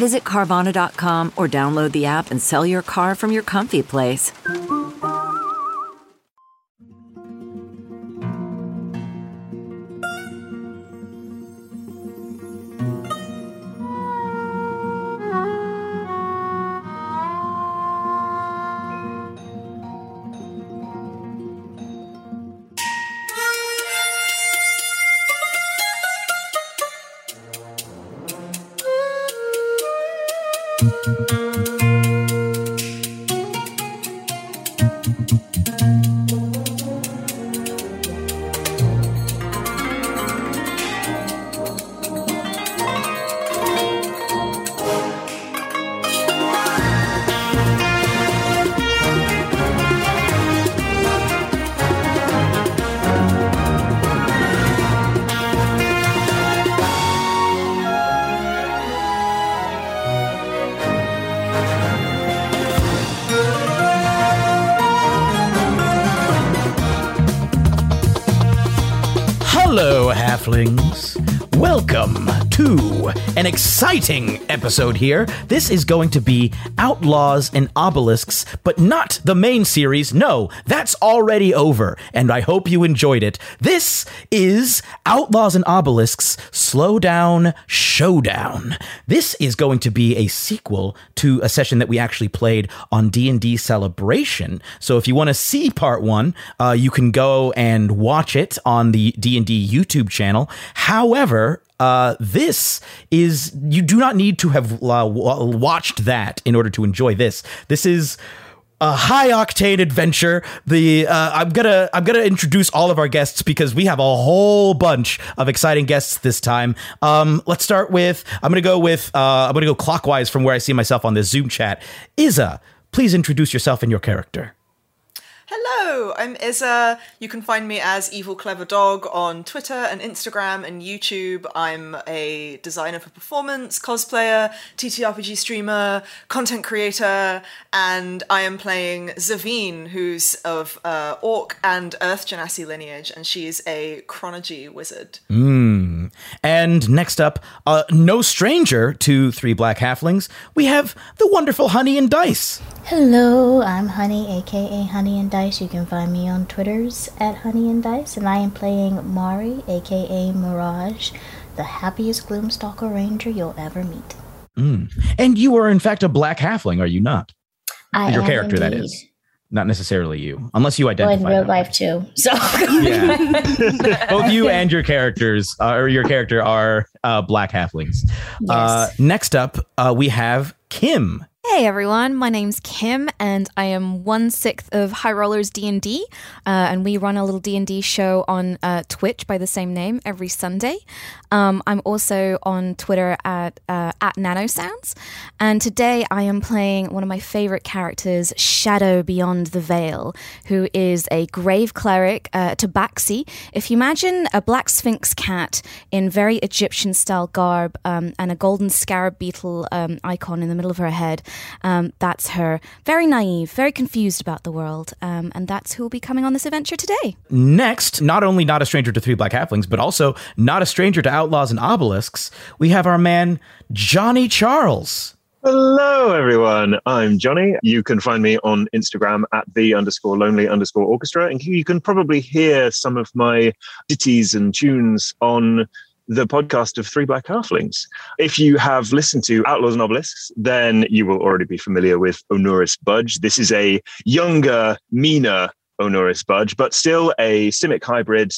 Visit Carvana.com or download the app and sell your car from your comfy place. Exciting episode here. This is going to be Outlaws and Obelisks, but not the main series. No, that's already over, and I hope you enjoyed it. This is Outlaws and Obelisks Slow Down Showdown. This is going to be a sequel to a session that we actually played on D&D Celebration. So if you want to see part 1, uh, you can go and watch it on the D&D YouTube channel. However, uh, this is you do not need to have uh, watched that in order to enjoy this. This is a high octane adventure. The uh, I'm gonna I'm gonna introduce all of our guests because we have a whole bunch of exciting guests this time. Um, let's start with I'm gonna go with uh, I'm gonna go clockwise from where I see myself on this Zoom chat. Isa, please introduce yourself and your character. Hello, I'm Isa. You can find me as Evil Clever Dog on Twitter and Instagram and YouTube. I'm a designer for performance, cosplayer, TTRPG streamer, content creator, and I am playing Zavine, who's of uh, Orc and Earth Genasi lineage, and she's a chronurgy wizard. Mm. And next up, uh, no stranger to three black halflings, we have the wonderful Honey and Dice. Hello, I'm Honey, aka Honey and Dice. You can find me on Twitters at Honey and Dice, and I am playing Mari, aka Mirage, the happiest Gloomstalker Ranger you'll ever meet. Mm. And you are, in fact, a black halfling, are you not? I Your character, that indeed. is. Not necessarily you, unless you Well, identify. in real that way. life too. So Yeah. Both you and your characters, uh, or your character, are uh, black halflings. Uh, next up, uh, we have Kim. Hey everyone, my name's Kim, and I am one sixth of High Rollers D and D, uh, and we run a little D and D show on uh, Twitch by the same name every Sunday. Um, I'm also on Twitter at uh, at NanoSounds, and today I am playing one of my favorite characters, Shadow Beyond the Veil, who is a grave cleric, uh, Tabaxi. If you imagine a black sphinx cat in very Egyptian style garb um, and a golden scarab beetle um, icon in the middle of her head, um, that's her. Very naive, very confused about the world, um, and that's who will be coming on this adventure today. Next, not only not a stranger to three black halflings, but also not a stranger to outlaws and obelisks, we have our man Johnny Charles. Hello, everyone. I'm Johnny. You can find me on Instagram at the underscore lonely underscore orchestra. And you can probably hear some of my ditties and tunes on the podcast of Three Black Halflings. If you have listened to Outlaws and Obelisks, then you will already be familiar with Onuris Budge. This is a younger, meaner Onuris Budge, but still a Simic hybrid,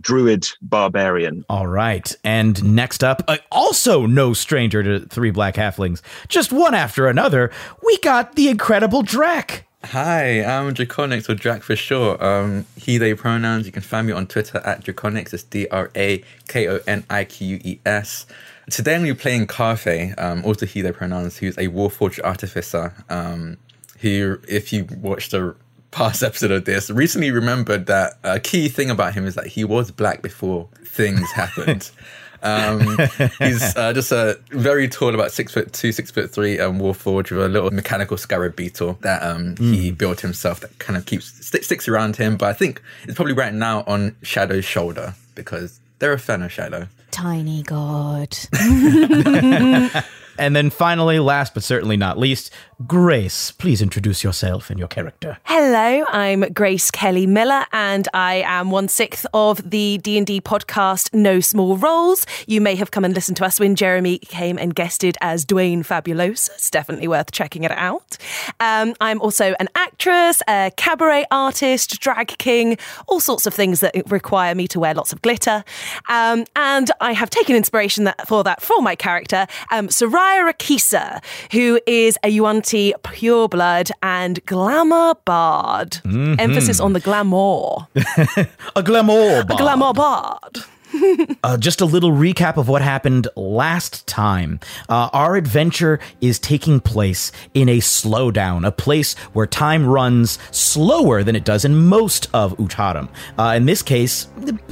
druid barbarian. All right. And next up, uh, also no stranger to three black halflings, just one after another, we got the incredible Drac. Hi, I'm Drakoniques or Drac for short. Um, he, they pronouns. You can find me on Twitter at Drakoniques. It's D R A K O N I Q U E S. Today I'm going to be playing Karfe, um, also he, they pronouns, who's a Warforged artificer. Um, who, if you watched a past episode of this, recently remembered that a key thing about him is that he was black before things happened. Um, he's uh, just a very tall, about six foot two, six foot three, um, Warforged with a little mechanical scarab beetle that um, he built himself that kind of keeps st- sticks around him. But I think it's probably right now on Shadow's shoulder because they're a fan of Shadow. Tiny God. And then finally, last but certainly not least, Grace, please introduce yourself and your character. Hello, I'm Grace Kelly Miller, and I am one sixth of the D and D podcast No Small Roles. You may have come and listened to us when Jeremy came and guested as Dwayne Fabulosa. It's definitely worth checking it out. Um, I'm also an actress, a cabaret artist, drag king, all sorts of things that require me to wear lots of glitter. Um, and I have taken inspiration that, for that for my character, um, Soraya Raqisa, who is a Yuan-Ti pureblood and glamour bard. Mm-hmm. Emphasis on the glamour. A glamour. bard. A glamour bard. Uh, just a little recap of what happened last time. Uh, our adventure is taking place in a slowdown, a place where time runs slower than it does in most of Utaram. Uh, in this case,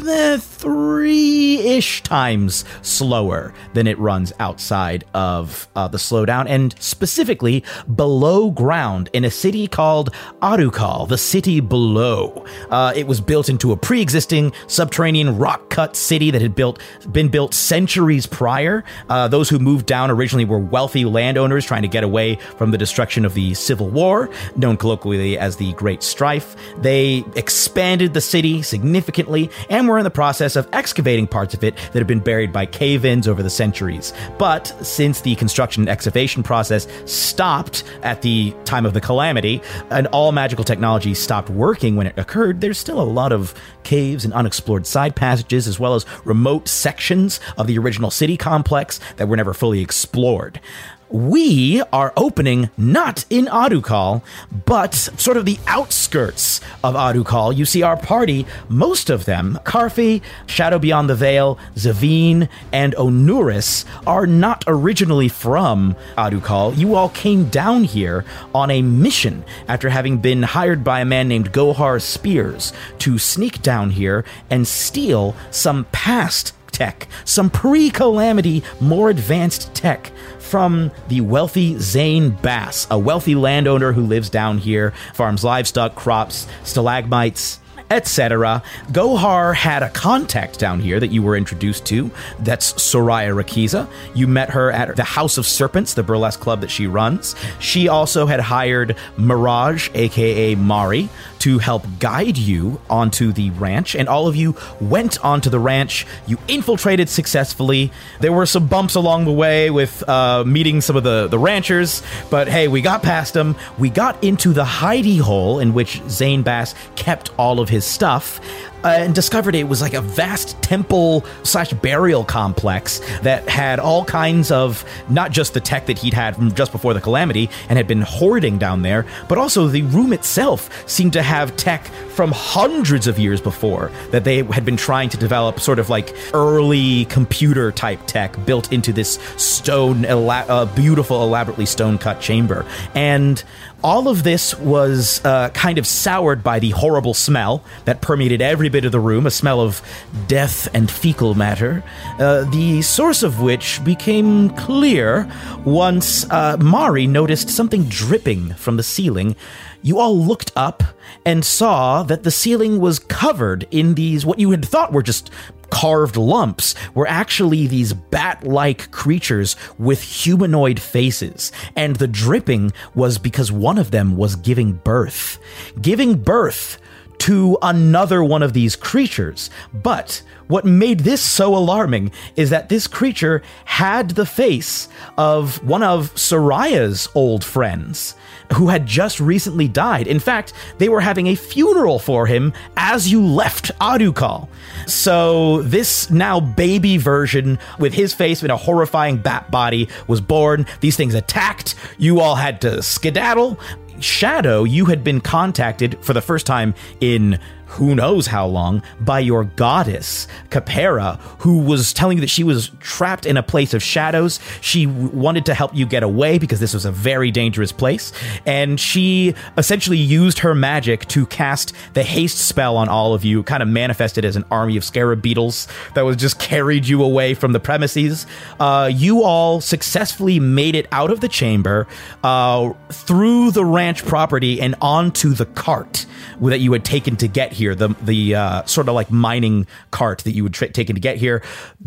eh, three ish times slower than it runs outside of uh, the slowdown, and specifically below ground in a city called Adukal, the city below. Uh, it was built into a pre existing subterranean rock cut city that had built been built centuries prior. Uh, those who moved down originally were wealthy landowners trying to get away from the destruction of the Civil War, known colloquially as the Great Strife. They expanded the city significantly and were in the process of excavating parts of it that had been buried by cave-ins over the centuries. But since the construction and excavation process stopped at the time of the calamity, and all magical technology stopped working when it occurred, there's still a lot of caves and unexplored side passages, as well as remote sections of the original city complex that were never fully explored. We are opening not in Adukal, but sort of the outskirts of Adukal. You see our party, most of them, Karfe, Shadow Beyond the Veil, Zavine, and Onuris, are not originally from Adukal. You all came down here on a mission after having been hired by a man named Gohar Spears to sneak down here and steal some past tech, some pre calamity, more advanced tech from the wealthy Zane Bass, a wealthy landowner who lives down here, farms livestock, crops, stalagmites. Etc. Gohar had a contact down here that you were introduced to. That's Soraya Raqisa. You met her at the House of Serpents, the burlesque club that she runs. She also had hired Mirage, aka Mari, to help guide you onto the ranch, and all of you went onto the ranch. You infiltrated successfully. There were some bumps along the way with uh, meeting some of the, the ranchers, but hey, we got past them. We got into the hidey hole in which Zane Bass kept all of his stuff. Uh, and discovered it was like a vast temple slash burial complex that had all kinds of not just the tech that he'd had from just before the calamity and had been hoarding down there, but also the room itself seemed to have tech from hundreds of years before that they had been trying to develop sort of like early computer type tech built into this stone, ela- uh, beautiful, elaborately stone cut chamber. And all of this was uh, kind of soured by the horrible smell that permeated every bit of the room a smell of death and fecal matter, uh, the source of which became clear once uh, Mari noticed something dripping from the ceiling. You all looked up and saw that the ceiling was covered in these, what you had thought were just carved lumps were actually these bat like creatures with humanoid faces. And the dripping was because one of them was giving birth. Giving birth to another one of these creatures. But what made this so alarming is that this creature had the face of one of Soraya's old friends who had just recently died. In fact, they were having a funeral for him as you left Adukal. So this now baby version with his face in a horrifying bat body was born. These things attacked. You all had to skedaddle. Shadow, you had been contacted for the first time in who knows how long, by your goddess, Capera, who was telling you that she was trapped in a place of shadows. She wanted to help you get away because this was a very dangerous place. And she essentially used her magic to cast the haste spell on all of you, kind of manifested as an army of scarab beetles that was just carried you away from the premises. Uh, you all successfully made it out of the chamber, uh, through the ranch property, and onto the cart that you had taken to get here. The the uh, sort of like mining cart that you would tra- taken to get here,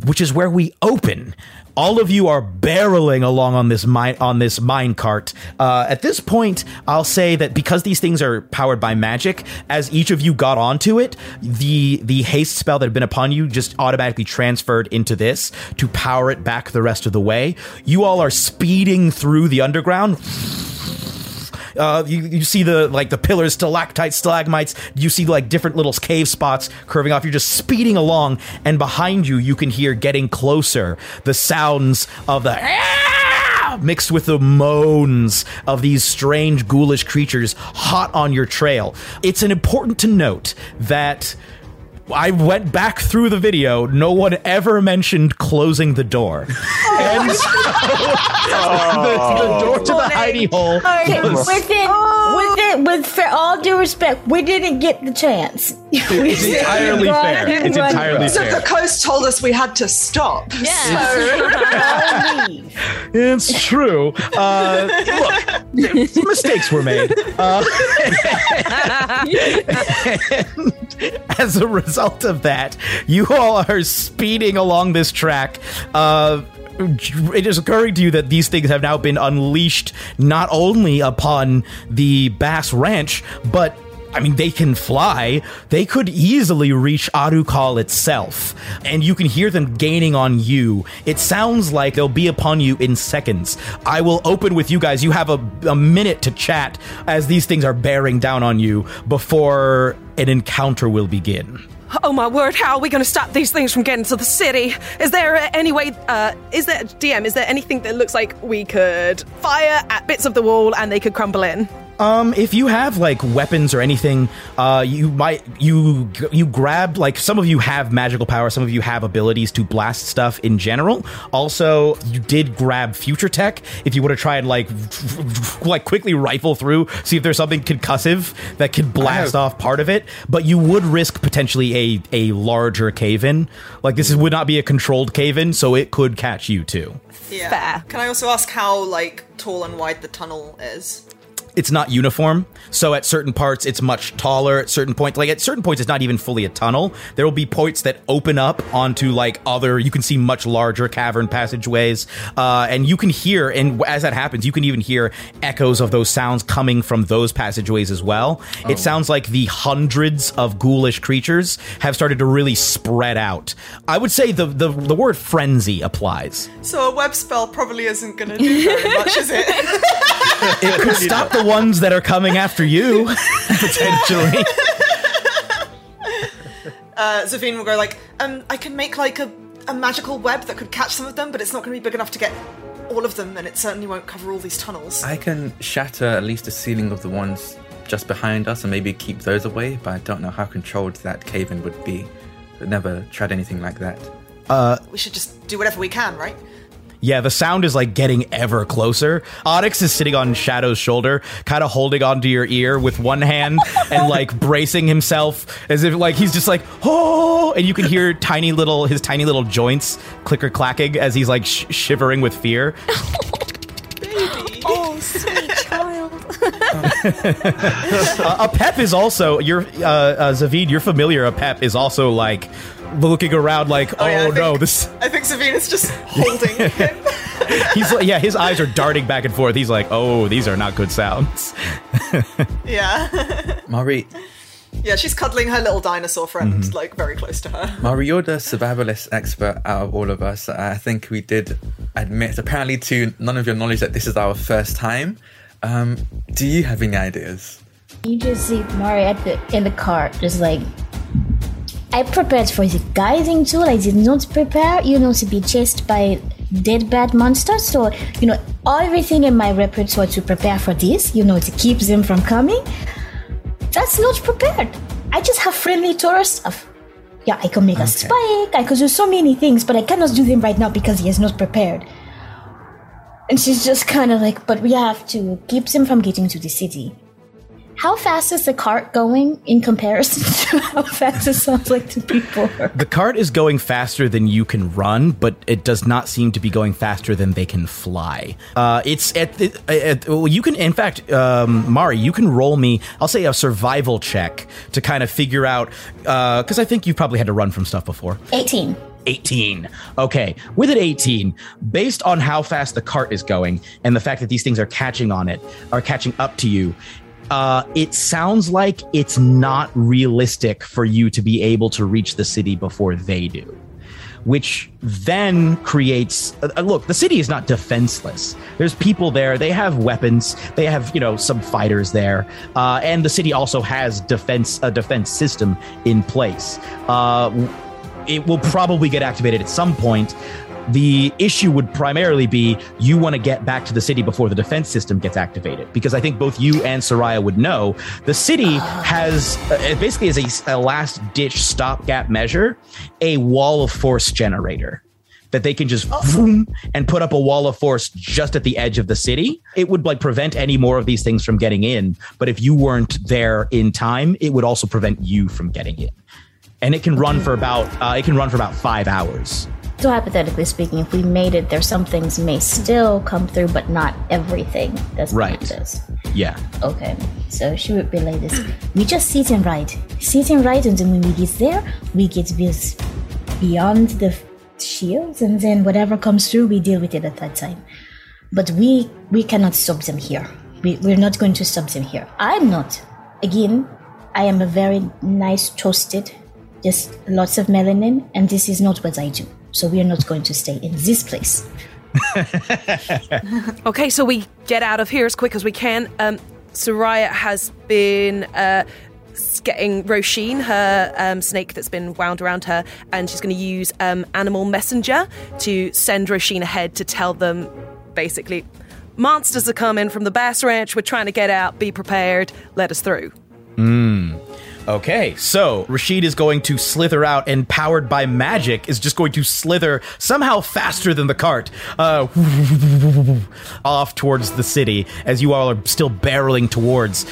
which is where we open. All of you are barreling along on this mine on this mine cart. Uh, at this point, I'll say that because these things are powered by magic, as each of you got onto it, the the haste spell that had been upon you just automatically transferred into this to power it back the rest of the way. You all are speeding through the underground. Uh, you, you see the like the pillars, stalactites, stalagmites. You see like different little cave spots curving off. You're just speeding along, and behind you, you can hear getting closer the sounds of the mixed with the moans of these strange ghoulish creatures hot on your trail. It's an important to note that. I went back through the video. No one ever mentioned closing the door. and so the, the door to the hidey hole. Okay, was- within, within, with for all due respect, we didn't get the chance. It's entirely fair. It's entirely So fair. the coast told us we had to stop. It's true. Uh, look, mistakes were made. Uh, and as a result of that, you all are speeding along this track. Uh, it is occurring to you that these things have now been unleashed not only upon the Bass Ranch, but I mean, they can fly. They could easily reach Adukal itself, and you can hear them gaining on you. It sounds like they'll be upon you in seconds. I will open with you guys. You have a, a minute to chat as these things are bearing down on you before an encounter will begin. Oh my word, how are we going to stop these things from getting to the city? Is there any way, uh, is there, DM, is there anything that looks like we could fire at bits of the wall and they could crumble in? Um, if you have like weapons or anything, uh, you might you you grabbed like some of you have magical power, some of you have abilities to blast stuff in general. Also, you did grab future tech if you want to try and like like quickly rifle through, see if there's something concussive that could blast off part of it. But you would risk potentially a a larger cave in. Like this is, would not be a controlled cave in, so it could catch you too. Yeah. Fair. Can I also ask how like tall and wide the tunnel is? It's not uniform. So at certain parts, it's much taller. At certain points, like at certain points, it's not even fully a tunnel. There will be points that open up onto like other. You can see much larger cavern passageways, uh, and you can hear. And as that happens, you can even hear echoes of those sounds coming from those passageways as well. It sounds like the hundreds of ghoulish creatures have started to really spread out. I would say the the, the word frenzy applies. So a web spell probably isn't going to do very much, is it? It could stop the ones that are coming after you potentially. uh, Zavine will go like, um, I can make like a, a magical web that could catch some of them, but it's not going to be big enough to get all of them, and it certainly won't cover all these tunnels. I can shatter at least the ceiling of the ones just behind us and maybe keep those away, but I don't know how controlled that cave in would be. I've never tried anything like that. we should just do whatever we can, right? Yeah, the sound is like getting ever closer. Onyx is sitting on Shadow's shoulder, kind of holding onto your ear with one hand and like bracing himself as if like he's just like, oh, and you can hear tiny little, his tiny little joints clicker clacking as he's like sh- shivering with fear. oh, sweet child. Uh, a pep is also, you're, uh, uh, Zavid, you're familiar. A pep is also like looking around like, oh, yeah, no, think- this, I think Zavine is just holding him. he's like, yeah, his eyes are darting back and forth. He's like, oh, these are not good sounds. Yeah. Mari, yeah, she's cuddling her little dinosaur friend, Mm-hmm. like very close to her. Mari, you're the survivalist expert out of all of us. I think we did admit, apparently, to none of your knowledge, that this is our first time. Um, do you have any ideas? You just see Mari at the in the car, just like I prepared for the guiding tool. I did not prepare, you know, to be chased by dead bad monsters. So, you know, everything in my repertoire to prepare for this, you know, to keep them from coming. That's not prepared. I just have friendly tourist stuff. Yeah, I can make a spike. I could do so many things, but I cannot do them right now because he is not prepared. And she's just kind of like, but we have to keep them from getting to the city. How fast is the cart going in comparison to how fast it sounds like to people? The cart is going faster than you can run, but it does not seem to be going faster than they can fly. Uh, it's at, the, at well, you can, in fact, um, Mari, you can roll me. I'll say a survival check to kind of figure out because I think you've probably had to run from stuff before. 18. 18. Okay, with an 18, based on how fast the cart is going and the fact that these things are catching on it, are catching up to you, uh, it sounds like it's not realistic for you to be able to reach the city before they do. Which then creates uh, look, the city is not defenseless. There's people there, they have weapons, they have, you know, some fighters there. Uh, and the city also has defense a defense system in place. Uh, it will probably get activated at some point. The issue would primarily be you want to get back to the city before the defense system gets activated. Because I think both you and Soraya would know the city has uh, basically is a, a last ditch stopgap measure a wall of force generator that they can just boom and put up a wall of force just at the edge of the city. It would like prevent any more of these things from getting in. But if you weren't there in time, it would also prevent you from getting in. And it can run for about uh, it can run for about five hours. So hypothetically speaking, if we made it, there some things may still come through, but not everything. That's Right. this. Yeah. Okay, so she would relay this. We just sit and write, sit and write, and then when we get there, we get beyond the shields, and then whatever comes through, we deal with it at that time. But we we cannot stop them here. We, we're not going to stop them here. I'm not. Again, I am a very nice, toasted, just lots of melanin, and this is not what I do. So we are not going to stay in this place. Okay, so we get out of here as quick as we can. Um, Soraya has been uh, getting Roisin, her um, snake that's been wound around her, and she's going to use um, Animal Messenger to send Roisin ahead to tell them basically, monsters are coming from the Bass Ranch. We're trying to get out. Be prepared. Let us through. Okay, so Rashid is going to slither out, and powered by magic, is just going to slither somehow faster than the cart uh, off towards the city as you all are still barreling towards.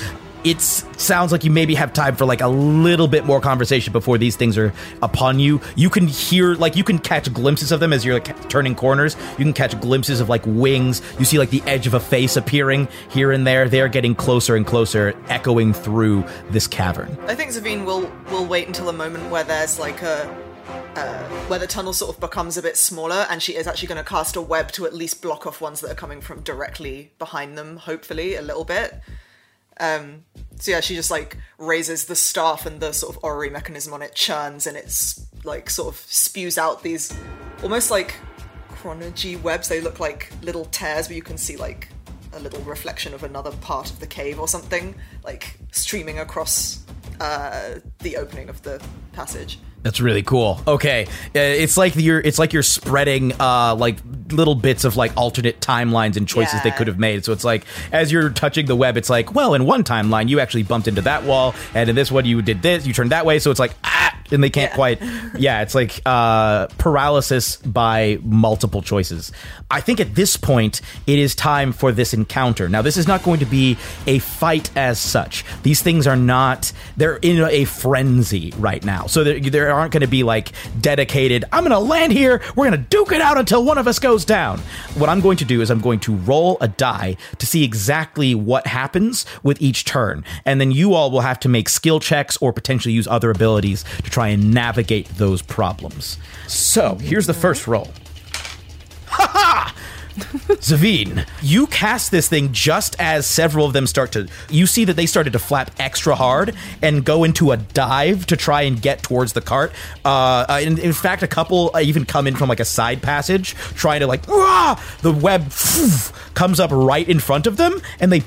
It sounds like you maybe have time for like a little bit more conversation before these things are upon you. You can hear, like, you can catch glimpses of them as you're like turning corners. You can catch glimpses of like wings. You see like the edge of a face appearing here and there. They're getting closer and closer, echoing through this cavern. I think Zavine will will wait until a moment where there's like a uh, where the tunnel sort of becomes a bit smaller, and she is actually going to cast a web to at least block off ones that are coming from directly behind them. Hopefully, a little bit. Um, so yeah, she just like raises the staff, and the sort of orrery mechanism on it churns, and it's like sort of spews out these almost like chronurgy webs. They look like little tears where you can see like a little reflection of another part of the cave or something, like streaming across uh, the opening of the passage. That's really cool. Okay, Uh, it's like you're it's like you're spreading uh like little bits of like alternate timelines and choices they could have made. So it's like as you're touching the web, it's like, well, in one timeline you actually bumped into that wall, and in this one you did this, you turned that way. So it's like ah, and they can't Yeah. quite. Yeah, it's like uh paralysis by multiple choices. I think at this point it is time for this encounter. Now this is not going to be a fight as such. These things are not. They're in a frenzy right now. So there, there aren't going to be like dedicated. I'm going to land here. We're going to duke it out until one of us goes down. What I'm going to do is I'm going to roll a die to see exactly what happens with each turn, and then you all will have to make skill checks or potentially use other abilities to try and navigate those problems. So here's the first roll. Zavine, you cast this thing just as several of them start to. You see that they started to flap extra hard and go into a dive to try and get towards the cart. Uh, uh, in, in fact, a couple uh, even come in from like a side passage, trying to like. The web comes up right in front of them, and they.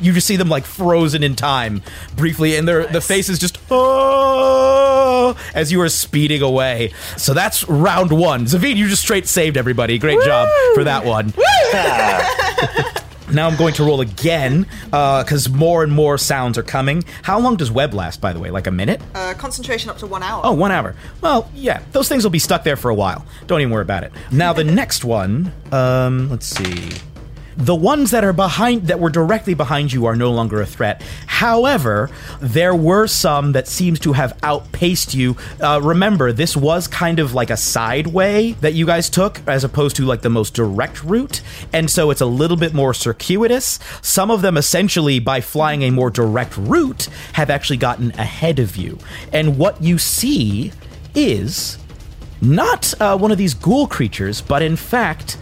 You just see them like frozen in time briefly, and their the faces just. Oh, as you are speeding away. So that's round one. Zavine, you just straight saved everybody. Great job for that one. Now I'm going to roll again because more and more sounds are coming. How long does web last, by the way? Like a minute? Uh, concentration up to one hour. Oh, one hour. Well, yeah, those things will be stuck there for a while. Don't even worry about it. Now the next one, um, let's see. The ones that are behind, that were directly behind you, are no longer a threat. However, there were some that seems to have outpaced you. Uh, remember, this was kind of like a side way that you guys took, as opposed to like the most direct route, and so it's a little bit more circuitous. Some of them, essentially, by flying a more direct route, have actually gotten ahead of you. And what you see is not uh, one of these ghoul creatures, but in fact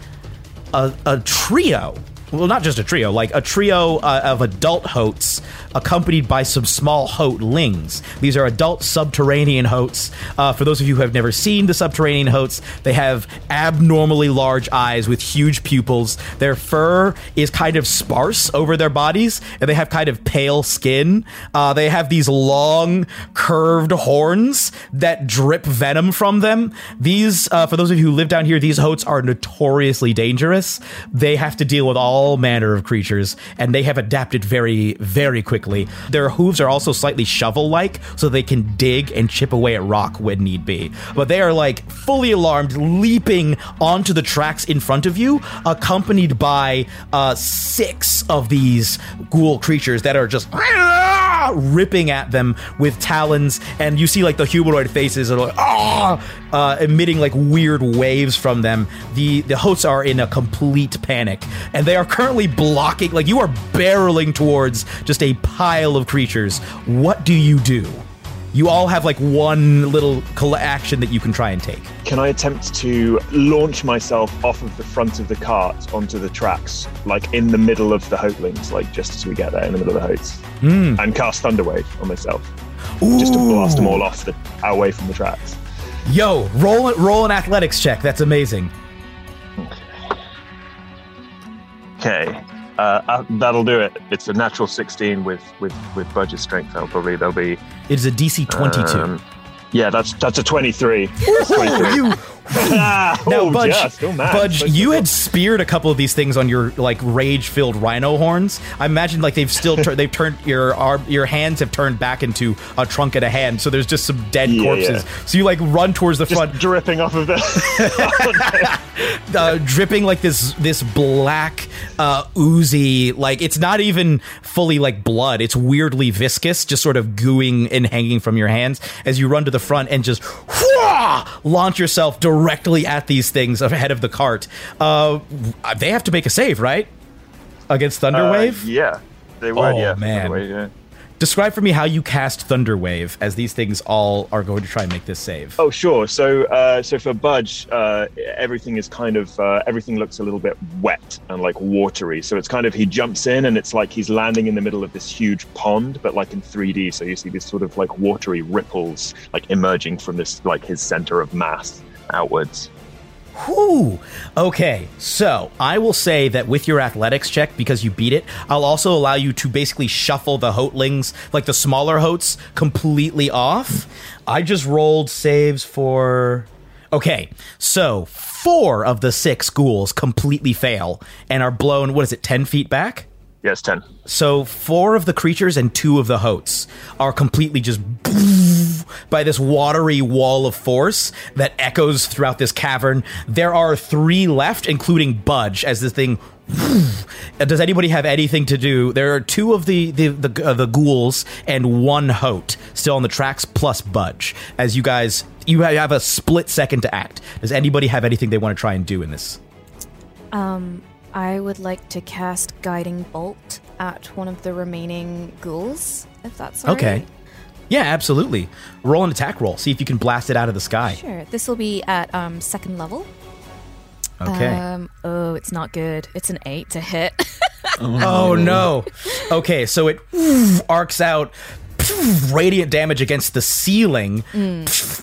a, a trio. Well, not just a trio, like a trio uh, of adult hoats accompanied by some small hoatlings. These are adult subterranean hoats. Uh, for those of you who have never seen the subterranean hoats, they have abnormally large eyes with huge pupils. Their fur is kind of sparse over their bodies, and they have kind of pale skin. Uh, they have these long, curved horns that drip venom from them. These, uh, for those of you who live down here, these hoats are notoriously dangerous. They have to deal with all manner of creatures, and they have adapted very, very quickly. Their hooves are also slightly shovel like, so they can dig and chip away at rock when need be. But they are like fully alarmed, leaping onto the tracks in front of you, accompanied by uh, six of these ghoul creatures that are just ripping at them with talons. And you see like the humanoid faces are like, ah, uh, emitting like weird waves from them. The the hoats are in a complete panic, and they are currently blocking. Like you are barreling towards just a pile of creatures. What do you do? You all have like one little action that you can try and take. Can I attempt to launch myself off of the front of the cart onto the tracks, like in the middle of the hoatlings, like just as we get there in the middle of the hoats, Mm. and cast Thunderwave on myself, just to blast them all off the away from the tracks? Yo, roll roll an athletics check. That's amazing. Okay, uh, uh, that'll do it. It's a natural 16 with with with budget strength. That'll probably there'll be. It is a DC 22. um, yeah, that's that's a 23. you Ah, now, oh, Budge, mad. Budge, you had speared a couple of these things on your like rage-filled rhino horns. I imagine like they've still tur- they've turned your arm, your hands have turned back into a trunk and a hand. So there's just some dead Yeah, corpses. yeah. So you like run towards the just front, dripping off of the. uh, dripping like this this black uh, oozy like it's not even fully like blood it's weirdly viscous just sort of gooing and hanging from your hands as you run to the front and just launch yourself directly at these things ahead of the cart uh, they have to make a save right against thunderwave Uh, yeah, they would. Oh, yeah, man. Yeah. describe for me how you cast thunderwave as these things all are going to try and make this save Oh, sure. So, uh, so for Budge, uh, everything is kind of uh, everything looks a little bit wet and like watery. So it's kind of he jumps in and it's like he's landing in the middle of this huge pond, but like in 3D. So you see these sort of like watery ripples like emerging from this like his center of mass outwards. Whew. Okay, so I will say that with your athletics check, because you beat it, I'll also allow you to basically shuffle the Hoatlings, like the smaller Hoats, completely off. I just rolled saves for. Okay, so four of the six ghouls completely fail and are blown, what is it, 10 feet back? Yes, ten. So four of the creatures and two of the hoats are completely just by this watery wall of force that echoes throughout this cavern. There are three left, including Budge, as this thing. Does anybody have anything to do? There are two of the the the, uh, the ghouls and one hoat still on the tracks, plus Budge. As you guys, you have a split second to act. Does anybody have anything they want to try and do in this? Um, I would like to cast Guiding Bolt at one of the remaining ghouls, if that's all Okay. right. Yeah, absolutely. Roll an attack roll. See if you can blast it out of the sky. Sure. This will be at um, second level. Okay. Um, oh, it's not good. It's an eight to hit. Oh no. Okay, so it arcs out radiant damage against the ceiling.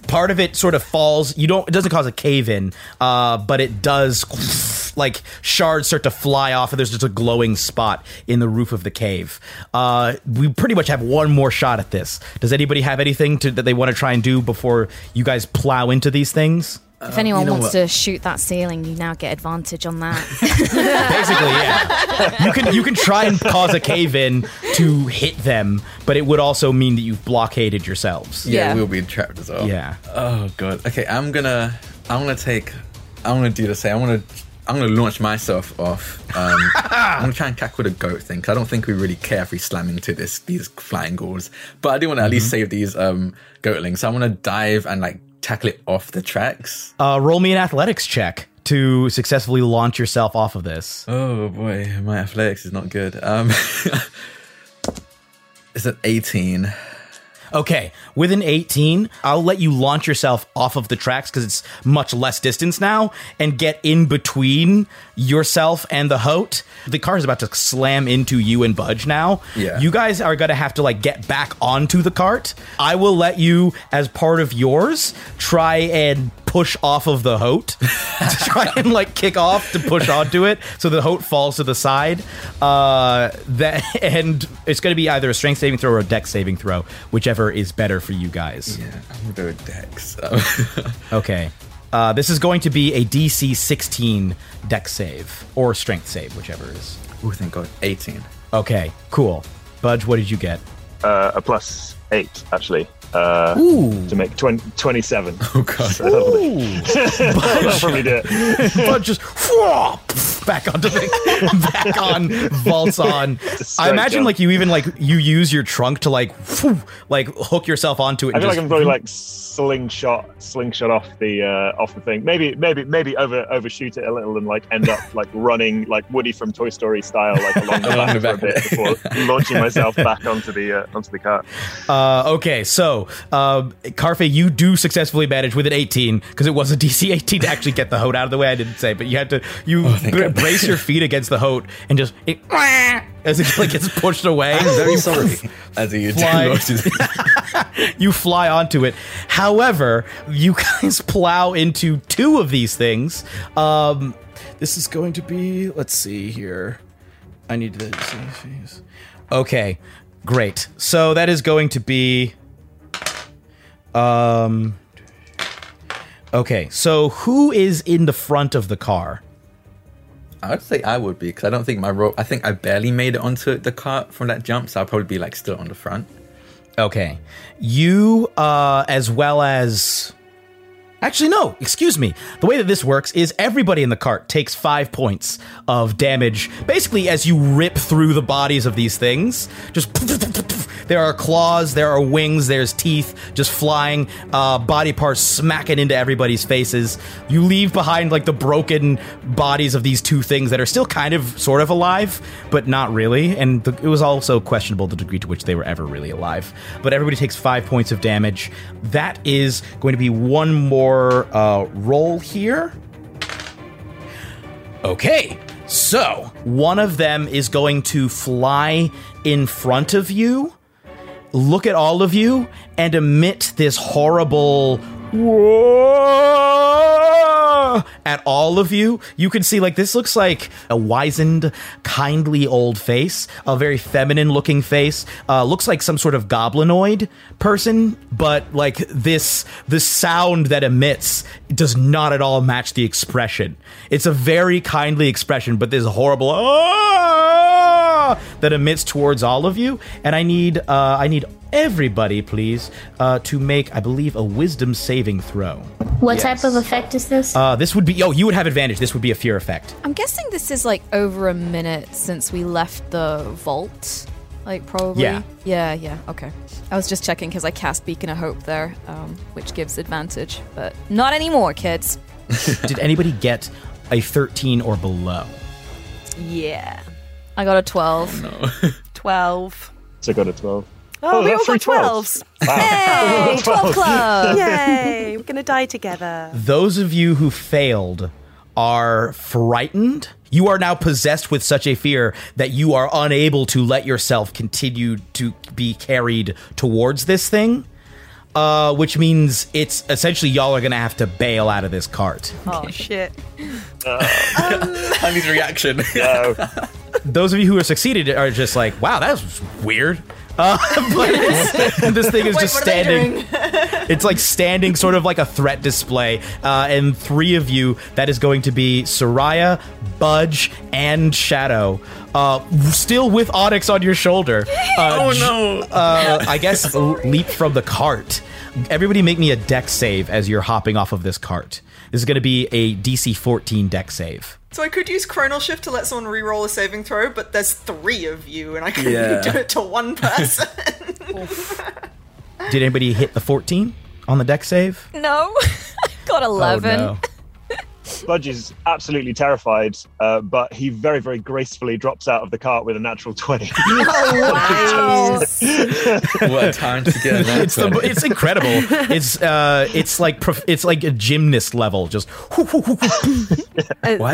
Part of it sort of falls. You don't. It doesn't cause a cave in, uh, but it does. Like shards start to fly off, and there's just a glowing spot in the roof of the cave. Uh, we pretty much have one more shot at this. Does anybody have anything to, that they want to try and do before you guys plow into these things? If anyone you know wants what? to shoot that ceiling, you now get advantage on that. Basically, yeah. You can you can try and cause a cave in to hit them, but it would also mean that you've blockaded yourselves. Yeah, Yeah. we'll be trapped as well. Yeah. Oh god. Okay, I'm gonna I'm gonna take I'm gonna do the same. I'm gonna I'm gonna launch myself off. Um, I'm gonna try and tackle the goat thing because I don't think we really care if we slam into this these flying ghouls. But I do want to at least save these um, goatlings. So I'm gonna dive and like tackle it off the tracks. Uh, roll me an athletics check to successfully launch yourself off of this. Oh boy, my athletics is not good. Um, it's an 18. Okay, with an 18, I'll let you launch yourself off of the tracks because it's much less distance now and get in between yourself and the Hote. The car is about to slam into you and Budge now. Yeah. You guys are going to have to like get back onto the cart. I will let you, as part of yours, try and push off of the Hote. to try and like kick off to push onto it so the Hote falls to the side. Uh, that and it's going to be either a strength saving throw or a dex saving throw, whichever is better for you guys. Yeah, I'm gonna go Dex. Um, Okay. Uh, this is going to be a DC 16 dex save or strength save, whichever is. oh, thank God, 18. Okay, cool. Budge, what did you get? Uh, a plus eight, actually, uh, to make 20, 27. Oh God. So that'll, probably do it. Budge just back onto the back on vaults on. I imagine jump. like you even like you use your trunk to like like hook yourself onto it. I feel like just- I'm probably like slingshot, slingshot off the uh, off the thing. Maybe, maybe, maybe over overshoot it a little and like end up like running like Woody from Toy Story style, like along the Along back the for a bit before launching myself back onto the uh, onto the cart. Uh, okay, so uh, Karfe, you do successfully manage with an 18 because it was a DC 18 to actually get the Hote out of the way. I didn't say, but you had to you br- brace your feet against the Hote and just it, as it like gets pushed away. I'm very sorry. As he Fly. you fly onto it. However, you guys plow into two of these things. Um, this is going to be. Let's see here. I need to. Okay, great. So that is going to be. Um. Okay, so who is in the front of the car? I would say I would be because I don't think my rope. I think I barely made it onto the cart from that jump, so I'll probably be like still on the front. Okay. You, uh, as well as. Actually, no, excuse me. The way that this works is everybody in the cart takes five points of damage. Basically, as you rip through the bodies of these things, just. There are claws, there are wings, there's teeth just flying, uh, body parts smacking into everybody's faces. You leave behind like the broken bodies of these two things that are still kind of sort of alive, but not really. And the, it was also questionable the degree to which they were ever really alive. But everybody takes five points of damage. That is going to be one more uh, roll here. Okay, so one of them is going to fly in front of you, look at all of you, and emit this horrible "Whoa!" at all of you. You can see, like, this looks like a wizened, kindly old face, a very feminine looking face. Uh, looks like some sort of goblinoid person, but like this, the sound that emits does not at all match the expression. It's a very kindly expression, but a horrible "Ah!" That emits towards all of you. And I need, uh, I need everybody, please, uh, to make, I believe, a wisdom saving throw. What type of effect is this? Uh, this would be, oh, you would have advantage. This would be a fear effect. I'm guessing this is like over a minute since we left the vault. Like probably. Yeah. Yeah. Yeah. Okay. I was just checking because I cast Beacon of Hope there, um, which gives advantage, but not anymore, kids. Did anybody get a 13 or below? Yeah. I got a 12. 12. So I got a twelve. Oh, we all that's got 12s. 12s. Hey, 12 club. Yay. We're going to die together. Those of you who failed are frightened. You are now possessed with such a fear that you are unable to let yourself continue to be carried towards this thing. Uh, which means it's essentially y'all are gonna have to bail out of this cart. Oh, shit. Honey's reaction. No. Those of you who have succeeded are just like, wow, that was weird. Uh, but it's- this thing is Wait, just what are they standing. It's like standing sort of like a threat display. Uh, and three of you, that is going to be Soraya, Budge, and Shadow. Uh, still with Onyx on your shoulder. Uh, Oh no! uh, I guess leap from the cart. Everybody make me a dex save as you're hopping off of this cart. This is going to be a DC 14 dex save. So I could use Chronal Shift to let someone re-roll a saving throw, but there's three of you, and I can Yeah. do it to one person. Did anybody hit the 14 on the dex save? No, got oh, eleven. Oh, no. Budge is absolutely terrified, uh, but he very, very gracefully drops out of the cart with a natural 20. Wow! what a time to get an It's, the, it's incredible. It's uh, it's like it's like a gymnast level. Just Why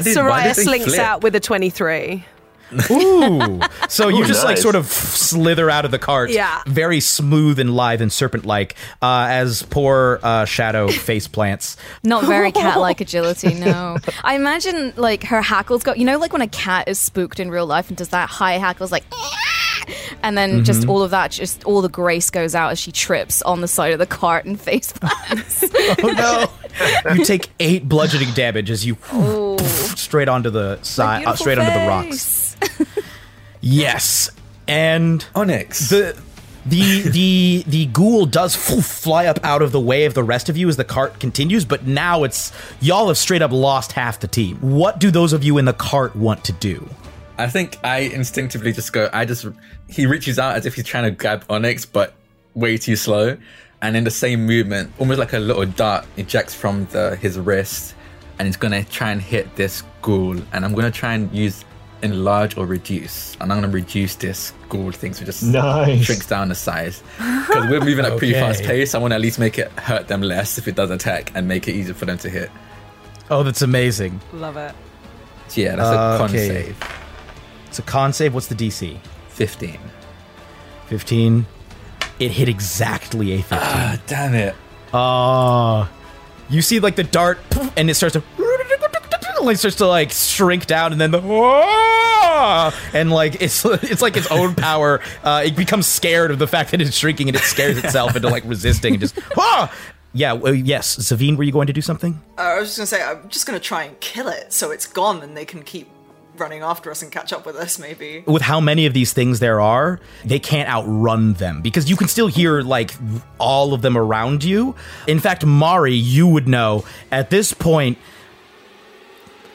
did- Soraya why did slinks flip? out with a 23. ooh. So you Ooh, just like sort of slither out of the cart, Yeah. very smooth and lithe and serpent-like, uh, as poor uh, Shadow face plants. Not very cat-like agility. No, I imagine like her hackles go. You know, like when a cat is spooked in real life and does that high hackles, like. And then just all of that, just all the grace goes out as she trips on the side of the cart and face plants. Oh no! you take eight bludgeoning damage as you straight onto the side, uh, straight onto the rocks. Yes, and Onyx. the the the the ghoul does fly up out of the way of the rest of you as the cart continues, but now it's y'all have straight up lost half the team. What do those of you in the cart want to do? I think I instinctively just go. I just he reaches out as if he's trying to grab Onyx, but way too slow. And in the same movement, almost like a little dart ejects from the his wrist, and he's gonna try and hit this ghoul. And I'm gonna try and use enlarge or reduce, and I'm gonna reduce this ghoul thing so it just Nice. shrinks down the size. Because we're moving at a pretty fast pace. I want to at least make it hurt them less if it does attack, and make it easier for them to hit. Oh, that's amazing. Love it. So yeah, that's a con Okay. save. It's a con save. What's the DC? Fifteen. 15. It hit exactly a 15. Ah, damn it. Oh. You see like the dart and it starts to like starts to like shrink down and then the and like it's it's like its own power uh it becomes scared of the fact that it's shrinking and it scares itself into like resisting and just ah! yeah well, yes Zavine were you going to do something Uh, I was just gonna say, I'm just gonna try and kill it so it's gone and they can keep running after us and catch up with us, maybe. with how many of these things there are, they can't outrun them because you can still hear like all of them around you. In fact, Mari, you would know at this point.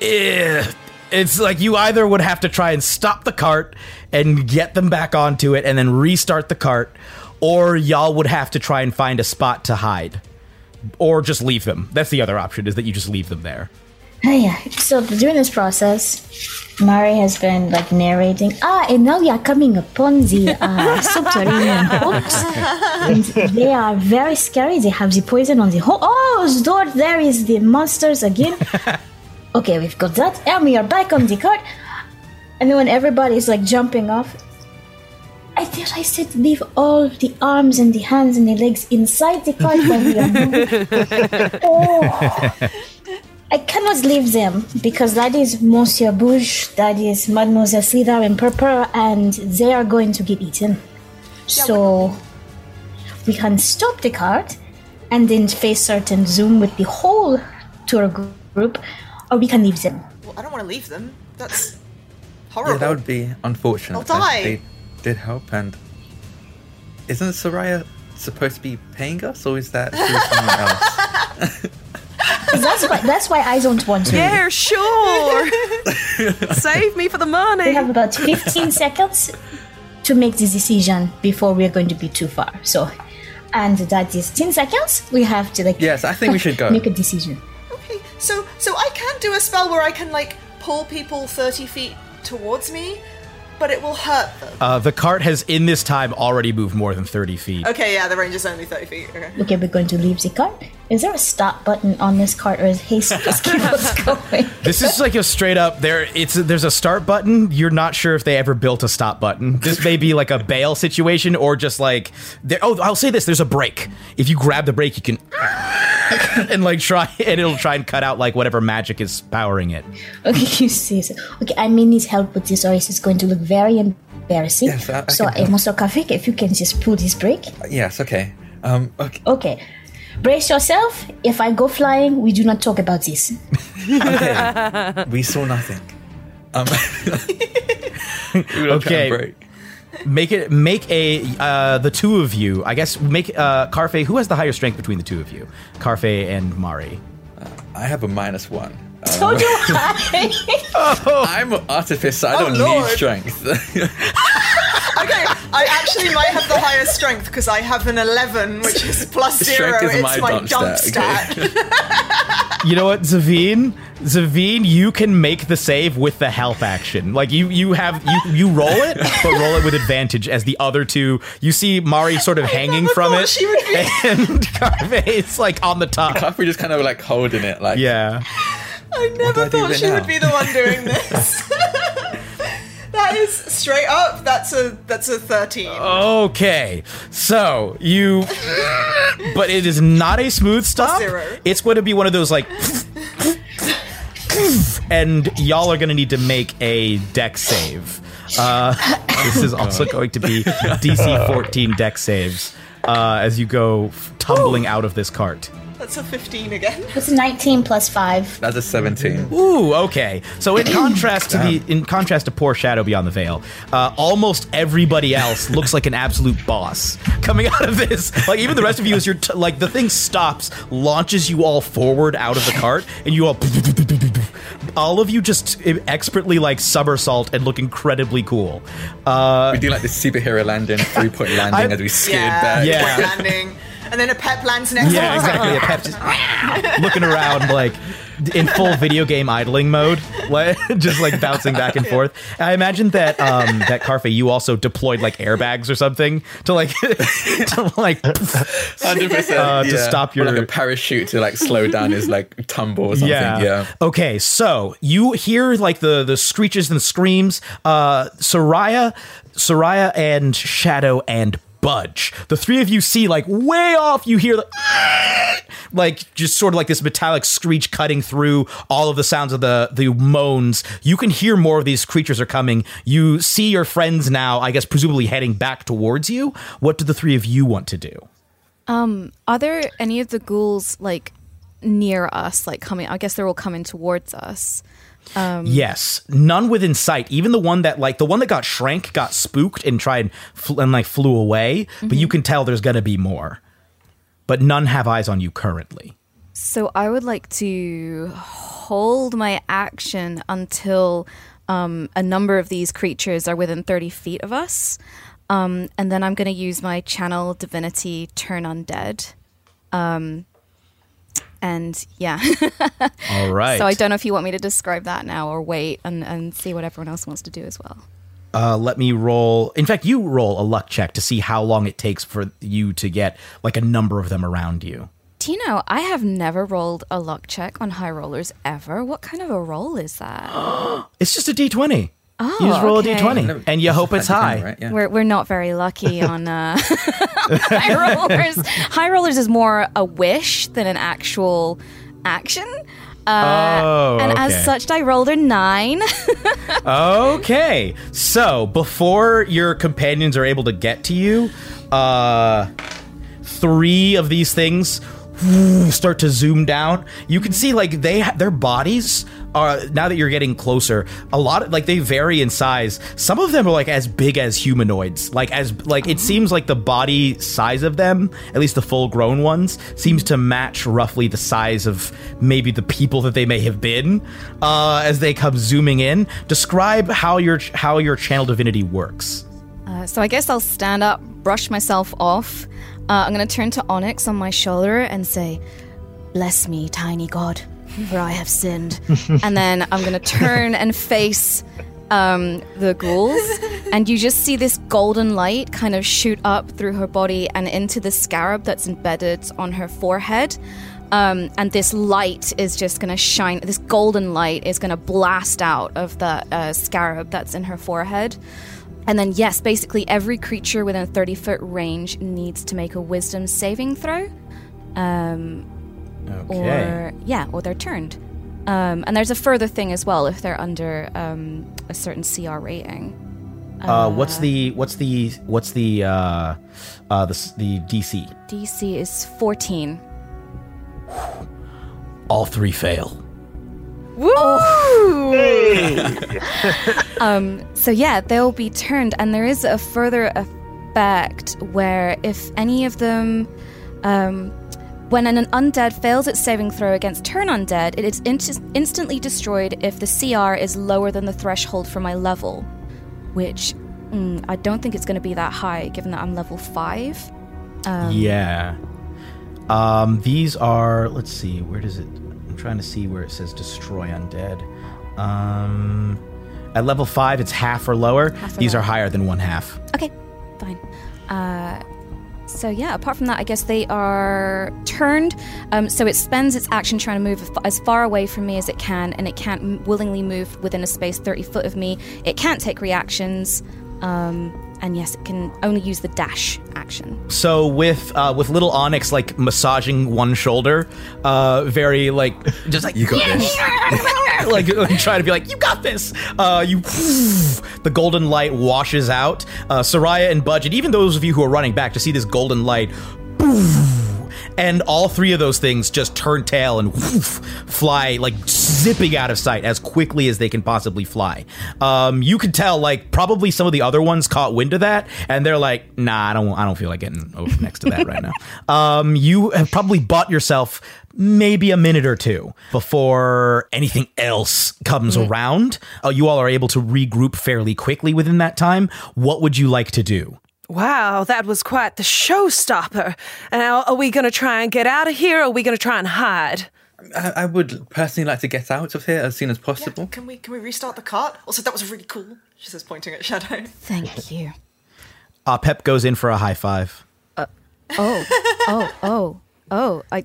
Eh, it's like you either would have to try and stop the cart and get them back onto it and then restart the cart, or y'all would have to try and find a spot to hide. Or just leave them. That's the other option, is that you just leave them there. Oh, yeah. So during this process, Mari has been like narrating. Ah, and now we are coming upon the uh, subterranean hulks, and they are very scary. They have the poison on the hole. Oh, Lord, there is the monsters again. Okay, we've got that, and we are back on the cart. And then when everybody's like jumping off, I thought I said leave all the arms and the hands and the legs inside the cart when we are moving. Oh. I cannot leave them because that is Monsieur Bouge, that is Mademoiselle Slither and Purple, and they are going to get eaten. So we can stop the cart and then face certain zoom with the whole tour group, or we can leave them. Well, I don't want to leave them. That's horrible. Yeah, that would be unfortunate. I'll die. They did help, and isn't Soraya supposed to be paying us, or is that through someone else? That's why. That's why I don't want to. Yeah, sure. Save me for the money. We have about 15 seconds to make this decision before we're going to be too far. So, and that is 10 seconds. We have to like. Yes, I think we should go. Make a decision. Okay, so so I can do a spell where I can like pull people thirty feet towards me, but it will hurt them. Uh, the cart has, in this time, already moved more than 30 feet. Okay, yeah, the range is only thirty feet. Okay. Okay, we're going to leave the cart. Is there a stop button on this cart, or is haste just keep us going? This is like a straight up there. It's there's a start button. You're not sure if they ever built a stop button. This may be like a bail situation or just like there. Oh, I'll say this: there's a brake. If you grab the brake, you can and like try and it'll try and cut out like whatever magic is powering it. Okay, you see. so- Okay, I may need help with this, or else it's going to look very embarrassing. Yes, I- I so, can help. Kafik, if you can just pull this brake. Yes, okay. Um, okay. Okay. Brace yourself. If I go flying, we do not talk about this. okay. we saw nothing. Um, we will try Okay. Make it make a uh, the two of you. I guess make uh, Karfe. Who has the higher strength between the two of you? Karfe and Mari. I have a minus one. So do I. I'm an artificer. I Oh, don't Lord. need strength. Okay, I actually might have the highest strength because I have an 11, which is plus zero. Strength is it's my my dump dump stat, stat. You know what, Zavine? Zavine, you can make the save with the help action. Like you, you have you you roll it, but roll it with advantage. As the other two, you see Mari sort of hanging never from it, she would be- and Karfe is like on the top. Karfe just kind of like holding it, like Yeah. I never I thought with she now? would be the one doing this. that is straight up. That's a that's a 13. Okay, so you, but it is not a smooth stop. Zero. It's going to be one of those like, and y'all are going to need to make a dex save. Uh, this is also going to be DC 14 dex saves uh, as you go f- tumbling out of this cart. That's a 15 again. It's 19 plus 5. that's a 17. Ooh, okay. So in contrast to the in contrast to poor Shadow Beyond the Veil, uh, almost everybody else looks like an absolute boss coming out of this. Like even the rest of you, as you're t- like the thing stops, launches you all forward out of the cart, and you all. All of you just expertly like somersault and look incredibly cool. Uh, We do like this superhero landing, three point landing I- as we skid Yeah, back. Yeah. point landing. And then a pep lands next yeah, exactly. A pep just looking around like in full video game idling mode, just like bouncing back and forth. I imagine that um, that Karfe, you also deployed like airbags or something to like to like 100%. Uh, to yeah. stop Or like a parachute to like slow down his like tumble or something. Yeah. Okay, so you hear like the the screeches and screams. Uh, Soraya, Soraya, and Shadow and Budge. The three of you see like way off. You hear like, like just sort of like this metallic screech cutting through all of the sounds of the the moans. You can hear more of these creatures are coming. You see your friends now. I guess presumably heading back towards you. What do the three of you want to do? Um, Are there any of the ghouls like near us, like coming? I guess they're all coming towards us. Yes, none within sight. Even the one that like the one that got shrank got spooked and tried fl- and like flew away. But you can tell there's gonna be more. But none have eyes on you currently. So I would like to hold my action until um, a number of these creatures are within 30 feet of us. Um, and then I'm going to use my channel divinity turn undead. Um, and yeah. All right. so I don't know if you want me to describe that now or wait and, and see what everyone else wants to do as well. Uh, let me roll. In fact, you roll a luck check to see how long it takes for you to get like a number of them around you. Know, I have never rolled a luck check on high rollers ever. What kind of a roll is that? It's just a d20. Oh, you just roll okay. a d20 and you hope it's high. Right? Yeah. We're, we're not very lucky on uh, high rollers. High rollers is more a wish than an actual action. Uh, Oh, and okay. as such, I rolled a nine. Okay, so before your companions are able to get to you, uh, three of these things start to zoom down. You can see like they ha- their bodies are now that you're getting closer. A lot of like they vary in size. Some of them are like as big as humanoids. Like as like it seems like the body size of them, at least the full grown ones, seems to match roughly the size of maybe the people that they may have been uh, as they come zooming in. Describe how your how your channel divinity works. Uh, so I guess I'll stand up, brush myself off. Uh, I'm to turn to Onyx on my shoulder and say, Bless me, tiny god, for I have sinned. and then I'm going to turn and face um, the ghouls. And you just see this golden light kind of shoot up through her body and into the scarab that's embedded on her forehead. Um, and this light is just going to shine, this golden light is going to blast out of the uh, scarab that's in her forehead. And then, yes, basically every creature within a 30 foot range needs to make a wisdom saving throw. Um, Okay. or yeah, or they're turned. Um, and there's a further thing as well if they're under um, a certain CR rating. Uh, what's the what's the what's the uh, uh, the the DC? DC is 14. All three fail. Woo! Um, so yeah, they'll be turned, and there is a further effect where if any of them, um, when an undead fails its saving throw against turn undead, it is inst- instantly destroyed if the CR is lower than the threshold for my level, which mm, I don't think it's going to be that high, given that I'm level five. yeah. Um, these are. Let's see. Where does it? I'm trying to see where it says destroy undead. Um, at level five, it's half or lower. Half or these lower. are higher than one half. Okay, fine. Uh, so yeah, apart from that, I guess they are turned. Um, so it spends its action trying to move as far away from me as it can, and it can't willingly move within a space 30 foot of me. It can't take reactions, um, and yes, it can only use the dash action. So with uh, with little Onyx like massaging one shoulder, uh, very like just like You got this. like, like trying to be like, you got this. Uh, you, the golden light washes out. Uh, Soraya and Budget, even those of you who are running back to see this golden light, and all three of those things just turn tail and woof, fly like zipping out of sight as quickly as they can possibly fly. Um, you could tell like probably some of the other ones caught wind of that and they're like, nah, I don't, I don't feel like getting over next to that right now. Um, you have probably bought yourself maybe a minute or two before anything else comes around. Uh, you all are able to regroup fairly quickly within that time. What would you like to do? Wow, that was quite the showstopper. Now, are we going to try and get out of here or are we going to try and hide? I, I would personally like to get out of here as soon as possible. Can we can we restart the cart? Also, that was really cool. She says, pointing at Shadow. Thank you. Uh, Pep goes in for a high five. Oh, oh, oh, oh! I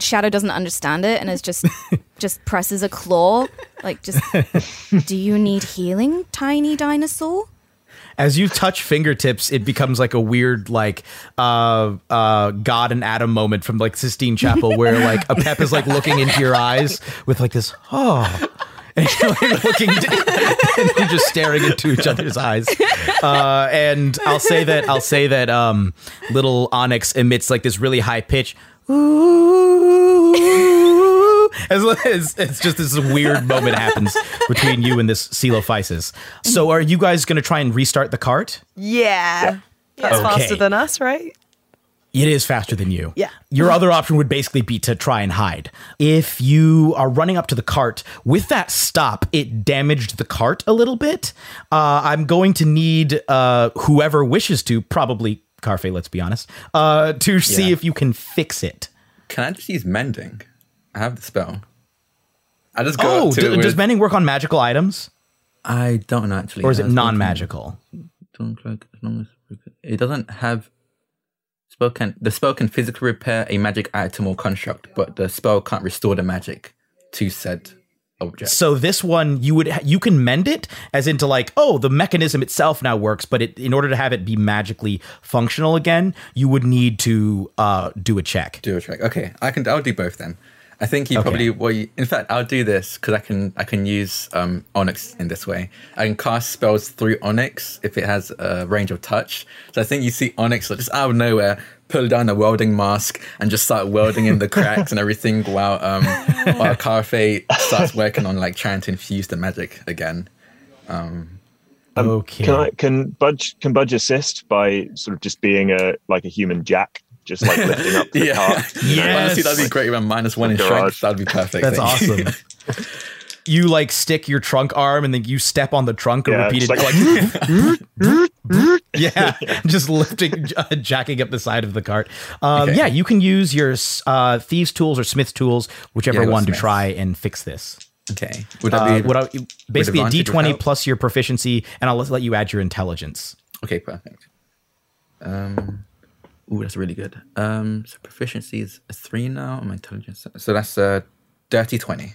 Shadow doesn't understand it and is just just presses a claw. Like, just do you need healing, tiny dinosaur? As you touch fingertips, it becomes like a weird like uh uh God and Adam moment from like Sistine Chapel where like a pep is like looking into your eyes with like this oh and you're like looking and you're just staring into each other's eyes. Uh and I'll say that I'll say that um little Onyx emits like this really high pitch ooh, as, as it's just this weird moment happens between you and this Coelophysis. So are you guys going to try and restart the cart? Yeah. That's Okay. faster than us, right? It is faster than you. Yeah. Your other option would basically be to try and hide. If you are running up to the cart, with that stop, it damaged the cart a little bit. Uh, I'm going to need uh, whoever wishes to, probably Karfe, let's be honest, uh, to see Yeah. if you can fix it. Can I just use mending? I have the spell. I just go Oh, up to d- it with, does mending work on magical items? I don't actually. Or is it non-magical? Cloak as long as it doesn't have spell can the spell can physically repair a magic item or construct, but the spell can't restore the magic to said object. So this one you would you can mend it as into like oh the mechanism itself now works but it, in order to have it be magically functional again you would need to uh, do a check. do a check. Okay, I can. I'll do both then. I think you Okay. probably. Well, you, in fact, I'll do this because I can. I can use um, Onyx in this way. I can cast spells through Onyx if it has a range of touch. So I think you see Onyx like, just out of nowhere pull down a welding mask and just start welding in the cracks and everything while um while Karfe starts working on like trying to infuse the magic again. um okay. Can I can Budge can Budge assist by sort of just being a like a human jack, just like lifting up the Yeah. cart? Yes. Honestly, that'd be great. Around minus one in Garage. strength, that'd be perfect. That's Thank awesome. you like stick your trunk arm and then you step on the trunk and Yeah, repeat it just like, yeah, just lifting, uh, jacking up the side of the cart. Um, Okay. Yeah, you can use your uh, thieves' tools or smith's tools, whichever Yeah, go one to try and fix this. Okay. Would that Uh, be what I, basically a advantage or d20 help? plus your proficiency, and I'll let you add your intelligence. Okay, perfect. Um, ooh, that's really good. Um, so proficiency is a three now. My intelligence, so that's a dirty twenty.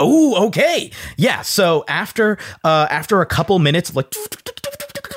Oh, okay. Yeah. So after uh after a couple minutes like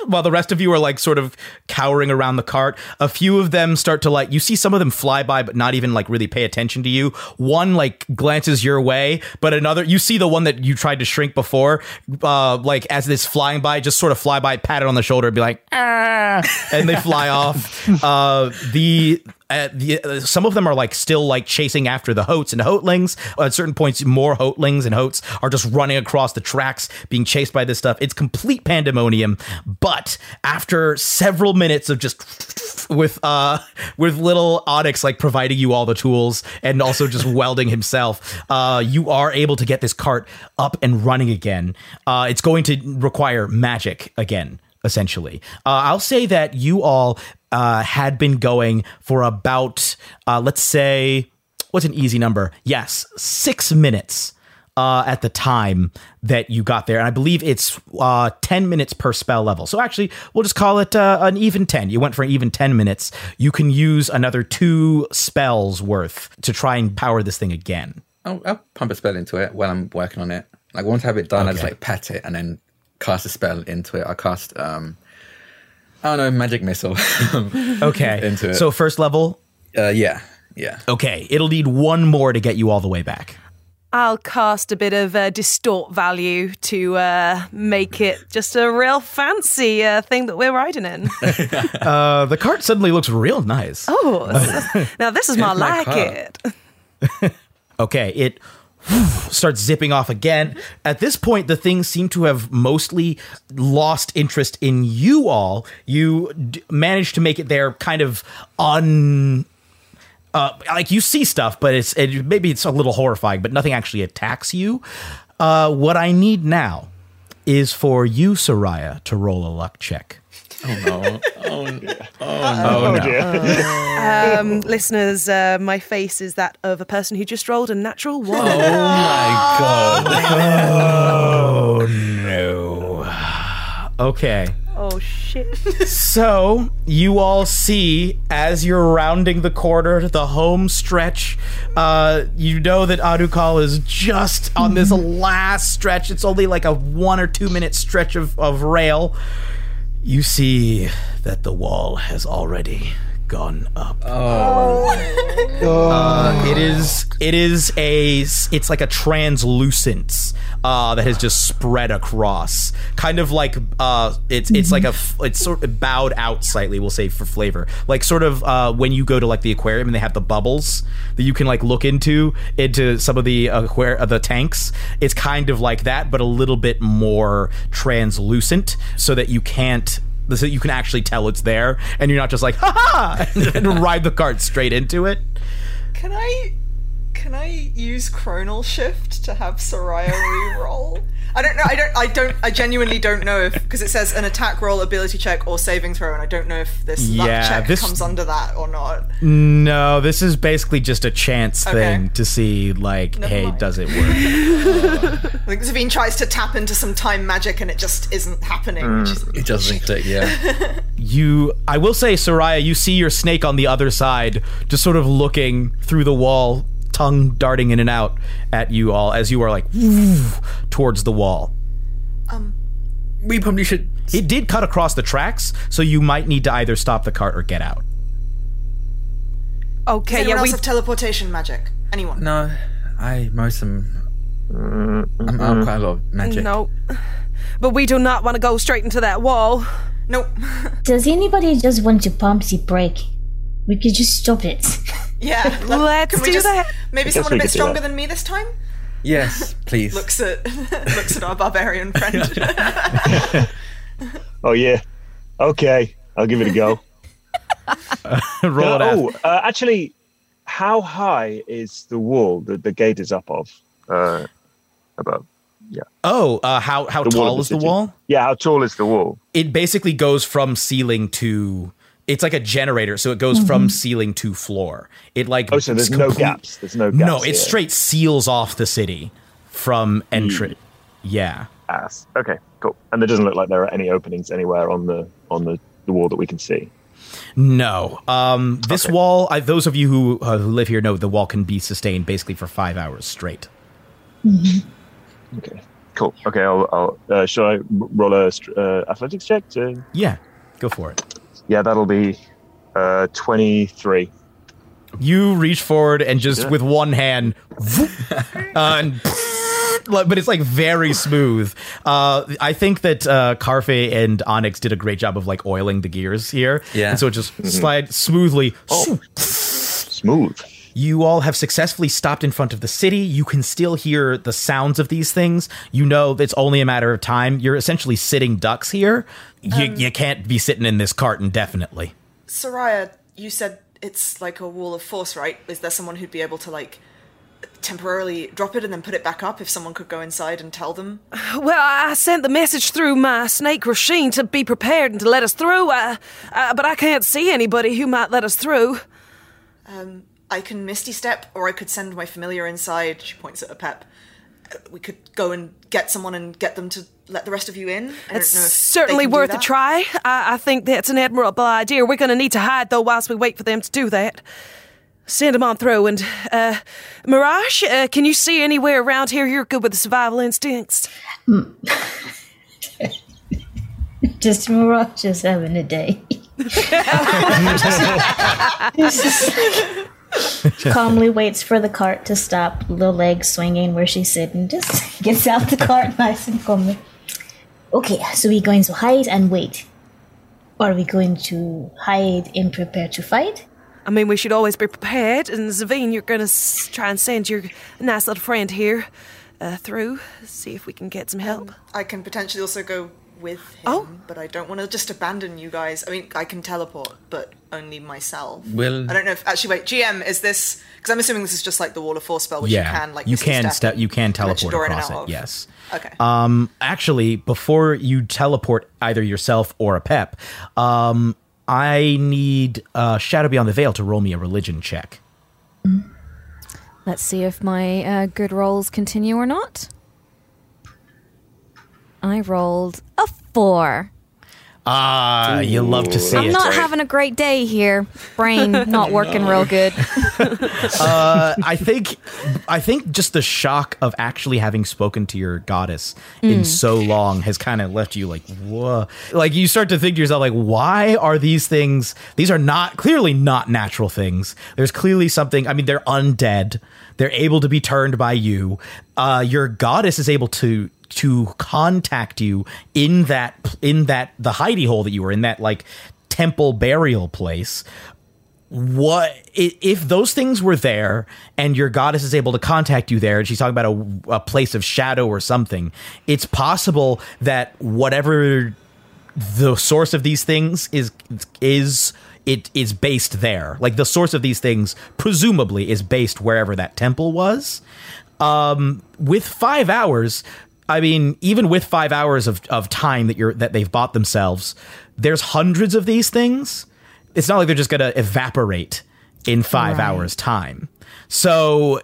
while the rest of you are like sort of cowering around the cart. A few of them start to like you see some of them fly by, but not even like really pay attention to you. One like glances your way, but another you see the one that you tried to shrink before, uh, like as it's flying by, just sort of fly by, pat it on the shoulder, and be like, ah, and they fly off. Uh, the at the, uh, some of them are like still like chasing after the Hoats and Hotelings. At certain points, more Hotelings and Hoats are just running across the tracks, being chased by this stuff. It's complete pandemonium. But after several minutes of just with uh with little Onyx like providing you all the tools and also just welding himself, uh, you are able to get this cart up and running again. Uh, it's going to require magic again essentially. Uh, I'll say that you all uh, had been going for about, uh, let's say, what's an easy number? Yes, six minutes. Uh, at the time that you got there, and I believe it's uh, ten minutes per spell level. So actually, we'll just call it uh, an even ten. You went for an even ten minutes. You can use another two spells worth to try and power this thing again. I'll, I'll pump a spell into it while I'm working on it. Like once I have it done, I just like pat it and then cast a spell into it. I cast um, I don't know, magic missile. Okay, Into it. so first level. uh, yeah, yeah. Okay, it'll need one more to get you all the way back. I'll cast a bit of uh, distort value to uh, make it just a real fancy uh, thing that we're riding in. Uh, the cart suddenly looks real nice. Oh, now this is my my like car. it. Okay, it starts zipping off again. At this point, the things seem to have mostly lost interest in you all. You d- to make it there kind of un. Uh, like you see stuff, but it's it, maybe it's a little horrifying, but nothing actually attacks you. Uh, what I need now is for you, Soraya, to roll a luck check. Oh no. Oh, no. Oh, dear. Um, listeners, uh, my face is that of a person who just rolled a natural one. oh my god. Oh no. Okay. Shit! So you all see as you're rounding the corner, the home stretch. Uh, you know that Adukal is just on this last stretch. It's only like a one or two minute stretch of, of rail. You see that the wall has already gone up. Uh, it is it is a it's like a translucence uh, that has just spread across, kind of like uh, it's it's like a it's sort of bowed out slightly. We'll say for flavor, like sort of uh, when you go to like the aquarium and they have the bubbles that you can like look into into some of the aquar- uh, the tanks. It's kind of like that, but a little bit more translucent, so that you can't so you can actually tell it's there, and you're not just like ha ha and ride the cart straight into it. Can I can I use Chronal Shift to have Soraya re-roll? I don't know. I don't. I don't. I genuinely don't know if because it says an attack roll, ability check, or saving throw, and I don't know if this luck Yeah, check this- comes under that or not. No, this is basically just a chance Okay. thing to see, like, Never hey, mind. does it work? I think Zavine tries to tap into some time magic, and it just isn't happening. Which is mm, It doesn't click, yeah. you, I will say, Soraya, you see your snake on the other side, just sort of looking through the wall, tongue darting in and out at you all as you are like towards the wall. Um, we probably should It did cut across the tracks, so you might need to either stop the cart or get out. Does Okay, anyone yeah, else we have teleportation magic? Anyone? No, I most am I'm, I'm quite a lot of magic. no, but we do not want to go straight into that wall. Nope. Does anybody just want to pump the brake? We could just stop it. yeah. Let's can we do just, that. Maybe someone a bit stronger than me this time. Yes, please. Looks at looks at our barbarian friend. Oh, yeah. Okay. I'll give it a go. Roll it out. oh, uh, actually, how high is the wall that the gate is up of? Uh, above. Yeah. Oh, uh, how how The tall the is the city. wall? Yeah. How tall is the wall? it basically goes from ceiling to it's like a generator so it goes from ceiling to floor it like Oh, so there's it's no gaps. There's no gaps. no it here. straight seals off the city from entry yeah Ass. Okay. Cool. And there doesn't look like there are any openings anywhere on the on the, the wall that we can see. no um this Okay. wall I, those of you who uh, who live here know the wall can be sustained basically for five hours straight Okay. Cool. Okay, I'll. I'll uh, shall I roll a uh, athletics check? To... Yeah, go for it. Yeah, that'll be uh, twenty-three. You reach forward and just Yeah. with one hand, uh, and but it's like very smooth. Uh, I think that uh, Karfe and Onyx did a great job of like oiling the gears here. Yeah. and so it just slide smoothly. Oh. Smooth. You all have successfully stopped in front of the city. You can still hear the sounds of these things. You know it's only a matter of time. You're essentially sitting ducks here. You, you can't be sitting in this cart indefinitely. Soraya, you said it's like a wall of force, right? Is there someone who'd be able to like temporarily drop it and then put it back up if someone could go inside and tell them? Well, I sent the message through my snake Rasheen to be prepared and to let us through, uh, uh, but I can't see anybody who might let us through. Um, I can Misty Step, or I could send my familiar inside. She points at a pep. Uh, We could go and get someone and get them to let the rest of you in. I don't It's know if certainly worth a try. I, I think that's an admirable idea. We're going to need to hide, though, whilst we wait for them to do that. Send them on through. And, uh, Mirage, uh, can you see anywhere around here? You're good with the survival instincts. Just Mirage just having a day. Calmly waits for the cart to stop, little legs swinging where she's sitting. Just gets out the cart nice and calmly. Okay, so we're going to hide and wait. Or are we going to hide and prepare to fight? I mean, we should always be prepared. And Zavine, you're going to s- try and send your nice little friend here uh, through, see if we can get some help. I can potentially also go with him, Oh. but I don't want to just abandon you guys. I mean, I can teleport, but only myself. Will- I don't know if actually wait. GM, is this? Because I'm assuming this is just like the wall of force spell, which yeah, you can like you can step step. You can teleport door in and across it. of. Yes. Okay. Um, actually, before you teleport either yourself or a pep, um, I need uh, Shadow Beyond the Veil to roll me a religion check. Let's see if my uh, good rolls continue or not. I rolled a four. Ah, you love to see I'm it. not having a great day here. Brain not working real good. uh, I think, I think just the shock of actually having spoken to your goddess in Mm. so long has kind of left you like, whoa. Like you start to think to yourself, like, why are these things? These are not clearly not natural things. There's clearly something. I mean, they're undead. They're able to be turned by you. Uh, your goddess is able to to contact you in that in that the hidey hole that you were in that like temple burial place. What if those things were there and your goddess is able to contact you there and she's talking about a, a place of shadow or something it's possible that whatever the source of these things is is it is based there. Like the source of these things presumably is based wherever that temple was. Um with five hours i mean even with five hours of, of time that you're that they've bought themselves there's hundreds of these things it's not like they're just gonna evaporate in five Right. hours time so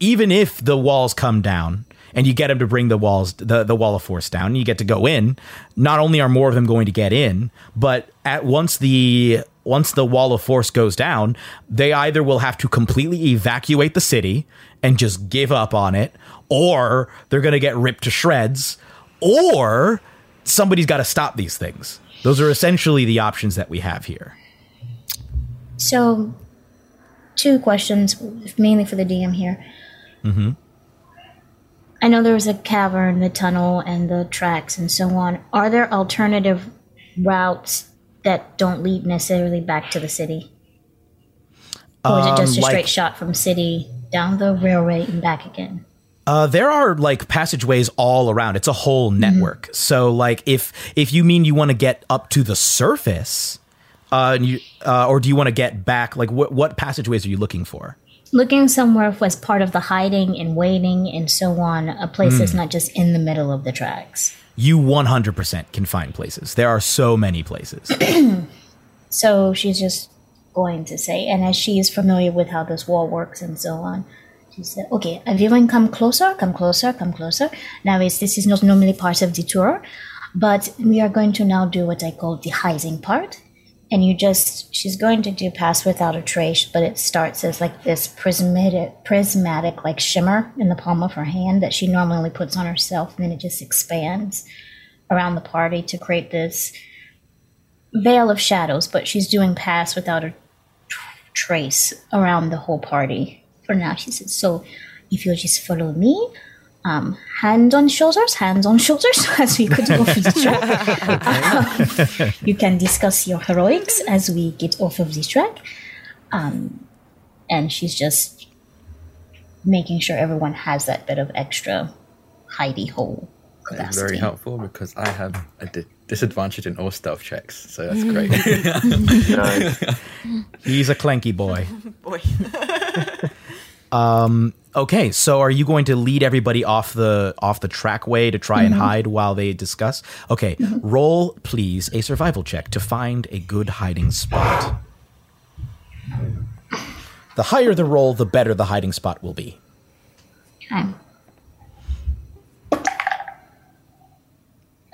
even if the walls come down and you get them to bring the walls the, the wall of force down and you get to go in not only are more of them going to get in but at once the once the wall of force goes down they either will have to completely evacuate the city and just give up on it or they're going to get ripped to shreds or somebody's got to stop these things those are essentially the options that we have here So, two questions, mainly for the DM here. mm-hmm. I know there was a cavern, the tunnel, and the tracks, and so on. Are there alternative routes that don't lead necessarily back to the city? Or is it just a Um, like- straight shot from city down the railway and back again? Uh, there are like passageways all around. It's a whole network. So, like, if if you mean you want to get up to the surface, uh, and you, uh, or do you want to get back? Like, what what passageways are you looking for? Looking somewhere was part of the hiding and waiting and so on, a place that's Hmm. not just in the middle of the tracks. You one hundred percent can find places. There are so many places. So she's just going to say, and as she is familiar with how this wall works and so on, she said, "Okay, everyone, come closer, come closer, come closer." Now, is this is not normally part of the tour, but we are going to now do what I call the hiding part. and you just she's going to do pass without a trace but it starts as like this prismatic prismatic like shimmer in the palm of her hand that she normally puts on herself and then it just expands around the party to create this veil of shadows but she's doing pass without a trace around the whole party for now she says so if you'll just follow me um, hand on shoulders, hands on shoulders, as we could go off the track. Um, you can discuss your heroics as we get off of this track. Um, and she's just making sure everyone has that bit of extra hidey hole That's very helpful because I have a di- disadvantage in all stealth checks, so that's great. He's a clanky boy. Boy. Um, okay, so are you going to lead everybody off the off the trackway to try and mm-hmm. hide while they discuss? Okay, mm-hmm. roll please a survival check to find a good hiding spot. The higher the roll, the better the hiding spot will be. Okay.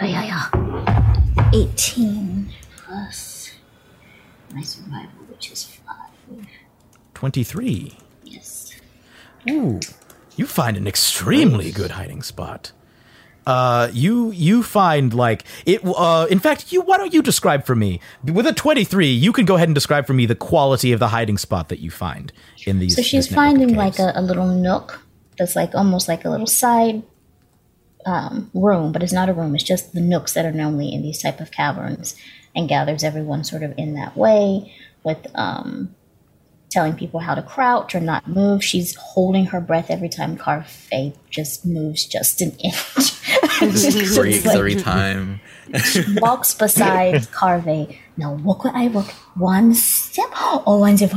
Oh, yeah, yeah. 18 plus my survival, which is 5. 23. Ooh, you find an extremely good hiding spot. Uh, you you find like it. Uh, in fact, you why don't you describe for me with a twenty three? You can go ahead and describe for me the quality of the hiding spot that you find in these. So she's this network of finding like a, a little nook that's like almost like a little side um, room, but it's not a room. It's just the nooks that are normally in these type of caverns, and gathers everyone sort of in that way with um, telling people how to crouch or not move. She's holding her breath every time Karfe just moves just an inch. Breathes like- every time. walks beside Karfe. Now walk I walk. One step. Oh, one step.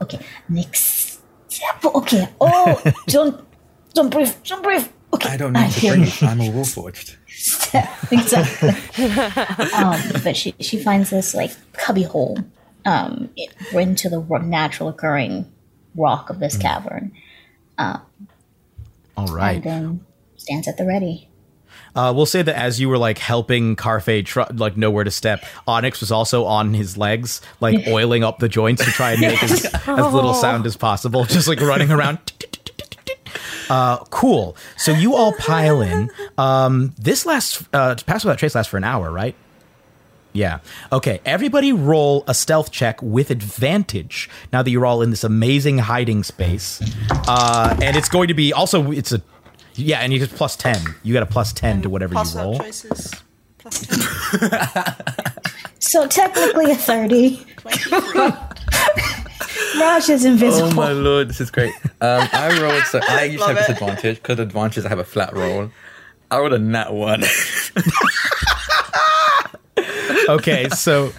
Okay, next step. Okay. Oh, don't, don't breathe. Don't breathe. Okay. I don't need to breathe. I'm a warforged. exactly. um, but she she finds this like cubby hole um, it- into the natural occurring rock of this cavern, Um, All right. and then stands at the ready. Uh, we'll say that as you were like helping Karfe tr- like know where to step, Onyx was also on his legs, like oiling up the joints to try and make as, as little sound as possible, just like running around. Uh, cool. So you all pile in. Um, this lasts. Uh, pass without trace lasts for an hour, right? Yeah. Okay. Everybody roll a stealth check with advantage. Now that you're all in this amazing hiding space, uh, and it's going to be also it's a yeah, and you get plus ten. You got a plus ten to whatever you without roll. traces. Plus 10. So technically a thirty. Raj is invisible. Oh my lord, this is great. Um, I rolled, so I usually have Love it. disadvantage because advantage I have a flat roll. I rolled a nat one. Okay, so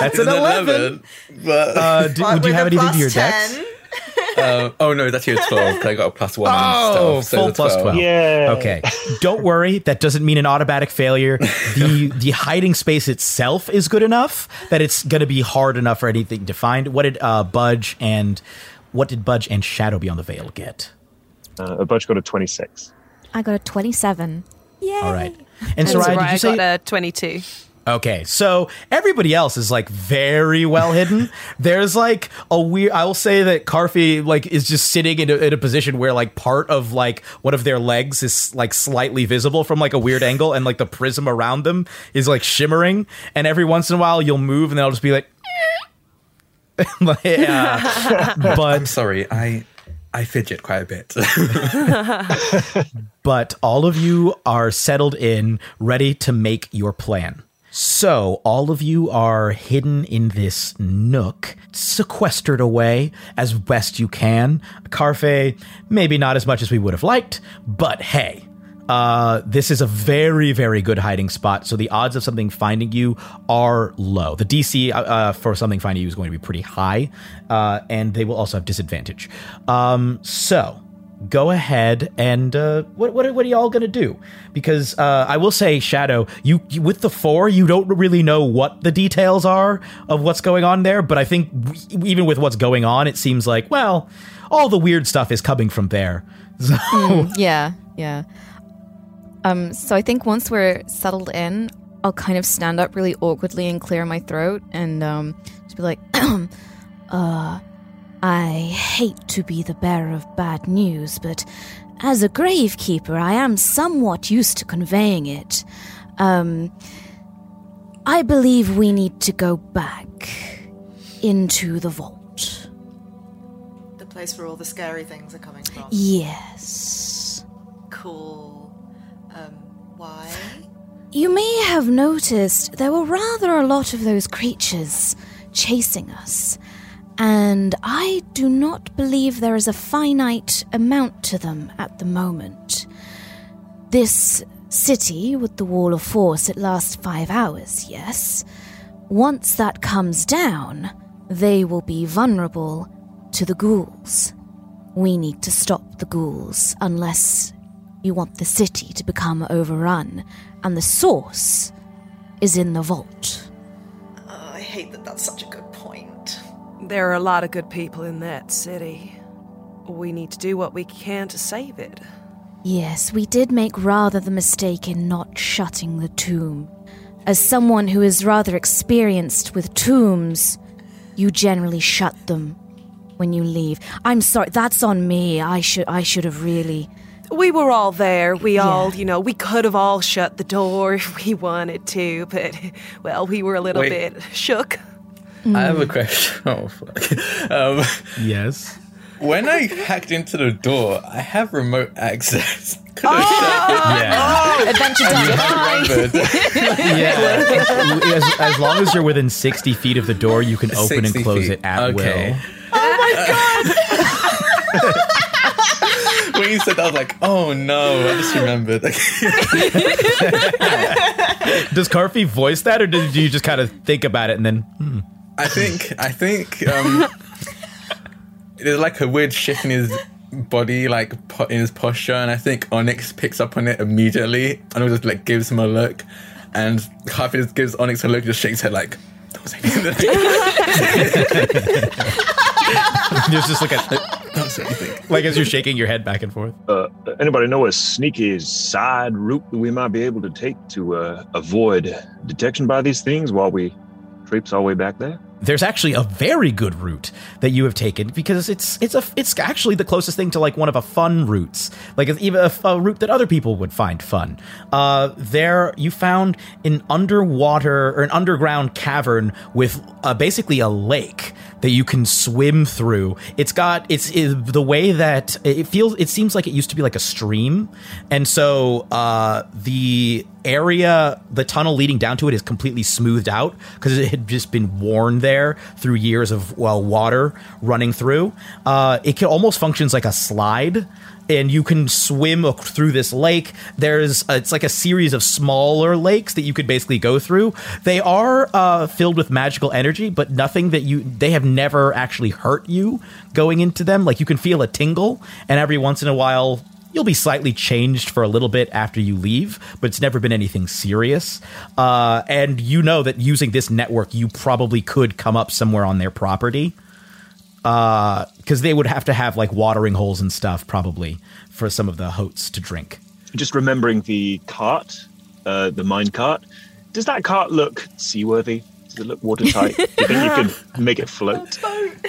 that's It's an eleven. but Uh, do, But do you have a anything to your 10, dex? uh, oh no, that's your twelve. 'cause I got a plus one. and Oh, stuff, so full it's a plus 12. Yeah. Okay. Don't worry. That doesn't mean an automatic failure. The the hiding space itself is good enough that it's going to be hard enough for anything to find. What did uh, Budge and what did Budge and Shadow Beyond the Veil get? Uh, a bunch got a 26. I got a 27. Yay. All right. And And Soraya, Soraya did you say? got a 22. Okay, so everybody else is like very well hidden. There's like a weird. I will say that Karfe like is just sitting in a, in a position where like part of like one of their legs is like slightly visible from like a weird angle, and like the prism around them is like shimmering. And every once in a while, you'll move, and they'll just be like. Like, yeah. but I'm sorry, I I fidget quite a bit. but all of you are settled in, ready to make your plan. So, all of you are hidden in this nook, sequestered away as best you can. Karfe, maybe not as much as we would have liked, but hey, uh, this is a very, very good hiding spot. So, the odds of something finding you are low. The DC uh, uh, for something finding you is going to be pretty high, uh, and they will also have disadvantage. Um, so, go ahead and uh, what what what are y'all gonna do? Because uh, I will say, Shadow, you, you with the four, you don't really know what the details are of what's going on there. But I think w- even with what's going on, it seems like well, all the weird stuff is coming from there. So Yeah, yeah. Um, so I think once we're settled in, I'll kind of stand up really awkwardly and clear my throat and um, just be like, uh, I hate to be the bearer of bad news, but as a gravekeeper, I am somewhat used to conveying it. Um, I believe we need to go back into the vault. The place where all the scary things are coming from. Yes. Cool. Why? You may have noticed there were rather a lot of those creatures chasing us, and I do not believe there is a finite amount to them at the moment. This city with the wall of force, it lasts five hours, yes? Once that comes down, they will be vulnerable to the ghouls. We need to stop the ghouls unless you want the city to become overrun, and the source is in the vault. Uh, I hate that that's such a good point. There are a lot of good people in that city. We need to do what we can to save it. Yes, we did make rather the mistake in not shutting the tomb. As someone who is rather experienced with tombs, you generally shut them when you leave. I'm sorry, that's on me. I should I should have really We were all there. We all, you know, we could have all shut the door if we wanted to, but, well, we were a little Wait. bit shook. I have a question. Oh, fuck. Um, Yes. when I hacked into the door, I have remote access. Could have shut it. Yeah. adventure done. Yeah. as, as long as you're within 60 feet of the door, you can open and close feet. it at will. Okay. will. When you said that, I was like, oh no, I just remembered. Does Karfe voice that, or do you just kind of think about it and then? Hmm. I think, I think, um, there's like a weird shift in his body, like po- in his posture, and I think Onyx picks up on it immediately and just like gives him a look, and Karfe just gives Onyx a look, just shakes his head like, don't say anything. There's just like a anything. like as you're shaking your head back and forth. Uh, anybody know a sneaky side route that we might be able to take to uh, avoid detection by these things while we traipse our way back there? There's actually a very good route that you have taken because it's it's a it's actually the closest thing to like one of a fun routes, like even a, a route that other people would find fun. Uh, there you found an underwater or an underground cavern with uh, basically a lake that you can swim through. It's got it's it, the way that it feels. It seems like it used to be like a stream, and so uh, the area, the tunnel leading down to it, is completely smoothed out because it had just been worn there through years of well water running through. Uh, it can almost functions like a slide. And you can swim through this lake. There's uh, it's like a series of smaller lakes that you could basically go through. They are uh, filled with magical energy, but nothing that you they have never actually hurt you going into them. Like you can feel a tingle, and every once in a while you'll be slightly changed for a little bit after you leave, but it's never been anything serious. Uh, and you know that using this network, you probably could come up somewhere on their property. Because they would have to have like watering holes and stuff, probably, for some of the hoats to drink. Just remembering the cart, uh, the mine cart. Does that cart look seaworthy? Does it look watertight? Do you think you could make it float?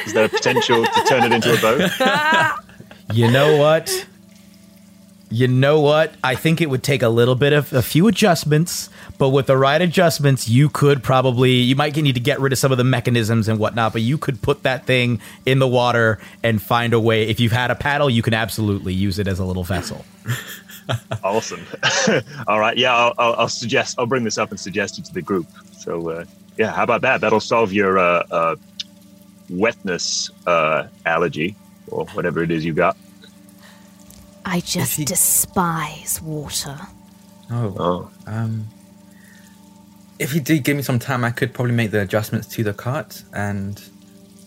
Is there a potential to turn it into a boat? You know what? You know what? I think it would take a little bit of a few adjustments, but with the right adjustments, you could probably you might need to get rid of some of the mechanisms and whatnot, but you could put that thing in the water and find a way. If you've had a paddle, you can absolutely use it as a little vessel. Awesome. All right. Yeah, I'll, I'll, I'll suggest. I'll bring this up and suggest it to the group. So, uh, yeah, how about that? That'll solve your uh, uh, wetness uh, allergy or whatever it is you got. I just he- despise water. Oh, Oh, um, if you did give me some time, I could probably make the adjustments to the cart and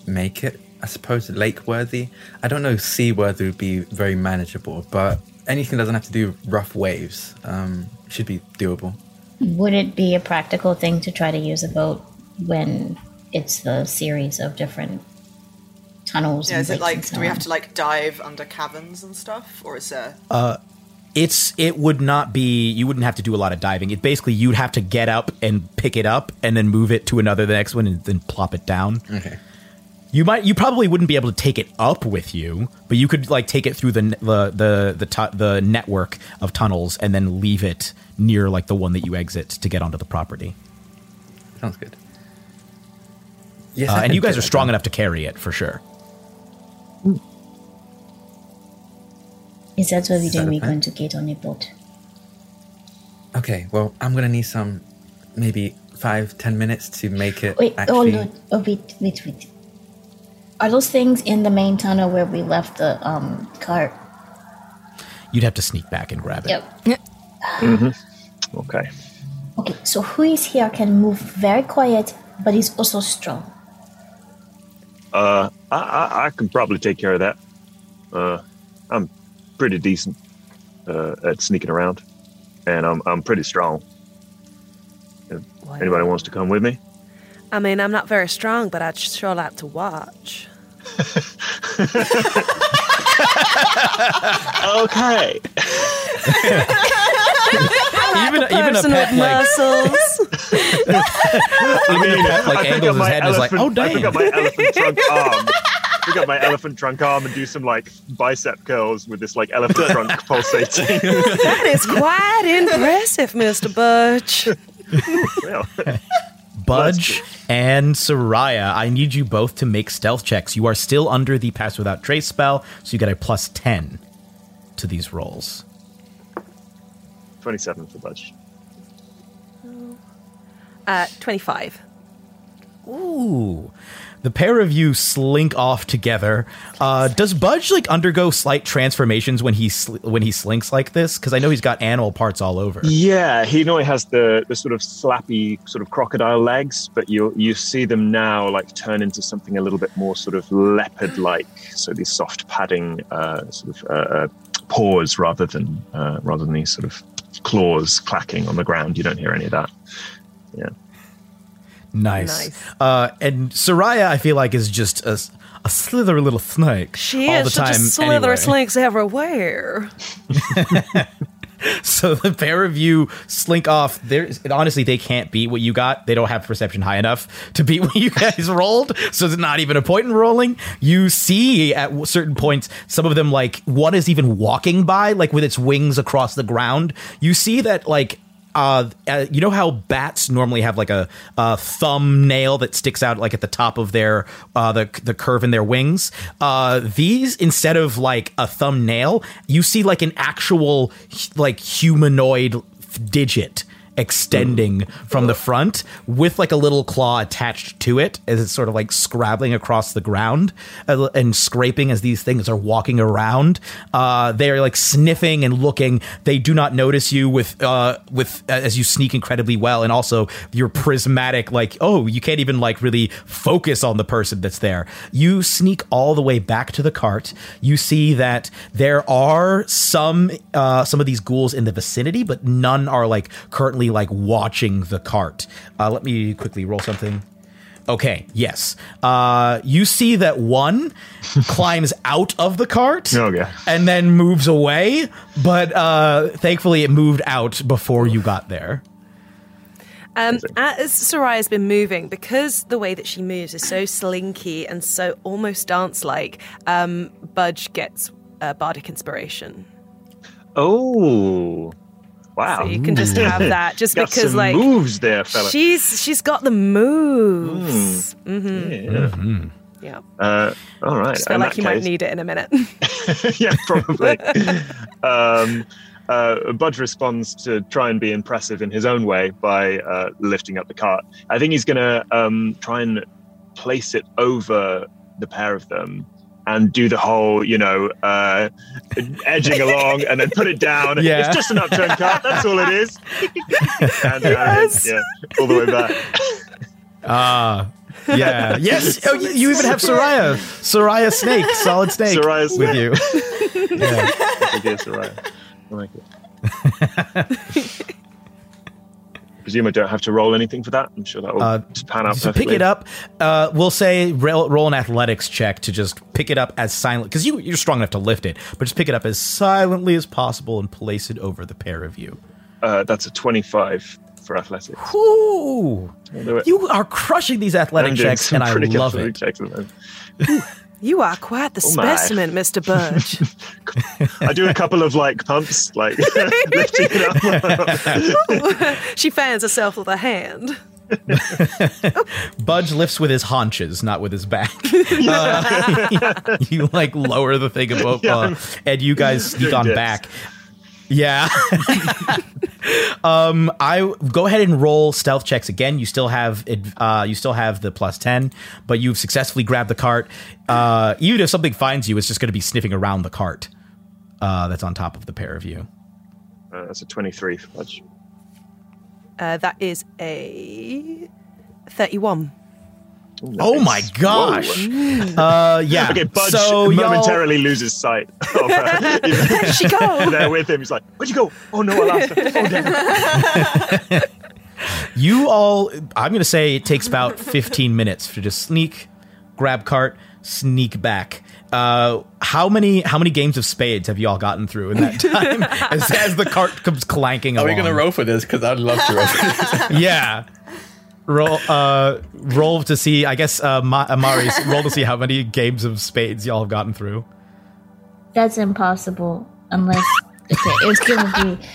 make it, I suppose, lake worthy. I don't know, sea worthy would be very manageable, but anything that doesn't have to do with rough waves um, should be doable. Would it be a practical thing to try to use a boat when it's the series of different tunnels? Yeah, and is it like do we have to like dive under caverns and stuff, or is there? It's it would not be you wouldn't have to do a lot of diving. It basically you'd have to get up and pick it up and then move it to another the next one and then plop it down. Okay. You might you probably wouldn't be able to take it up with you, but you could like take it through the the the the, tu- the network of tunnels and then leave it near like the one that you exit to get onto the property. Sounds good. Yes, Uh, and you guys are strong enough to carry it for sure. Is that what we're doing? We're going to get on a boat. Okay, well, I'm gonna need some, maybe five, ten minutes to make it Wait, actually. oh, no. oh, wait, wait, wait. Are those things in the main tunnel where we left the um cart? You'd have to sneak back and grab it. Yep. Okay. Okay, so who is here can move very quiet, but he's also strong. Uh, I, I, I can probably take care of that. Uh, I'm pretty decent uh, at sneaking around, and I'm I'm pretty strong. If anybody wants to come with me? I mean, I'm not very strong, but I'd sure like to watch. Okay. even like even a person pet like muscles. even a pet like angles his head and is like, elephant- oh I pick damn. up my elephant trunk arm. Pick up my elephant trunk arm and do some like bicep curls with this like elephant trunk pulsating. that is quite impressive, Mr. Budge. well, Budge and Soraya, I need you both to make stealth checks. You are still under the pass without trace spell, so you get a plus 10 to these rolls. 27 for Budge. Uh, 25. Ooh. The pair of you slink off together. Uh, does Budge like undergo slight transformations when he sl- when he slinks like this? Because I know he's got animal parts all over. Yeah, he normally has the, the sort of slappy sort of crocodile legs, but you you see them now like turn into something a little bit more sort of leopard like. So these soft padding uh, sort of uh, uh, paws rather than uh, rather than these sort of claws clacking on the ground. You don't hear any of that. Yeah. Nice. Nice. Uh, and Soraya, I feel like, is just a slither little snake She all is the time. a slither anyway. everywhere. So the pair of you slink off. There, honestly, they can't beat what you got. They don't have perception high enough to beat what you guys rolled. So it's not even a point in rolling. You see at certain points, some of them like one is even walking by, like with its wings across the ground. You see that like. Uh, uh, you know how bats normally have like a, a thumbnail that sticks out like at the top of their uh, the the curve in their wings. Uh, these instead of like a thumbnail, you see like an actual like humanoid digit extending from the front with like a little claw attached to it as it's sort of like scrabbling across the ground uh, and scraping as these things are walking around. Uh, they're like sniffing and looking. They do not notice you with uh, with as you sneak incredibly well and also your prismatic like oh you can't even like really focus on the person that's there. You sneak all the way back to the cart. You see that there are some uh, some of these ghouls in the vicinity but none are like currently like watching the cart uh, let me quickly roll something Okay, yes. Uh, you see that one climbs out of the cart Okay. and then moves away, but uh, thankfully it moved out before you got there. Um, as Soraya's been moving, because the way that she moves is so slinky and so almost dance like, um, Budge gets uh, bardic inspiration. Oh, wow! So you can just have that, just Got because some like moves there, fella. she's she's got the moves. yeah. Yeah, Uh, all right. just feel in like that you might need it in a minute. yeah, probably. um, uh, Budge responds to try and be impressive in his own way by uh, lifting up the cart. I think he's going to um, try and place it over the pair of them and do the whole, you know, uh, edging along and then put it down. Yeah. It's just an upturned cart. That's all it is. and, uh, Yes. Yeah, all the way back. Ah, yeah, yes. Oh, you, you even have Soraya, Soraya Snake, solid snake, Soraya with you. yeah. Idea, Soraya. I like it. presume I don't have to roll anything for that. I'm sure that will Uh, pan out to perfectly. pick it up, uh, we'll say roll, roll an athletics check to just pick it up as silent because you you're strong enough to lift it, but just pick it up as silently as possible and place it over the pair of you. Uh, that's a 25 for athletics. Ooh, I'll do it. you are crushing these athletic checks, and I love it. Checks at the moment. You are quite the Oh specimen, Mr. Budge. I do a couple of like pumps, like lifting it up. she fans herself with a hand. Budge lifts with his haunches, not with his back. Uh, you like lower the thing above, uh, and you guys sneak on back. Yeah. um, I go ahead and roll stealth checks again. You still have it- uh, you still have the plus ten, but you've successfully grabbed the cart. Uh, even if something finds you, it's just going to be sniffing around the cart uh, that's on top of the pair of you. Uh, that's a 23 for Budge. Uh, that is a 31. Oh my gosh! Uh, yeah. Okay, Budge so y'all- momentarily loses sight. Of, uh, Where'd she go? there with him. He's like, "Where'd you go? Oh no, I lost her. Oh damn!" You all, I'm going to say it takes about 15 minutes to just sneak, grab cart, sneak back. Uh, how many how many games of spades have you all gotten through in that time as, as the cart comes clanking Are we going to roll for this? Because I'd love to roll for this. Yeah. Roll, uh, roll to see. I guess uh, Ma- Amari's roll to see how many games of spades y'all have gotten through. That's impossible unless okay, it's gonna be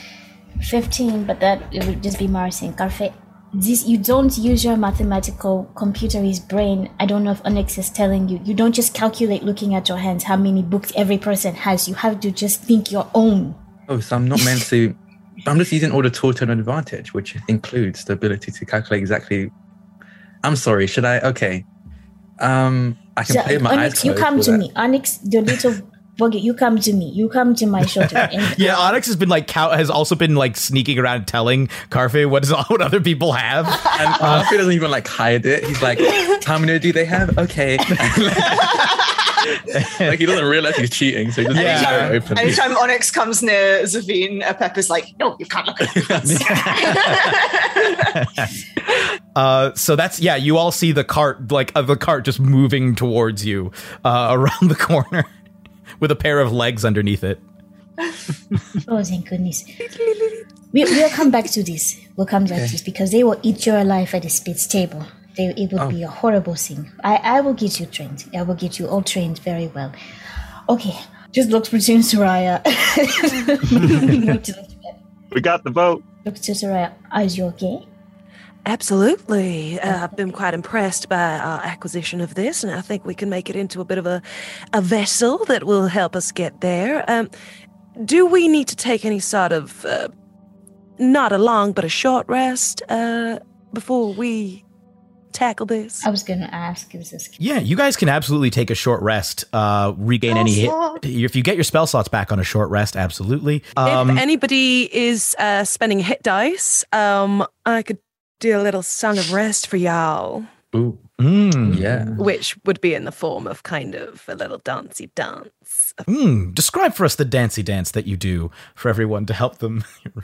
fifteen, but that it would just be Marcin. Karfe, this you don't use your mathematical computerist brain. I don't know if Onyx is telling you. You don't just calculate looking at your hands how many books every person has. You have to just think your own. Oh, so I'm not meant to. I'm just using all the tools to an advantage, which includes the ability to calculate exactly. I'm sorry. Should I? Okay. Um, I can So, play with my eyes Onyx, you come to that. me. Onyx, the little buggy, you come to me. You come to my shoulder. And Yeah, Onyx has been like cow- has also been like sneaking around telling Karfe what is what other people have. And Alfie doesn't even like hide it. He's like, "How many do they have?" Okay. Like he doesn't realize he's cheating, so he just Yeah. yeah. open. Anytime Onyx comes near Zavine, uh, Pepper's like, no, you can't look at Uh, so that's yeah. You all see the cart, like uh, the cart, just moving towards you uh, around the corner with a pair of legs underneath it. Oh, thank goodness. We, we'll come back to this. We'll come back to this because they will eat your alive at the spitz table. They, it would be a horrible thing. I, I will get you trained. I will get you all trained very well. Okay, just looks between Soraya. We got the vote. look to Soraya. Are you okay? Absolutely. Uh, I've been quite impressed by our acquisition of this, and I think we can make it into a bit of a, a vessel that will help us get there. Um, do we need to take any sort of, uh, not a long, but a short rest uh, before we tackle this? I was going to ask, is this Yeah, you guys can absolutely take a short rest, uh, regain any hit. If you get your spell slots back on a short rest, absolutely. Um, if anybody is uh, spending hit dice, um, I could do a little song of rest for y'all, Ooh, mm, yeah. which would be in the form of kind of a little dancey dance. mm, describe for us the dancey dance that you do for everyone to help them.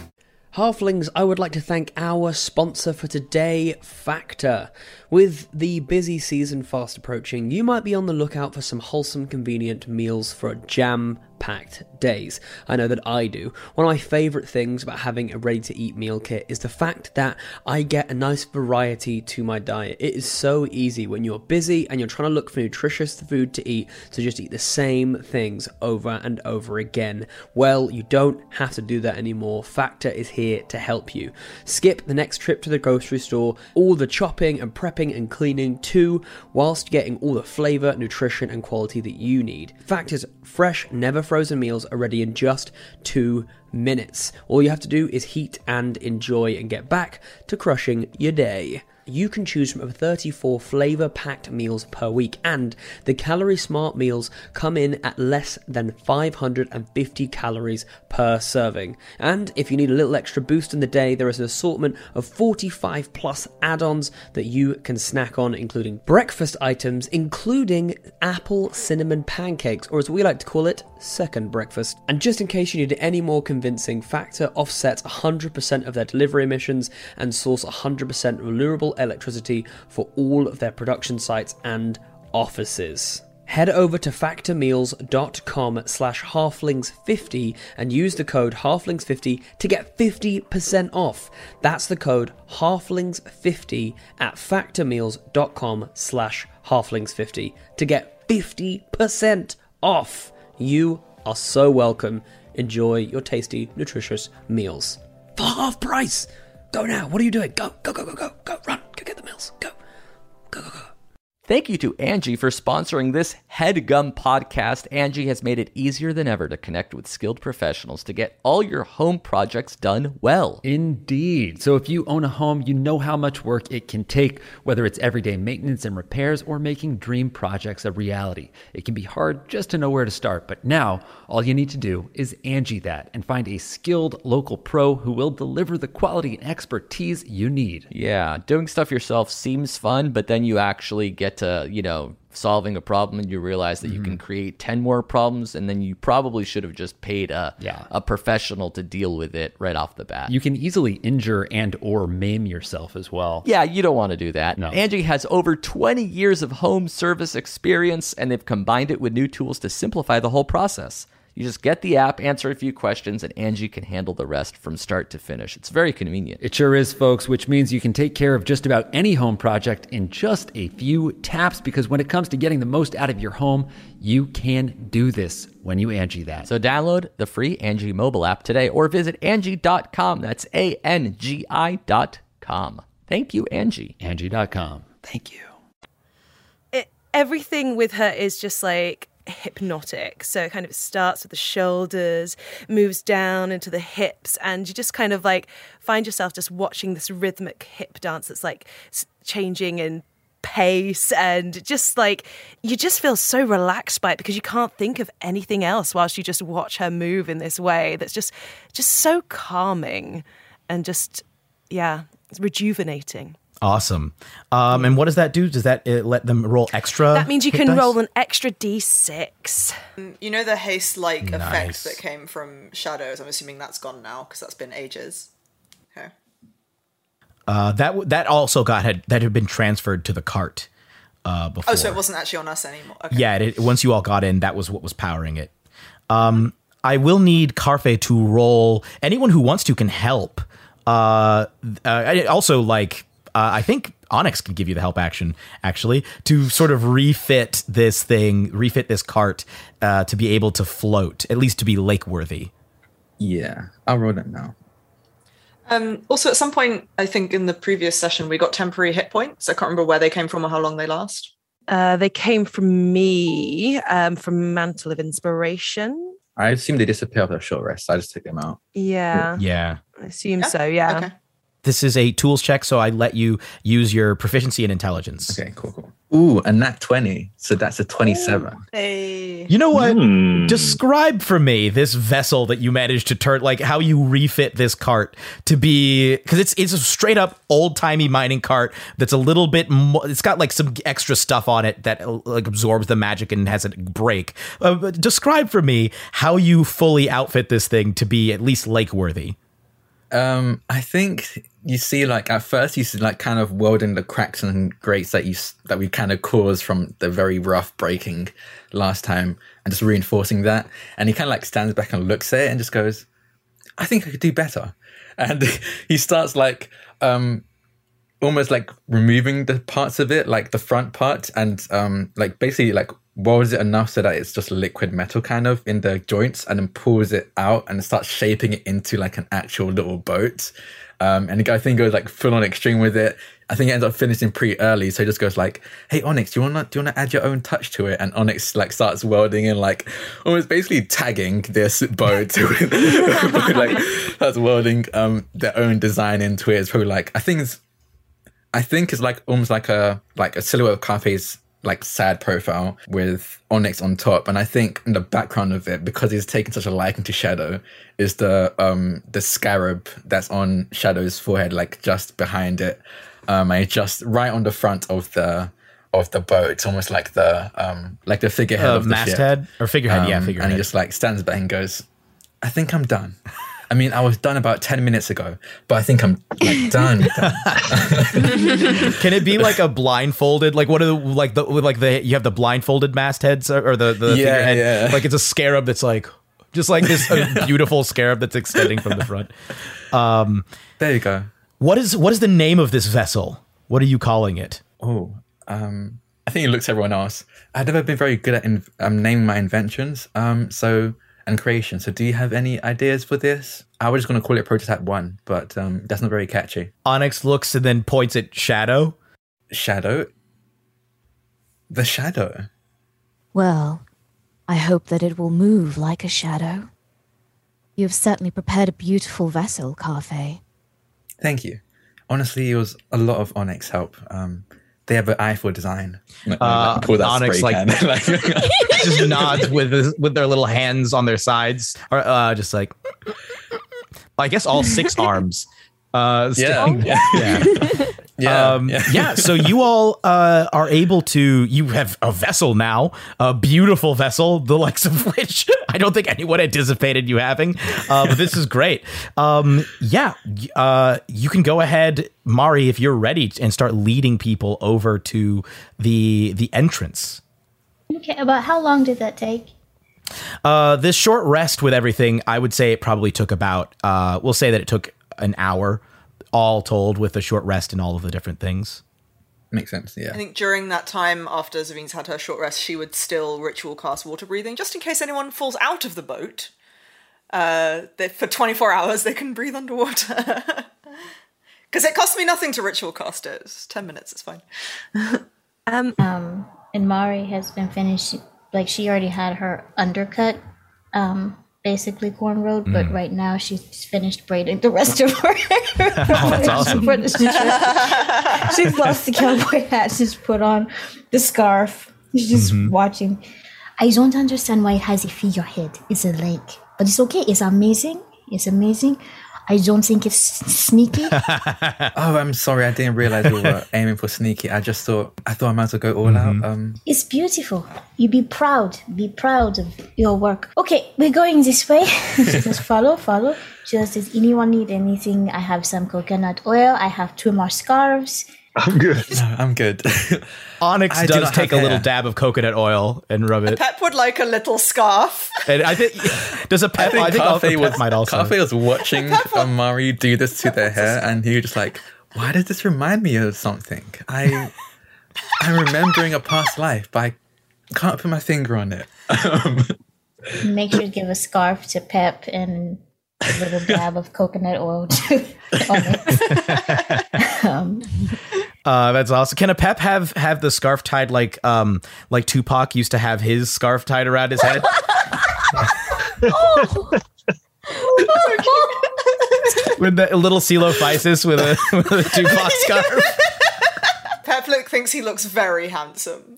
Halflings, I would like to thank our sponsor for today, Factor. With the busy season fast approaching, you might be on the lookout for some wholesome, convenient meals for a jam packed days. I know that I do. One of my favourite things about having a ready to eat meal kit is the fact that I get a nice variety to my diet. It is so easy when you're busy and you're trying to look for nutritious food to eat to just eat the same things over and over again. Well, you don't have to do that anymore. Factor is here to help you. Skip the next trip to the grocery store, all the chopping and prepping and cleaning too, whilst getting all the flavour, nutrition, and quality that you need. Factor's fresh, never frozen meals are ready in just two minutes. All you have to do is heat and enjoy and get back to crushing your day. You can choose from over 34 flavor packed meals per week, and the Calorie Smart meals come in at less than 550 calories per serving. And if you need a little extra boost in the day, there is an assortment of 45 plus add ons that you can snack on, including breakfast items, including apple cinnamon pancakes, or as we like to call it, second breakfast. And just in case you need any more convincing, Factor offsets 100% of their delivery emissions and source 100% renewable electricity for all of their production sites and offices. Head over to factormeals.com slash halflings50 and use the code halflings50 to get 50% off. That's the code halflings50 at factormeals.com slash halflings50 to get 50% off. You are so welcome. Enjoy your tasty, nutritious meals. For half price! Go now. What are you doing? Go, go, go, go, go, go. Run. Go get the meals. Go. Go, go, go. Thank you to Angie for sponsoring this HeadGum podcast. Angie has made it easier than ever to connect with skilled professionals to get all your home projects done well. Indeed. So if you own a home, you know how much work it can take, whether it's everyday maintenance and repairs or making dream projects a reality. It can be hard just to know where to start, but now all you need to do is Angie that and find a skilled local pro who will deliver the quality and expertise you need. Yeah, doing stuff yourself seems fun, but then you actually get to, you know, solving a problem and you realize that you can mm-hmm. create 10 more problems and then you probably should have just paid a Yeah. a professional to deal with it right off the bat. You can easily injure and or maim yourself as well. yeah, you don't want to do that. No. Angie has over 20 years of home service experience and they've combined it with new tools to simplify the whole process. You just get the app, answer a few questions, and Angie can handle the rest from start to finish. It's very convenient. It sure is, folks, which means you can take care of just about any home project in just a few taps because when it comes to getting the most out of your home, you can do this when you Angie that. So download the free Angie mobile app today or visit Angie.com. That's A N G I dot com. Thank you, Angie. Angie.com. Thank you. it, everything with her is just like hypnotic. So it kind of starts with the shoulders, moves down into the hips, and you just kind of like find yourself just watching this rhythmic hip dance that's like changing in pace and just like you just feel so relaxed by it because you can't think of anything else whilst you just watch her move in this way that's just just so calming and just yeah it's rejuvenating Awesome. Um, and what does that do? Does that uh, let them roll extra? that means you can dice? roll an extra d6 You know the haste like Nice. effect that came from Shadows? I'm assuming that's gone now because that's been ages. Okay. Uh, that w- that also got had that had been transferred to the cart uh, before. Oh, so it wasn't actually on us anymore. Okay. Yeah, it, once you all got in, that was what was powering it. Um, I will need Karfe to roll. Anyone who wants to can help. Uh, uh, also, like uh, I think Onyx can give you the help action actually to sort of refit this thing, refit this cart uh, to be able to float, at least to be lake worthy. Yeah, I'll roll it now. Um, also, at some point, I think in the previous session, we got temporary hit points. I can't remember where they came from or how long they last. Uh, they came from me, um, from Mantle of Inspiration. I assume they disappear after a short rest. I just took them out. Yeah, Yeah. I assume so. Yeah. Okay. This is a tools check, so I let you use your proficiency in intelligence. Okay, cool, cool. Ooh, and that 20. So that's a 27. Hey. You know what? Hmm. Describe for me this vessel that you managed to turn, like how you refit this cart to be, because it's it's a straight up old timey mining cart that's a little bit, mo- it's got like some extra stuff on it that like absorbs the magic and has it break. Uh, describe for me how you fully outfit this thing to be at least lake worthy. Um, I think you see like at first you see like kind of welding the cracks and grates that you that we kind of caused from the very rough breaking last time and just reinforcing that. And he kind of like stands back and looks at it and just goes i think i could do better. And he starts like um almost like removing the parts of it like the front part and um like basically like welds it enough so that it's just liquid metal kind of in the joints and then pulls it out and starts shaping it into like an actual little boat um, and the guy thing goes like full on extreme with it. I think he ends up finishing pretty early, so he just goes like, "Hey Onyx, do you want to do you want to add your own touch to it?" And Onyx like starts welding and like almost basically tagging this boat with like that's welding um their own design into it. It's probably like I think it's I think it's like almost like a like a silhouette of Karfe's like sad profile with Onyx on top, and I think in the background of it, because he's taken such a liking to Shadow, is the um the scarab that's on Shadow's forehead, like just behind it, um, and just right on the front of the of the boat. It's almost like the um like the figurehead Uh, of the ship. masthead? Or figurehead, yeah, figurehead. And he just like stands back and goes, "I think I'm done." I mean, I was done about ten minutes ago, but I think I'm like done. Can it be like a blindfolded? Like what are the like the like the you have the blindfolded mastheads or or the the Yeah, figurehead? yeah. Like it's a scarab that's like just like this uh, beautiful scarab that's extending from the front. Um, there you go. What is what is the name of this vessel? What are you calling it? Oh, um, I think it looks everyone else. I've never been very good at in, um, naming my inventions. Um, so and creation. So, do you have any ideas for this? I was just going to call it Prototype One, but um, that's not very catchy. Onyx looks and then points at Shadow. Shadow. The shadow. Well, I hope that it will move like a shadow. You have certainly prepared a beautiful vessel, Karfe. Thank you. Honestly, it was a lot of Onyx help. Um, they have an eye for design. Like, Uh, like, Onyx like. Like- just nods with with their little hands on their sides, or uh, just like I guess all six arms. Uh, Yeah. Yeah. yeah. Yeah, Um, yeah. yeah. So you all uh, are able to. You have a vessel now, a beautiful vessel, the likes of which I don't think anyone anticipated you having. Uh, but this is great. Um, yeah. Uh, you can go ahead, Mari, if you're ready, and start leading people over to the the entrance. Okay, about how long did that take? Uh, this short rest with everything, I would say it probably took about. Uh, we'll say that it took an hour, all told, with a short rest and all of the different things. Makes sense. Yeah. I think during that time, after Zavine's had her short rest, she would still ritual cast water breathing, just in case anyone falls out of the boat. Uh, they, for 24 hours, they can breathe underwater. Because it costs me nothing to ritual cast it. It's 10 minutes, it's fine. Um, um, and Mari has been finished. Like she already had her undercut, um, basically cornrowed, but Mm. right now she's finished braiding the rest of her hair. That's awesome. For the trip. she's lost the cowboy hat. She's put on the scarf. She's just Mm-hmm. watching. I don't understand why it has a figurehead. It's a lake, but it's okay. It's amazing. It's amazing. I don't think it's sneaky. oh, I'm sorry. I didn't realize we were aiming for sneaky. I just thought I thought I might as well go all Mm-hmm. out. Um, It's beautiful. You be proud. Be proud of your work. Okay, we're going this way. Just follow, follow. Just does anyone need anything? I have some coconut oil. I have two more scarves. I'm good. No, I'm good. Onyx I does not take a have little dab of coconut oil and rub it. Pep would like a little scarf. And I think does a pep. I think, Karfe a pep was might also. Karfe was watching Amari do this to their hair, and he was just like, "Why does this remind me of something? I I'm remembering a past life, but I can't put my finger on it." Make sure to give a scarf to Pep and a little dab of coconut oil to Onyx. um, Uh, that's awesome. Can a pep have have the scarf tied like um like Tupac used to have his scarf tied around his head? with the little Coelophysis with a with a Tupac scarf. Pep look thinks he looks very handsome.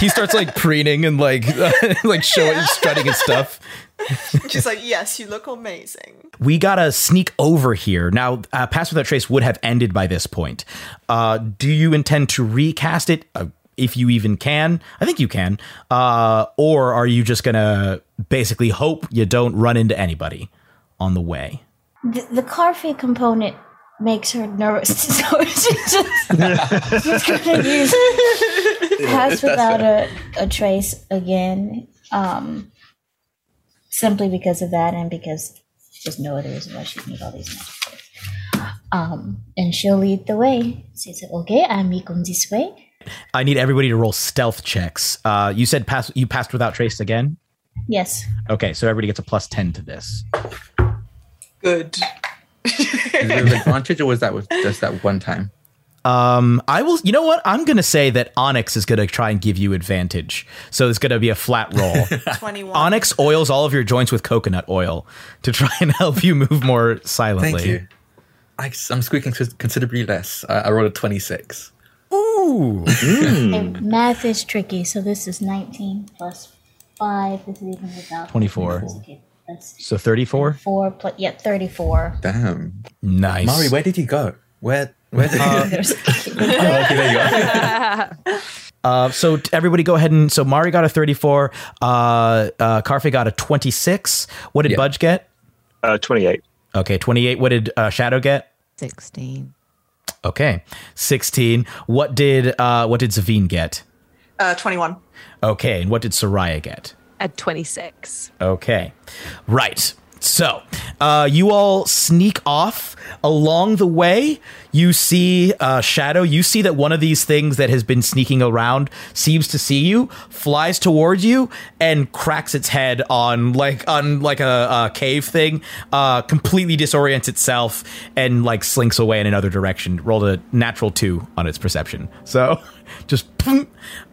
He starts like preening and like like showing strutting his stuff. She's like, yes, you look amazing. we gotta sneak over here now. Uh, Pass Without Trace would have ended by this point. Uh, do you intend to recast it, uh, if you even can? I think you can. Uh, or are you just gonna basically hope you don't run into anybody on the way? the, the Karfe component makes her nervous. So she's just, just gonna use pass without a, a trace again. Um, simply because of that and because there's no other reason why she'd need all these magic tricks. Um, and she'll lead the way. She said, okay, I'm going this way. I need everybody to roll stealth checks. Uh, you said pass. You passed without trace again. Yes. Okay, so everybody gets a plus ten to this. Good. Is it with advantage or was that with just that one time? Um, I will. You know what? I'm gonna say that Onyx is gonna try and give you advantage. So it's gonna be a flat roll. 21. Onyx oils all of your joints with coconut oil to try and help you move more silently. Thank you. I, am squeaking considerably less. I, I rolled a 26. Ooh. And math is tricky, so this is 19 plus 5. This is even without 24. Okay, that's So 34. 4 plus, yeah, 34. Damn. Nice. Mari, where did you go? Where? Where did Uh, Oh, okay, there you go. Uh, so everybody go ahead and so Mari got a 34. Uh, uh, Karfe got a 26. What did Yeah. Budge get? Uh, 28. Okay, 28. What did uh, Shadow get? 16. Okay, 16. What did uh, what did Zavine get? Uh, 21. Okay, and what did Soraya get? At 26. Okay. Right. So, uh, you all sneak off. Along the way, you see uh, Shadow. You see that one of these things that has been sneaking around seems to see you, flies towards you, and cracks its head on like on like a, a cave thing. Uh, completely disorients itself and like slinks away in another direction. Rolled a natural two on its perception. So, just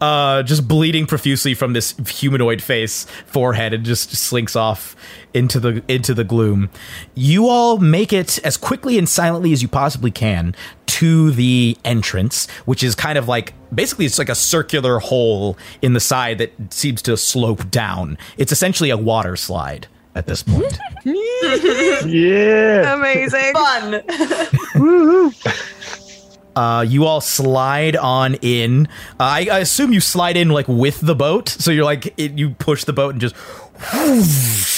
uh, just bleeding profusely from this humanoid face, forehead, and just slinks off into the into the gloom. You all make it as quickly and silently as you possibly can to the entrance, which is kind of like basically it's like a circular hole in the side that seems to slope down. It's essentially a water slide at this point. yeah. Amazing. Fun. Uh, you all slide on in. Uh, I, I assume you slide in like with the boat, so you're like it, you push the boat and just. whoosh.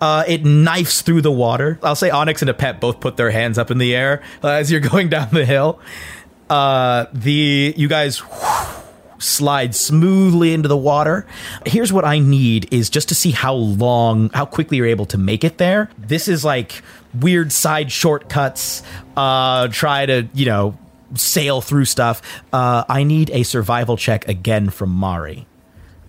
Uh, it knifes through the water. I'll say Onyx and a pet both put their hands up in the air uh, as you're going down the hill. Uh, the you guys slide smoothly into the water. Here's what I need is just to see how long, how quickly you're able to make it there. This is like weird side shortcuts. Uh, try to you know sail through stuff. Uh, I need a survival check again from Mari,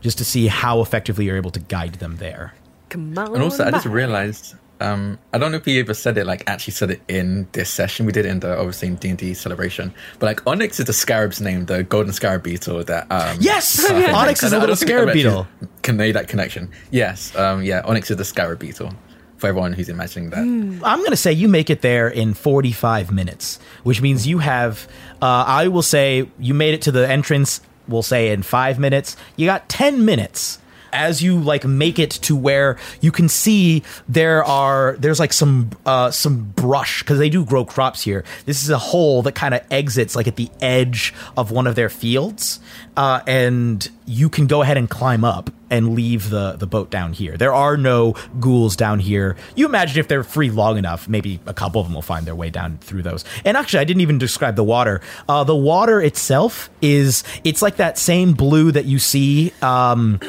just to see how effectively you're able to guide them there. Come on. And also, I just realized, um, I don't know if we ever said it, like actually said it in this session. We did it in the obviously in D and D celebration, but like Onyx is the scarab's name, the golden scarab beetle. That um, Yes! I think- Onyx is a little scarab beetle. Can made that connection? Yes, um, yeah. Onyx is the scarab beetle. For everyone who's imagining that, I'm going to say you make it there in 45 minutes, which means you have, uh, I will say you made it to the entrance, we'll say in five minutes. You got 10 minutes as you like make it to where you can see there are there's like some uh some brush because they do grow crops here. This is a hole that kind of exits like at the edge of one of their fields uh and you can go ahead and climb up and leave the the boat down here. There are no ghouls down here. You imagine if they're free long enough maybe a couple of them will find their way down through those. And actually i didn't even describe the water. Uh the water itself is it's like that same blue that you see um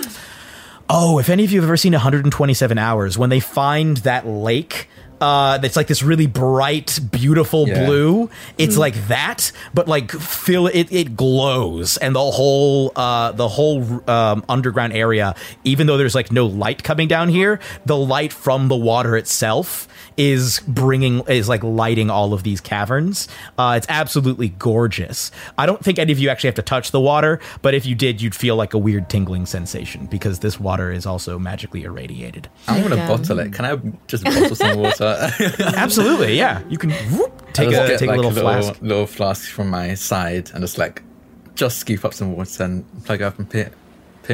Oh, if any of you have ever seen 127 Hours, when they find that lake, uh, that's like this really bright, beautiful Yeah. blue. It's like that, but like feel it. It glows, and the whole uh, the whole um, underground area, even though there's like no light coming down here, the light from the water itself is bringing is like lighting all of these caverns. Uh, it's absolutely gorgeous. I don't think any of you actually have to touch the water, but if you did, you'd feel like a weird tingling sensation because this water is also magically irradiated. I want to um, bottle it. Can I just bottle some water? Absolutely, yeah. You can whoop, take a get, take like, a little little, flask. little flask from my side and just like just scoop up some water and plug it up and put it,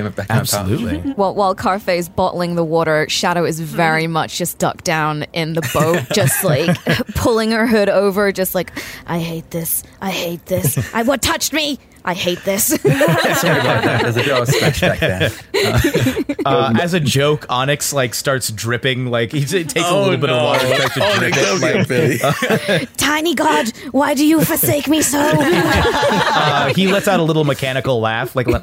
put it back in. Absolutely. While, while Karfe is bottling the water, Shadow is hmm. very much just ducked down in the boat, just like pulling her hood over, just like, I hate this. I hate this. I what touched me? I hate this. Sorry about that. There's a bit of a splash back there. Uh, as a joke, Onyx like starts dripping. Like he t- takes a Oh, little bit of water, and tries to drip Onyx, it. don't like- Billy. Tiny God, why do you forsake me so? uh, he lets out a little mechanical laugh, like le-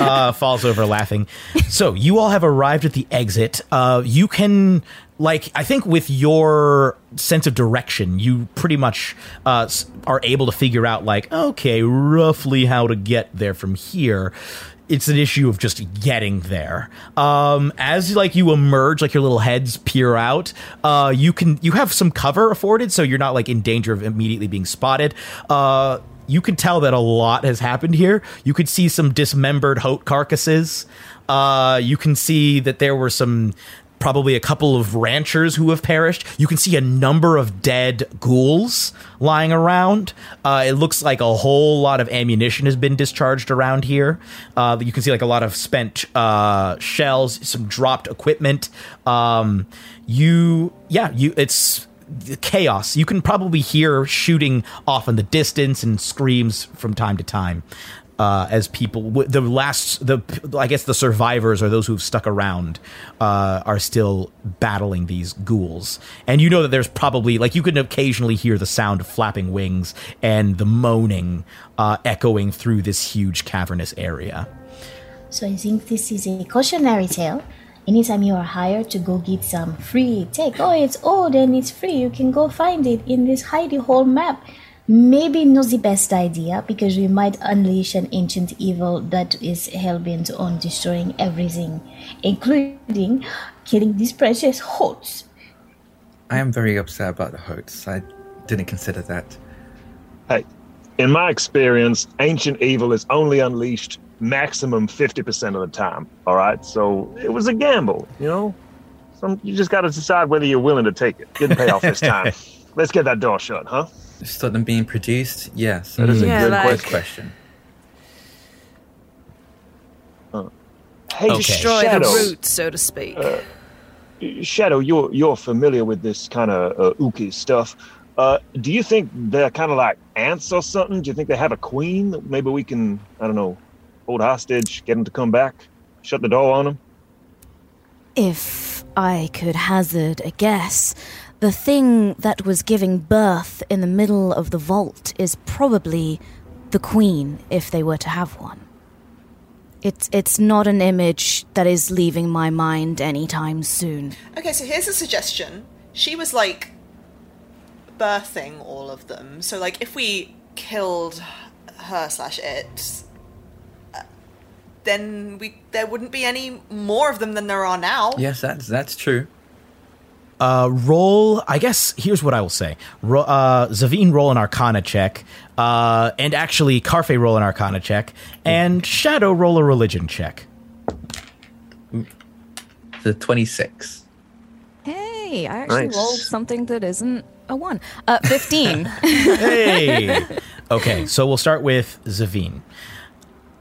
uh, falls over laughing. So you all have arrived at the exit. Uh, you can, like, I think with your sense of direction, you pretty much uh, are able to figure out, like, okay, roughly how to get there from here. It's an issue of just getting there. Um, as like you emerge, like your little heads peer out, uh, you can you have some cover afforded, so you're not like in danger of immediately being spotted. Uh, you can tell that a lot has happened here. You could see some dismembered Hoat carcasses. Uh, you can see that there were some, probably a couple of ranchers who have perished. You can see a number of dead ghouls lying around. Uh, it looks like a whole lot of ammunition has been discharged around here. Uh, you can see like a lot of spent uh, shells, some dropped equipment. Um, you, yeah, you. It's chaos. You can probably hear shooting off in the distance and screams from time to time. Uh, as people, the last, the I guess the survivors or those who've stuck around uh, are still battling these ghouls, and you know that there's probably like you can occasionally hear the sound of flapping wings and the moaning uh, echoing through this huge cavernous area. So I think this is a cautionary tale. Anytime you are hired to go get some free tech, oh, it's old and it's free, you can go find it in this hidey hole map. Maybe not the best idea because we might unleash an ancient evil that is hell bent on destroying everything, including killing these precious hoats. I am very upset about the hoats. I didn't consider that. Hey, in my experience, ancient evil is only unleashed maximum 50% of the time. All right. So it was a gamble, you know? Some, you just got to decide whether you're willing to take it. Didn't pay off this time. Let's get that door shut, huh? Stop them being produced? Yes. That is a Yeah, good like- question. question. Hey, Destroy Shadow. the root, so to speak. Uh, Shadow, you're you're familiar with this kind of uh, ooky stuff. Uh, do you think they're kind of like ants or something? Do you think they have a queen that maybe we can, I don't know, hold hostage, get them to come back, shut the door on them? If I could hazard a guess, the thing that was giving birth in the middle of the vault is probably the queen, if they were to have one. It's it's not an image that is leaving my mind anytime soon. Okay, so here's a suggestion. She was like birthing all of them. So like if we killed her slash it, uh, then we there wouldn't be any more of them than there are now. Yes, that's that's true. Uh, roll. I guess here's what I will say. Ro- uh, Zavine roll an Arcana check, uh, and actually Karfe roll an Arcana check, and Shadow roll a Religion check. The 26. Hey, I actually Nice. rolled something that isn't a one. Uh, fifteen. hey. Okay, so we'll start with Zavine.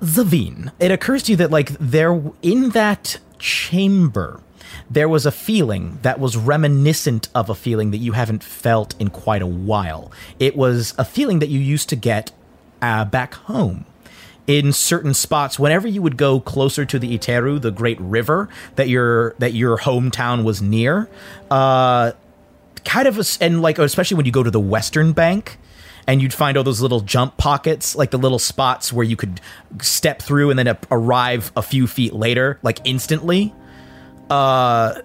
Zavine. It occurs to you that like there in that chamber there was a feeling that was reminiscent of a feeling that you haven't felt in quite a while. It was a feeling that you used to get uh, back home. In certain spots, whenever you would go closer to the Iteru, the great river that your that your hometown was near, uh, kind of a, and like especially when you go to the western bank and you'd find all those little jump pockets like the little spots where you could step through and then a- arrive a few feet later like instantly uh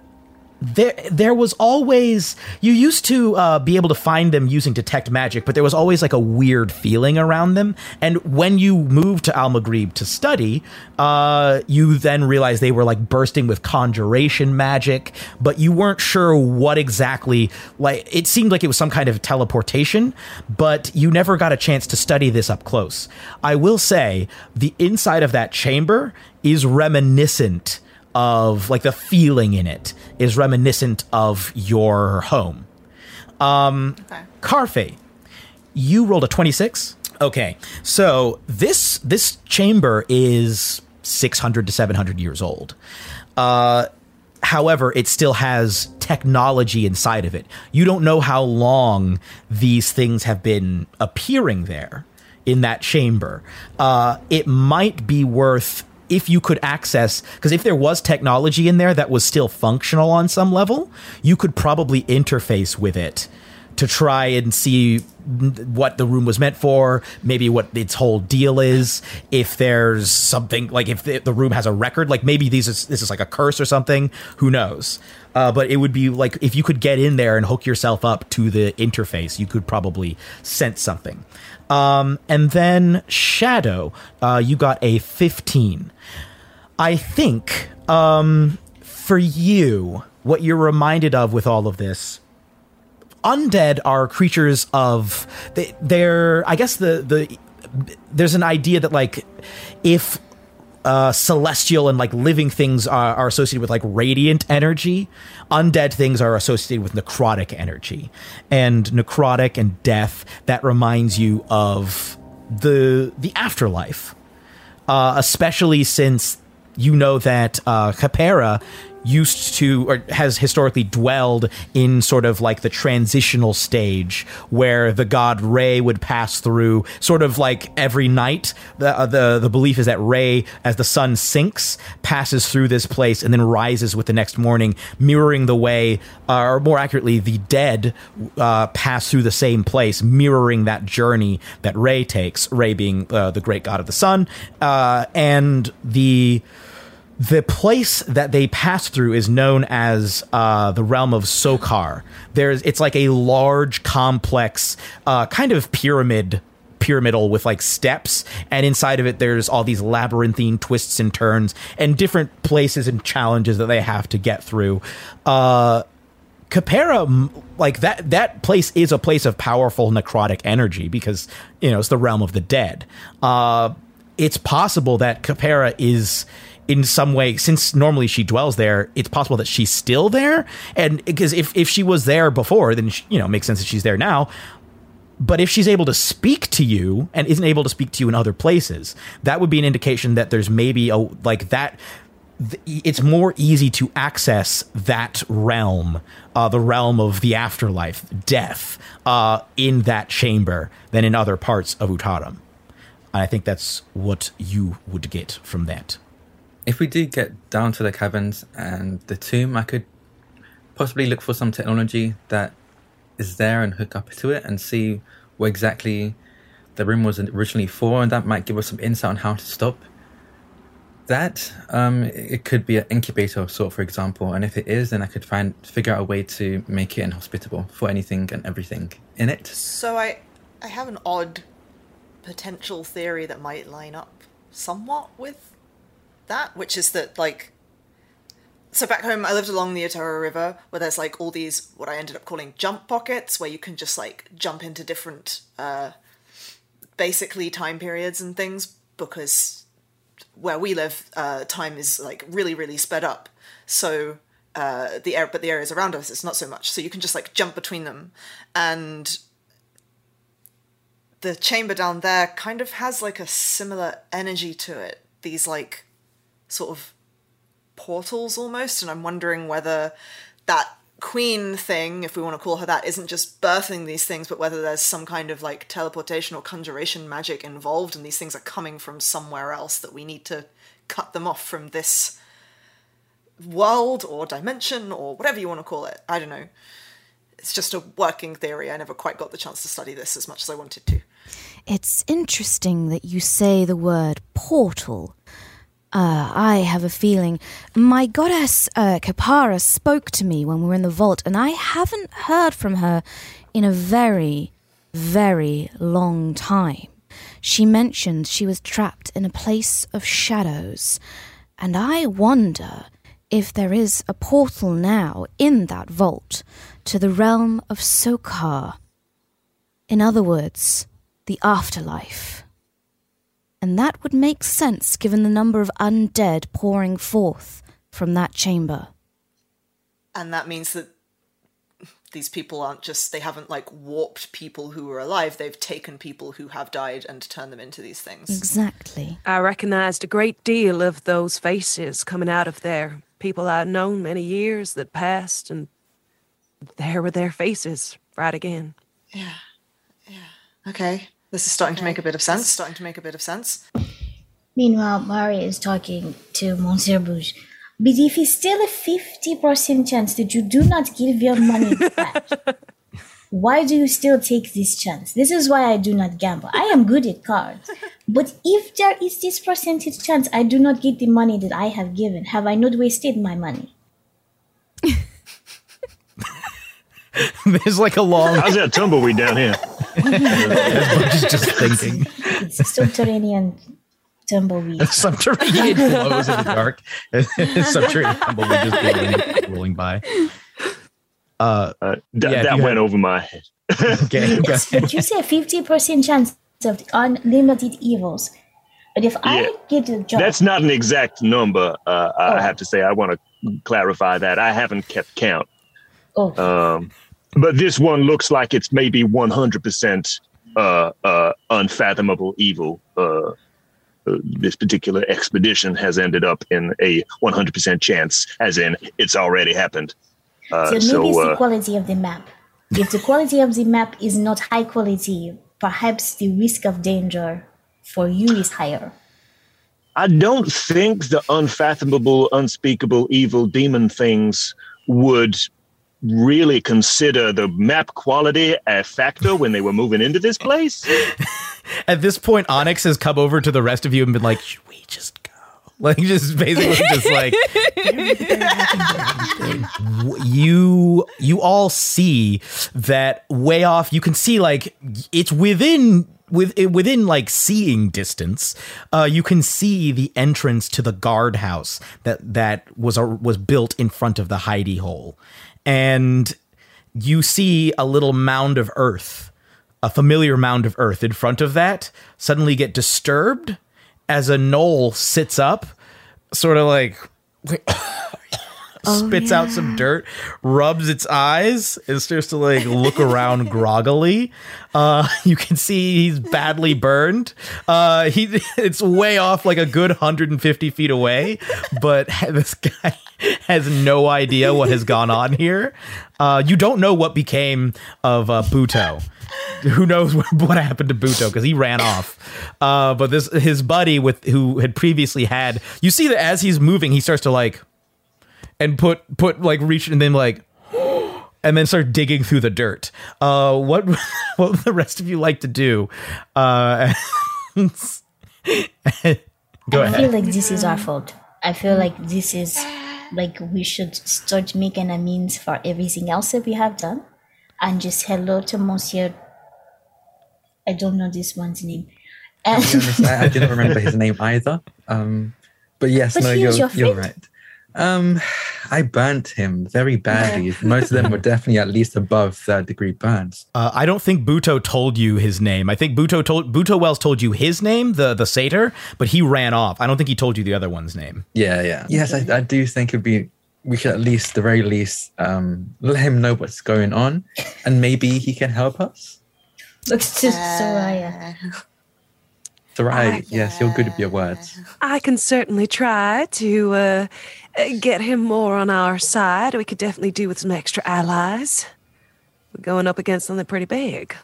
there there was always you used to uh, be able to find them using detect magic but there was always like a weird feeling around them. And when you moved to al maghrib to study uh, you then realized they were like bursting with conjuration magic but you weren't sure what exactly like it seemed like it was some kind of teleportation but you never got a chance to study this up close. I will say the inside of that chamber is reminiscent of like the feeling in it is reminiscent of your home. Um, Karfe, you rolled a 26. Okay, so this this chamber is 600 to 700 years old. Uh, however, it still has technology inside of it. You don't know how long these things have been appearing there. in that chamber. Uh, it might be worth if you could access because if there was technology in there that was still functional on some level, you could probably interface with it to try and see what the room was meant for, maybe what its whole deal is. If there's something like if the, the room has a record, like maybe these is, this is like a curse or something. Who knows? Uh, but it would be like if you could get in there and hook yourself up to the interface, you could probably sense something. Um, and then Shadow, uh, you got a 15. I think um, for you, what you're reminded of with all of this undead are creatures of they, they're i guess the the there's an idea that like if uh, celestial and like living things are, are associated with like radiant energy. Undead things are associated with necrotic energy, and necrotic and death that reminds you of the the afterlife. Uh, especially since you know that uh, Capera used to or has historically dwelled in sort of like the transitional stage where the god Re would pass through sort of like every night. The uh, the the belief is that Re as the sun sinks passes through this place and then rises with the next morning mirroring the way uh, or more accurately the dead uh, pass through the same place mirroring that journey that Re takes Re being uh, the great god of the sun uh, and the the place that they pass through is known as uh, the realm of Sokar. There's it's like a large, complex, uh, kind of pyramid pyramidal with like steps and inside of it there's all these labyrinthine twists and turns and different places and challenges that they have to get through uh Capera, like that, that place is a place of powerful necrotic energy because you know it's the realm of the dead. Uh, it's possible that Capera is in some way, since normally she dwells there, it's possible that she's still there. And because if, if she was there before, then, she, you know, makes sense that she's there now. But if she's able to speak to you and isn't able to speak to you in other places, that would be an indication that there's maybe a, like that, it's more easy to access that realm, uh, the realm of the afterlife, death, uh, in that chamber than in other parts of Utaram. And I think that's what you would get from that if we do get down to the caverns and the tomb, I could possibly look for some technology that is there and hook up to it and see what exactly the room was originally for, and that might give us some insight on how to stop that. Um, it could be an incubator of sort, for example, and if it is, then I could find figure out a way to make it inhospitable for anything and everything in it. So I, I have an odd potential theory that might line up somewhat with that, which is that like so back home I lived along the Otara River where there's like all these what I ended up calling jump pockets where you can just like jump into different uh basically time periods and things because where we live uh time is like really really sped up. So uh the air but the areas around us it's not so much. So you can just like jump between them and the chamber down there kind of has like a similar energy to it. These like sort of portals almost, and I'm wondering whether that queen thing, if we want to call her that, isn't just birthing these things, but whether there's some kind of like teleportation or conjuration magic involved, and these things are coming from somewhere else that we need to cut them off from this world or dimension or whatever you want to call it. I don't know. It's just a working theory. I never quite got the chance to study this as much as I wanted to. It's interesting that you say the word portal uh, I have a feeling. My goddess uh, Capara spoke to me when we were in the vault, and I haven't heard from her in a very, very long time. She mentioned she was trapped in a place of shadows, and I wonder if there is a portal now in that vault to the realm of Sokar. In other words, the afterlife and that would make sense given the number of undead pouring forth from that chamber. And that means that these people aren't just, they haven't like warped people who were alive, they've taken people who have died and turned them into these things. Exactly. I recognised a great deal of those faces coming out of there. People I'd known many years that passed, and there were their faces right again. Yeah, yeah. Okay. This is starting to make a bit of sense. Starting to make a bit of sense. Meanwhile, Mari is talking to Monsieur Bouge. But if it's still a 50% chance that you do not give your money back, why do you still take this chance? This is why I do not gamble. I am good at cards. But if there is this percentage chance I do not get the money that I have given, have I not wasted my money? There's like a long. How's that tumbleweed down here? Everybody's just thinking. It's subterranean tumbleweed. Subterranean flows in the dark. Subterranean tumbleweed just rolling, rolling by. Uh, Th- Yeah, that went had- over my head. okay. Yes, but you say 50% chance of unlimited evils. But if Yeah. I get a job, That's not an exact number. Uh, Oh. I have to say, I want to clarify that. I haven't kept count. Oh. Um, but this one looks like it's maybe 100% uh, uh, unfathomable evil. Uh, uh, this particular expedition has ended up in a 100% chance, as in it's already happened. Uh, so maybe so, it's the uh, quality of the map. If the quality of the map is not high quality, perhaps the risk of danger for you is higher. I don't think the unfathomable, unspeakable, evil demon things would really consider the map quality a factor when they were moving into this place. At this point, Onyx has come over to the rest of you and been like, "Should we just go?" Like, just basically just like you you all see that way off. You can see like it's within with within like seeing distance. Uh, you can see the entrance to the guardhouse that that was a, was built in front of the hidey hole, and you see a little mound of earth a familiar mound of earth in front of that suddenly get disturbed as a knoll sits up, sort of like spits out some dirt, rubs its eyes, and starts to like look around groggily. Uh, you can see he's badly burned. Uh, he it's way off, like a good 150 feet away, but this guy has no idea what has gone on here. Uh, you don't know what became of uh, Buto who knows what, what happened to Buto because he ran off. Uh, but this his buddy with who had previously had. You see that as he's moving, he starts to like and put put like reach and then like and then start digging through the dirt. Uh, what what would the rest of you like to do? Uh, go I feel like this is our fault. I feel like this is like we should start making amends for everything else that we have done, and just hello to Monsieur. I don't know this one's name. To And be honest, I, I didn't remember his name either. Um, but yes, But no, you're your you're right. Um, I burnt him very badly. Most of them were definitely at least above third degree burns. Uh, I don't think Buto told you his name. I think Buto told Buto Wells told you his name, the the satyr, but he ran off. I don't think he told you the other one's name. Yeah, yeah. Yes, I, I do think it'd be. We should at least, the very least, um, let him know what's going on, and maybe he can help us. looks to Soraya. Sarai, yes, you're good with your words. I can certainly try to uh, uh, get him more on our side. We could definitely do with some extra allies. We're going up against something pretty big.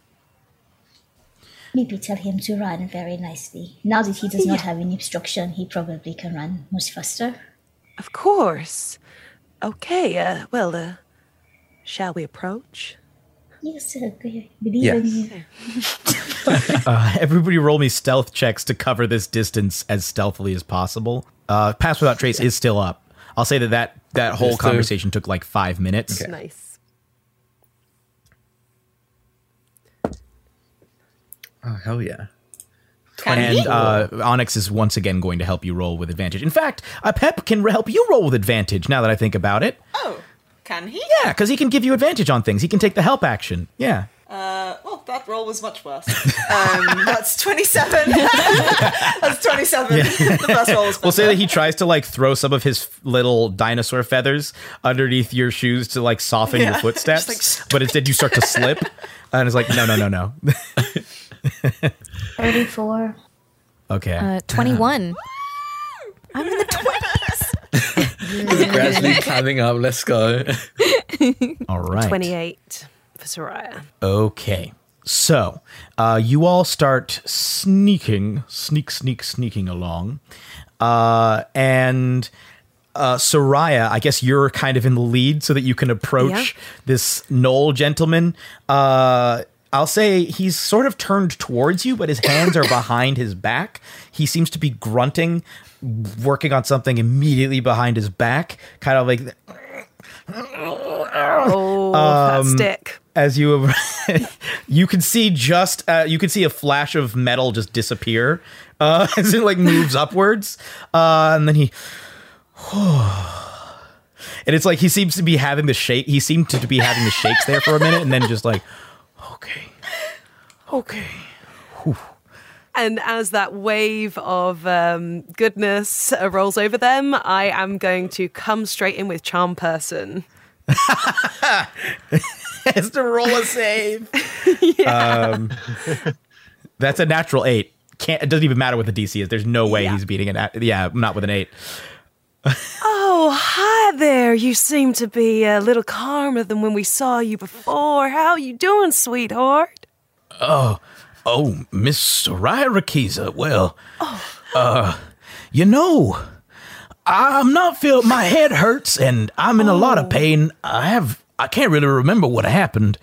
Maybe tell him to run very nicely. Now that he does not Yeah. have any obstruction, he probably can run much faster. Of course. Okay, uh, well, uh, shall we approach? Yes, sir. Believe in Yes. you. Uh, everybody roll me stealth checks to cover this distance as stealthily as possible. Uh, Pass without trace is still up. I'll say that that, that whole So- conversation took like five minutes. Okay. Nice. Oh, hell yeah. And uh, Onyx is once again going to help you roll with advantage. In fact, a Pep can help you roll with advantage now that I think about it. Oh, can he? Yeah, because he can give you advantage on things. He can take the help action. Yeah. Uh, well, that roll was much worse. Um, that's 27. that's 27. the first roll was better. We'll say that he tries to like throw some of his f- little dinosaur feathers underneath your shoes to like soften your footsteps, like, but instead you start to slip. And it's like, no, no, no, no. 34. okay. Uh, 21. I'm in the 20s. He's gradually climbing up. Let's go. All right. 28 for Soraya. Okay. So, uh, you all start sneaking, sneak, sneak, sneaking along. Uh, and uh, Soraya, I guess you're kind of in the lead so that you can approach Yeah. this Knoll gentleman. Uh, I'll say he's sort of turned towards you, but his hands are behind his back. He seems to be grunting, working on something immediately behind his back, kind of like Oh, that Um, stick. as you you can see just uh, you can see a flash of metal just disappear uh, as it like moves upwards, uh, and then he. And it's like he seems to be having the shake. He seemed to be having the shakes there for a minute, and then just like, okay, okay. And as that wave of um, goodness uh, rolls over them, I am going to come straight in with Charm Person. has to roll a save. um, that's a natural eight. Can't. It doesn't even matter what the DC is. There's no way he's beating it. At, yeah, not with an eight. Oh, hi there. You seem to be a little calmer than when we saw you before. How you doing, sweetheart? Oh, oh, Miss Soraya Raqisa. Well, uh, you know, I'm not feel. My head hurts and I'm in a lot of pain. I have. I can't really remember what happened.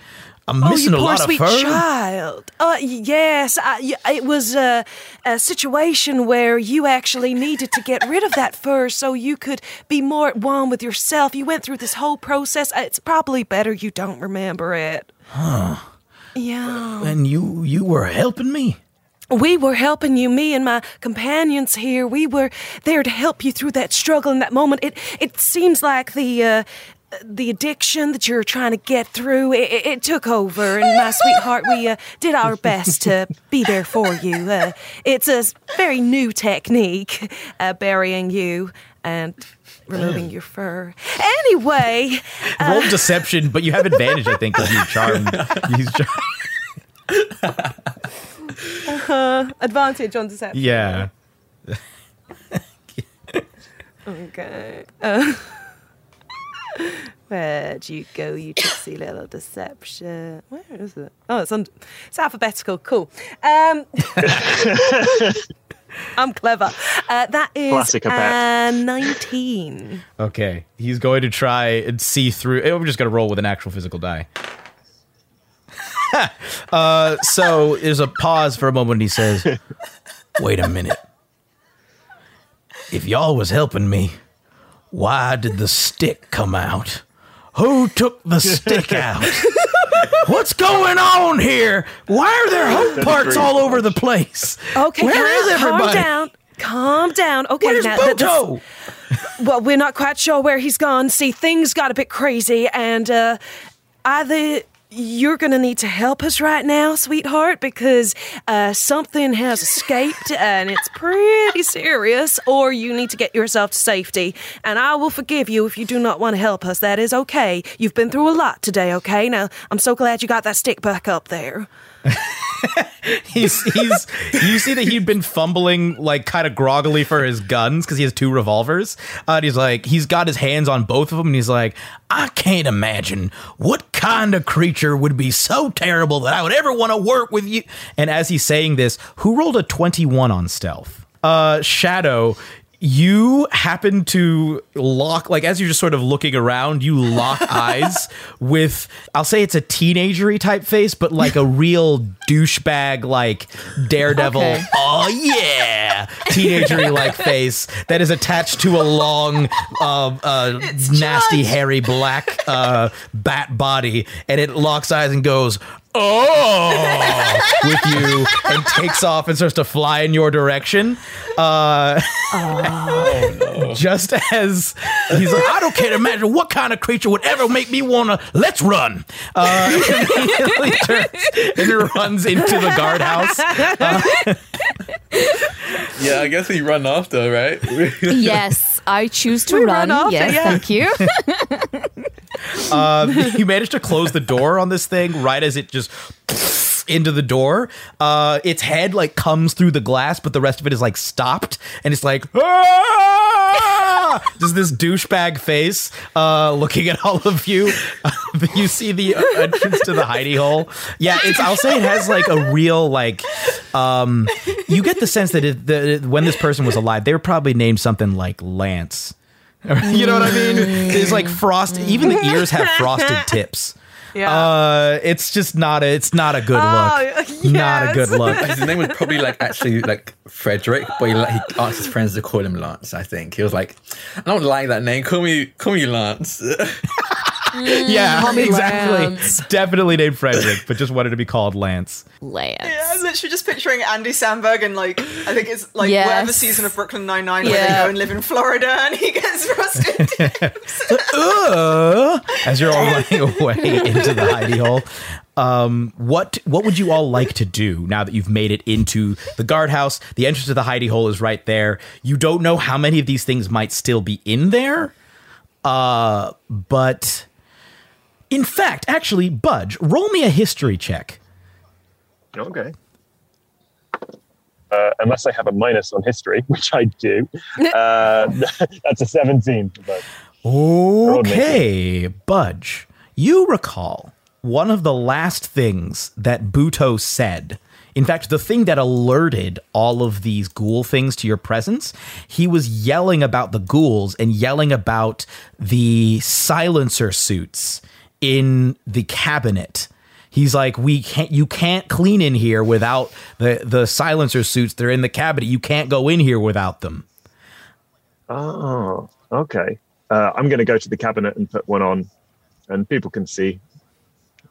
I'm oh, missing you a poor lot sweet of fur. child. Uh, yes, I, it was a, a situation where you actually needed to get rid of that fur so you could be more at one with yourself. You went through this whole process. Uh, It's probably better you don't remember it. Huh. Yeah. And you you were helping me. We were helping you, me and my companions here. We were there to help you through that struggle in that moment. It it seems like the uh, the addiction that you're trying to get through it, it, took over, and my sweetheart, we uh, did our best to be there for you. Uh, it's a very new technique, uh, burying you and removing your fur. Anyway, Roll uh, deception, but you have advantage. I think because you charmed. He's charmed. uh, advantage on deception. Yeah. Okay. Uh, where'd you go, you tipsy little deception? Where is it? Oh, it's on. It's alphabetical. Cool. Um, I'm clever. Uh, that is Classic uh, 19. Okay, he's going to try and see through. eh, We're just going to roll with an actual physical die. uh, so there's a pause for a moment. And he says, "Wait a minute. If y'all was helping me, why did the stick come out? Who took the stick out? What's going on here? Why are there hoat parts all over the place? Okay, Where calm, is everybody? calm down. Calm down. Okay, Where's now th- Buto? well, we're not quite sure where he's gone. See, things got a bit crazy, and uh, either you're gonna need to help us right now, sweetheart, because uh, something has escaped and it's pretty serious, or you need to get yourself to safety. And I will forgive you if you do not want to help us. That is okay. You've been through a lot today, okay? Now, I'm so glad you got that stick back up there. he's he's you see that he'd been fumbling like kind of groggily for his guns because he has two revolvers uh, and he's like he's got his hands on both of them and he's like i can't imagine what kind of creature would be so terrible that i would ever want to work with you. And as he's saying this who rolled a 21 on stealth? Uh shadow you happen to lock like as you're just sort of looking around you lock eyes with i'll say it's a teenagery type face but like a real douchebag like daredevil Okay. oh yeah teenagery like face that is attached to a long uh, uh, nasty hairy black uh, bat body and it locks eyes and goes oh with you and takes off and starts to fly in your direction uh just as he's like i don't care to imagine what kind of creature would ever make me wanna let's run uh and immediately turns and runs into the guardhouse uh, Yeah, I guess we run off though, right? yes, I choose to We run. run after, yes, yeah. thank you. um, he managed to close the door on this thing right as it just into the door. Uh, its head like comes through the glass, but the rest of it is like stopped, and it's like "Ah!" Does this douchebag face uh, looking at all of you? you see the uh, entrance to the hidey hole. Yeah, it's. I'll say it has like a real like. Um, you get the sense that it, the, when this person was alive, they were probably named something like Lance. you know what I mean? It's like frost. Even the ears have frosted tips. Yeah. Uh, it's just not a. It's not a good Oh, look. Not a good look. His name was probably like actually like Frederick, but he, like, he asked his friends to call him Lance. I think he was like, I don't like that name. Call me, call me Lance. Yeah, Call me exactly. Lance. Definitely named Frederick, but just wanted to be called Lance. Lance. Yeah, I'm literally just picturing Andy Samberg and like I think it's like Yes. whatever season of Brooklyn Nine Nine where they Yeah. go and live in Florida and he gets frosted. Uh, as you're all running away into the hidey hole. Um, what what would you all like to do now that you've made it into the guardhouse? The entrance to the hidey hole is right there. You don't know how many of these things might still be in there. Uh, but in fact, actually, Budge, roll me a history check. Okay. Uh, unless I have a minus on history, which I do. Uh, that's a 17. But Okay, Budge, you recall one of the last things that Buto said. In fact, the thing that alerted all of these ghoul things to your presence, he was yelling about the ghouls and yelling about the silencer suits in the cabinet. He's like, we can't, you can't clean in here without the the silencer suits. They're in the cabinet. You can't go in here without them. Oh, okay. Uh, I'm going to go to the cabinet and put one on, and people can see.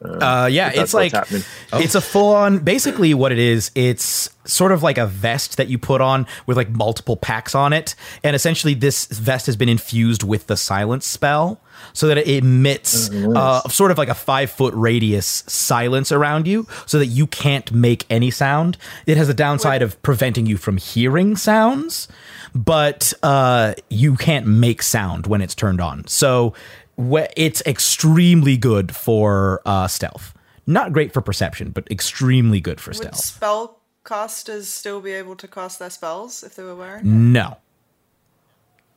Uh, yeah, it's like happening. it's a full on. Basically, what it is, it's sort of like a vest that you put on with like multiple packs on it, and essentially this vest has been infused with the silence spell, so that it emits uh, sort of like a five foot radius silence around you, so that you can't make any sound. It has a downside of preventing you from hearing sounds, but uh, you can't make sound when it's turned on. So it's extremely good for uh, stealth. Not great for perception, but extremely good for Would stealth. spell casters still be able to cast their spells if they were wearing? it? No.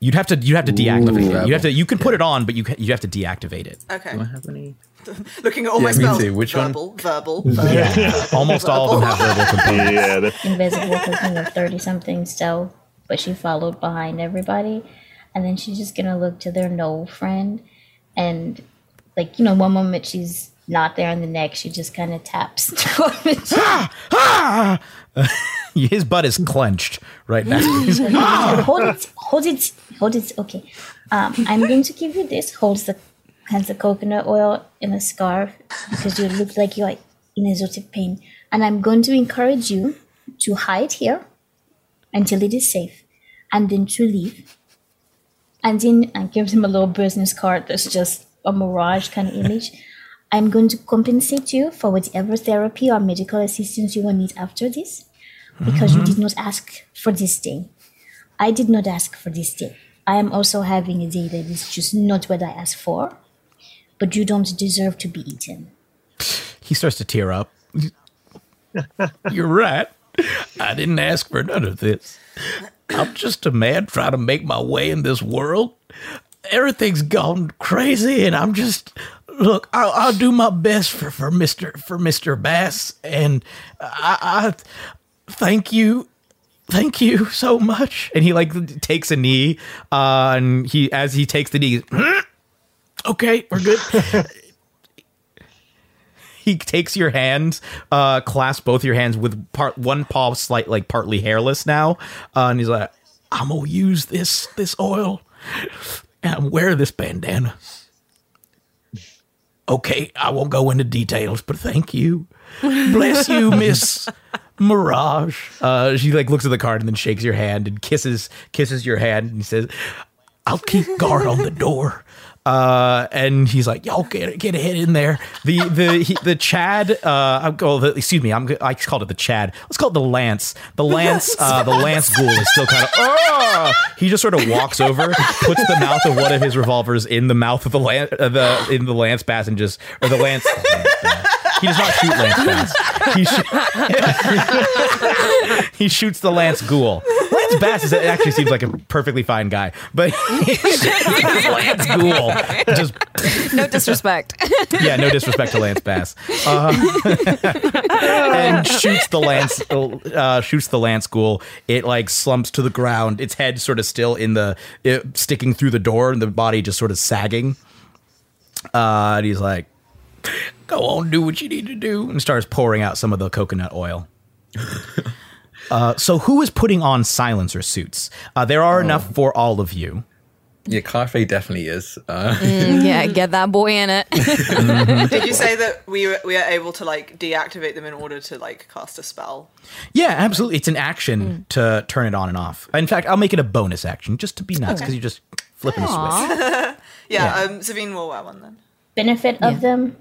You'd have to you have to deactivate it. You have to you can put it on, but you ca- you have to deactivate it. Okay. Do I have any? Looking at all Yeah, my me spells. too. Which one? verbal, verbal, verbal. Yeah, almost all of them have verbal components. Yeah, the, invisible cooking of 30 something stealth, but she followed behind everybody. And then she's just gonna look to their knoll friend and, like, you know, one moment she's not there, and the next she just kind of taps. His butt is clenched right now. Hold it, hold it, hold it. Okay. Um, I'm going to give you this. Holds the hands of coconut oil in a scarf because you look like you're in exotic pain. And I'm going to encourage you to hide here until it is safe, and then to leave. And then I gives him a little business card that's just a mirage kind of image. I'm going to compensate you for whatever therapy or medical assistance you will need after this because you mm-hmm. did not ask for this thing. I did not ask for this thing. I am also having a day that is just not what I asked for, but you don't deserve to be eaten. he starts to tear up. You're right. I didn't ask for none of this. I'm just a man trying to make my way in this world. Everything's gone crazy, and I'm just look. I'll, I'll do my best for, for Mister for Mister Bass, and I, I thank you, thank you so much. And he like takes a knee, uh, and he as he takes the knee, okay, we're good. he takes your hand, uh, clasps both your hands with part one paw slight like partly hairless now, uh, and he's like, "I'm gonna use this this oil, and wear this bandana." Okay, I won't go into details, but thank you. Bless you, Miss Mirage. Uh, she like looks at the card and then shakes your hand and kisses kisses your hand and says, "I'll keep guard on the door." Uh, and he's like, "Y'all get get hit in there." The the he, the Chad. Uh, oh, the, excuse me. I'm I called it the Chad. Let's call it the Lance. The Lance. Uh, the Lance ghoul is still kind of. Oh! He just sort of walks over, puts the mouth of one of his revolvers in the mouth of the Lance, uh, the in the Lance Bass, and just or the Lance. He does not shoot Lance Bass. He, sh- he shoots the Lance Ghoul. Lance Lance Bass is, actually seems like a perfectly fine guy, but Lance Ghoul just no disrespect. yeah, no disrespect to Lance Bass, uh, and shoots the Lance uh, shoots the Lance Ghoul. It like slumps to the ground. Its head sort of still in the it, sticking through the door, and the body just sort of sagging. Uh, and he's like, "Go on, do what you need to do," and starts pouring out some of the coconut oil. Uh, so, who is putting on silencer suits? Uh, there are enough for all of you. Yeah, Karfe definitely is. Uh, Mm, yeah, get that boy in it. Did you say that we were, we are able to like deactivate them in order to like cast a spell? Yeah, absolutely. It's an action to turn it on and off. In fact, I'll make it a bonus action just to be nuts because Okay. you just flipping a switch. yeah, Yeah. Um, Zavine will wear one then. Benefit of them?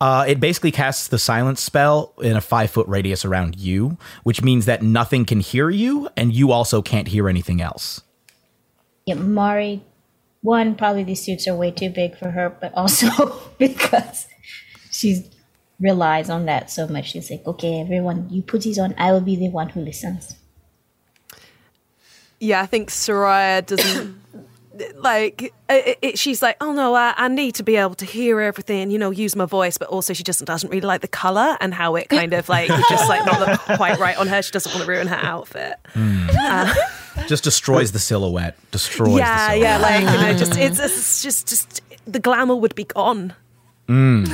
Uh, it basically casts the silence spell in a five foot radius around you, which means that nothing can hear you, and you also can't hear anything else. Yeah, Mari, one, probably these suits are way too big for her, but also because she relies on that so much. She's like, okay, everyone, you put these on, I will be the one who listens. Yeah, I think Soraya doesn't like. It, it, she's like, oh no, I, I need to be able to hear everything, you know, use my voice, but also she just doesn't really like the color and how it kind of like just like not look quite right on her. She doesn't want to ruin her outfit. Uh, Just destroys the silhouette. Destroys yeah, the yeah, silhouette. like you know, just it's, it's just just the glamour would be gone. Mm.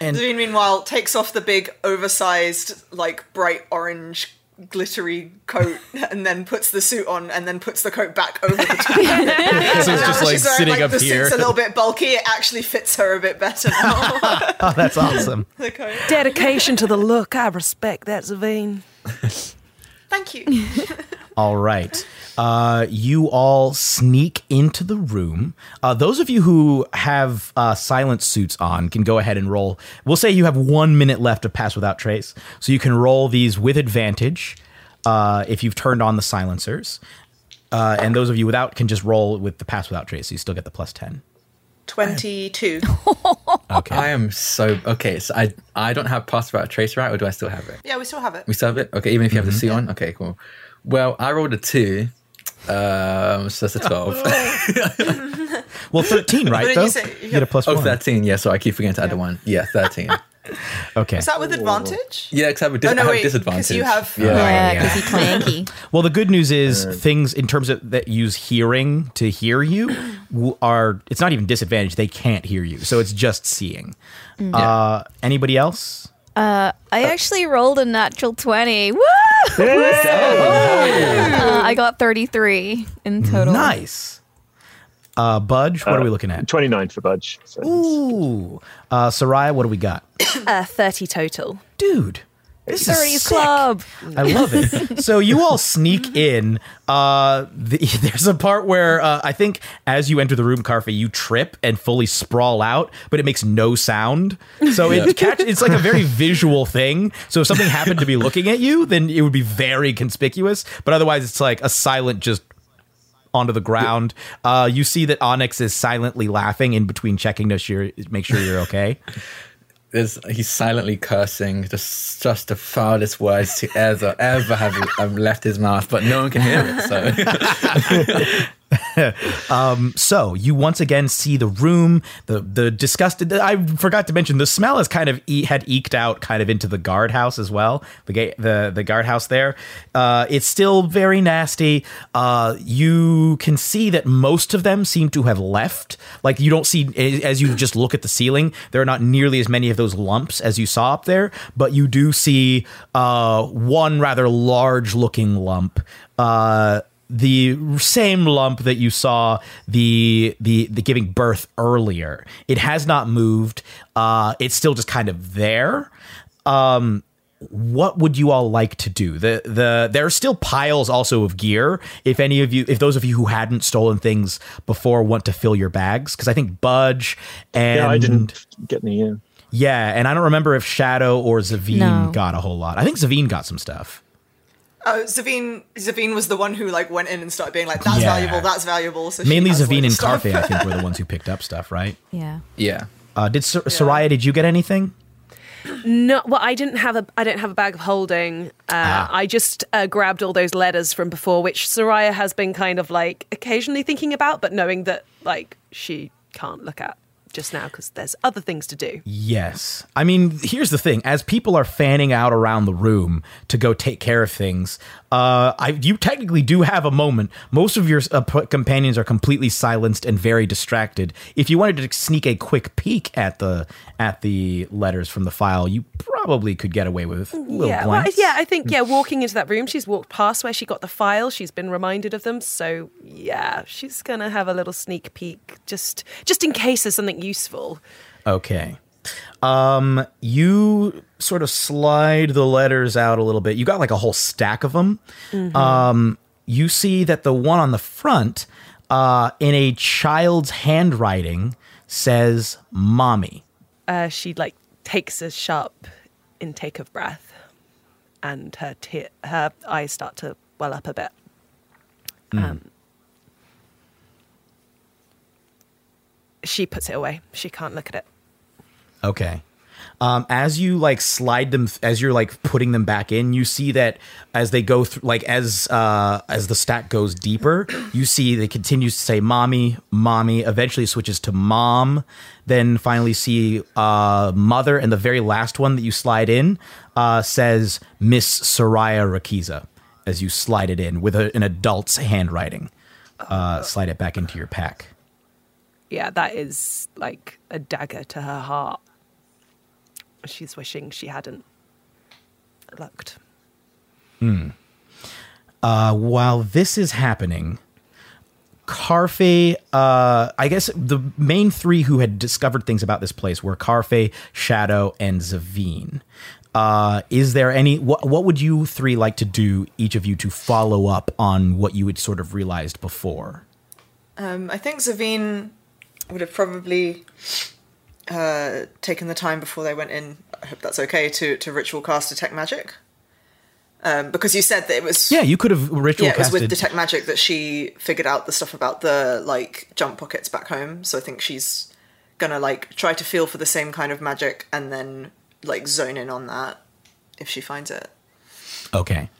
Zavine, meanwhile, takes off the big, oversized, like bright orange, glittery coat, and then puts the suit on, and then puts the coat back over the top. So it's just, like, she's wearing, sitting up the here. suit's a little bit bulky. It actually fits her a bit better now. Oh, that's awesome. the coat. Dedication to the look. I respect that, Zavine. Thank you. All right. Uh, you all sneak into the room. Uh, those of you who have uh, silent suits on can go ahead and roll. We'll say you have one minute left to pass without trace. So you can roll these with advantage uh, if you've turned on the silencers. Uh, and those of you without can just roll with the pass without trace. So you still get the plus 10. 22. Okay. I am so okay. So I I don't have pass without trace right, or do I still have it? Yeah, we still have it. We still have it. Okay, even if you have the Mm-hmm. C on. Okay, cool. Well, I rolled a two. Um, so that's a twelve. Well, 13, right? What though? you say? You get a plus oh, one. 13. Yeah, so I keep forgetting to add the one. Yeah, thirteen. Okay. Is that with advantage? Yeah, because I have a dis- Oh, no, I have wait, 'cause disadvantage. you have- Yeah. Yeah, because he clanky. Well, the good news is things in terms of that use hearing to hear you are it's not even disadvantage. They can't hear you, so it's just seeing. Mm. Uh, anybody else? Uh, I actually rolled a natural 20. Woo! Uh, I got 33 in total. Nice. Uh, Budge, what are we looking at? 29 for Budge. So Ooh. Uh, Soraya, what do we got? Uh, Thirty total. Dude. This is 30s sick. club. I love it. so you all sneak in. Uh, the, there's a part where uh, I think as you enter the room, Karfe, you trip and fully sprawl out, but it makes no sound. So Yeah. it catch. It's like a very visual thing. So if something happened to be looking at you, then it would be very conspicuous. But otherwise, it's like a silent just onto the ground. Uh, you see that Onyx is silently laughing in between checking to sure, make sure you're okay. There's, he's silently cursing, just just the foulest words to ever ever have um, left his mouth, but no one can hear it. So um, so you once again see the room, the the disgusted. I forgot to mention the smell has kind of e- had eked out kind of into the guardhouse as well. The ga- the the guardhouse there, uh, it's still very nasty. Uh, you can see that most of them seem to have left. Like you don't see as you just look at the ceiling, there are not nearly as many of those lumps as you saw up there, but you do see uh, one rather large looking lump. Uh, the same lump that you saw the, the the giving birth earlier. It has not moved. Uh, it's still just kind of there. Um, what would you all like to do? The the there are still piles also of gear. If any of you, if those of you who hadn't stolen things before want to fill your bags, because I think Budge and yeah, I didn't get any. Yeah. yeah, and I don't remember if Shadow or Zavine No. got a whole lot. I think Zavine got some stuff. Oh, Zavine, Zavine was the one who like went in and started being like, "That's Yeah. valuable. That's valuable." So Mainly has Zavine and loads. Karfe, I think, were the ones who picked up stuff, right? Yeah. Yeah. Uh, did Sor- Soraya? Did you get anything? No, well, I didn't have a. I don't have a bag of holding. Uh, Ah. I just uh, grabbed all those letters from before, which Soraya has been kind of like occasionally thinking about, but knowing that like she can't look at just now because there's other things to do. Yes. I mean, here's the thing. As people are fanning out around the room to go take care of things, uh, I, you technically do have a moment. Most of your uh, companions are completely silenced and very distracted. If you wanted to sneak a quick peek at the at the letters from the file, you probably could get away with a little yeah, well, yeah. I think yeah. Walking into that room, she's walked past where she got the file. She's been reminded of them, so yeah, she's gonna have a little sneak peek just just in case there's something useful. Okay. Um, you sort of slide the letters out a little bit. You got like a whole stack of them. Mhm. Um, you see that the one on the front, uh, in a child's handwriting, says "mommy." Uh, she like takes a sharp intake of breath, and her te- her eyes start to well up a bit. Um, she puts it away. She can't look at it. Okay. Um, as you like slide them, as you're like putting them back in, you see that as they go through, like as uh, as the stack goes deeper, you see they continues to say "mommy, mommy." Eventually, switches to "mom." Then finally, see uh, "mother," and the very last one that you slide in uh, says "Miss Soraya Raqisa." As you slide it in with a, an adult's handwriting, uh, slide it back into your pack. Yeah, that is like a dagger to her heart. She's wishing she hadn't looked. Hmm. Uh, while this is happening, Karfe, uh, I guess the main three who had discovered things about this place were Karfe, Shadow, and Zavine. Uh, is there any, what, what would you three like to do, each of you, to follow up on what you had sort of realized before? Um, I think Zavine would have probably uh, taken the time before they went in. I hope that's okay to to ritual cast detect magic. Um, because you said that it was Yeah, you could have ritual yeah, it was with detect magic that she figured out the stuff about the like jump pockets back home. So I think she's gonna like try to feel for the same kind of magic and then like zone in on that if she finds it. Okay.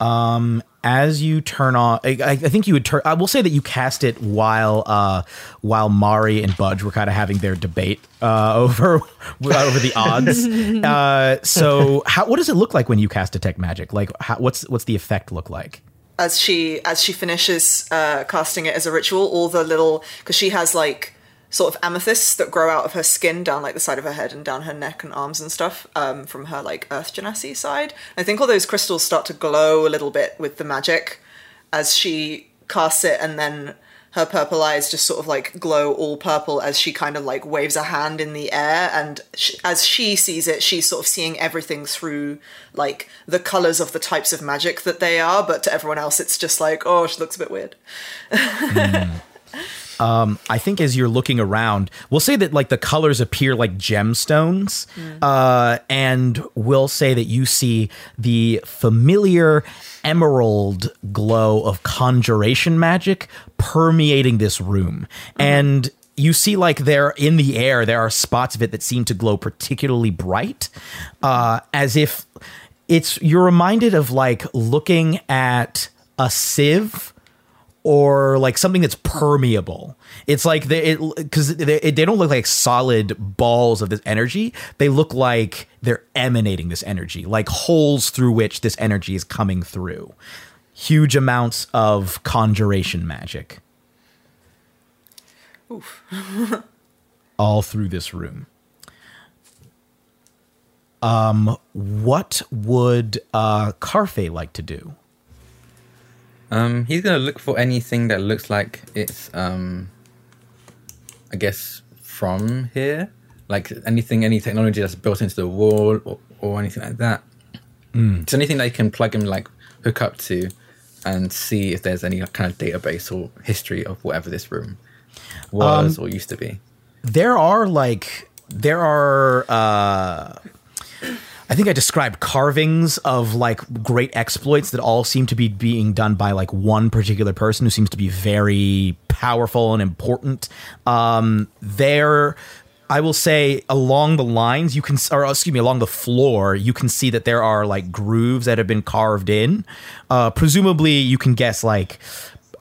Um, as you turn on, I, I think you would turn. I will say that you cast it while uh, while Mari and Budge were kind of having their debate uh, over over the odds. uh, so, how what does it look like when you cast detect magic? Like, how, what's what's the effect look like? as she as she finishes uh, casting it as a ritual, all the little because she has like sort of amethysts that grow out of her skin down like the side of her head and down her neck and arms and stuff um, from her like Earth Genasi side. I think all those crystals start to glow a little bit with the magic as she casts it, and then her purple eyes just sort of like glow all purple as she kind of like waves a hand in the air. And sh as she sees it she's sort of seeing everything through like the colors of the types of magic that they are. But to everyone else it's just like oh she looks a bit weird Um, I think as you're looking around, we'll say that like the colors appear like gemstones, uh, and we'll say that you see the familiar emerald glow of conjuration magic permeating this room, and you see like there in the air there are spots of it that seem to glow particularly bright, uh, as if it's you're reminded of like looking at a sieve or like something that's permeable. It's like they because they, they don't look like solid balls of this energy. They look like they're emanating this energy, like holes through which this energy is coming through. Huge amounts of conjuration magic Oof. all through this room. Um, what would uh Karfe like to do? Um, he's gonna look for anything that looks like it's, um, I guess, from here. Like anything, any technology that's built into the wall or, or anything like that. Mm. It's anything they can plug and like hook up to, and see if there's any kind of database or history of whatever this room was Um, or used to be. there are like there are uh I think I described carvings of like great exploits that all seem to be being done by like one particular person who seems to be very powerful and important. Um, there, I will say along the lines you can, or excuse me, along the floor you can see that there are like grooves that have been carved in. Uh, presumably, you can guess like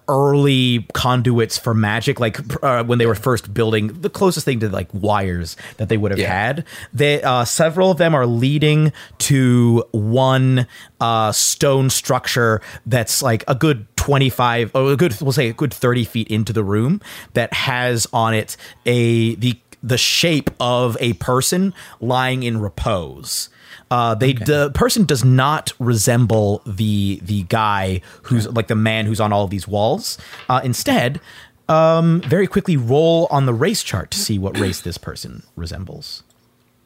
early conduits for magic, like uh, when they were first building the closest thing to like wires that they would have had. They uh, several of them are leading to one uh, stone structure that's like a good twenty five, or a good we'll say a good thirty feet into the room that has on it a the the shape of a person lying in repose. Uh, they the person does not resemble the the guy who's like the man who's on all of these walls. Uh, instead, um, very quickly roll on the race chart to see what race this person resembles.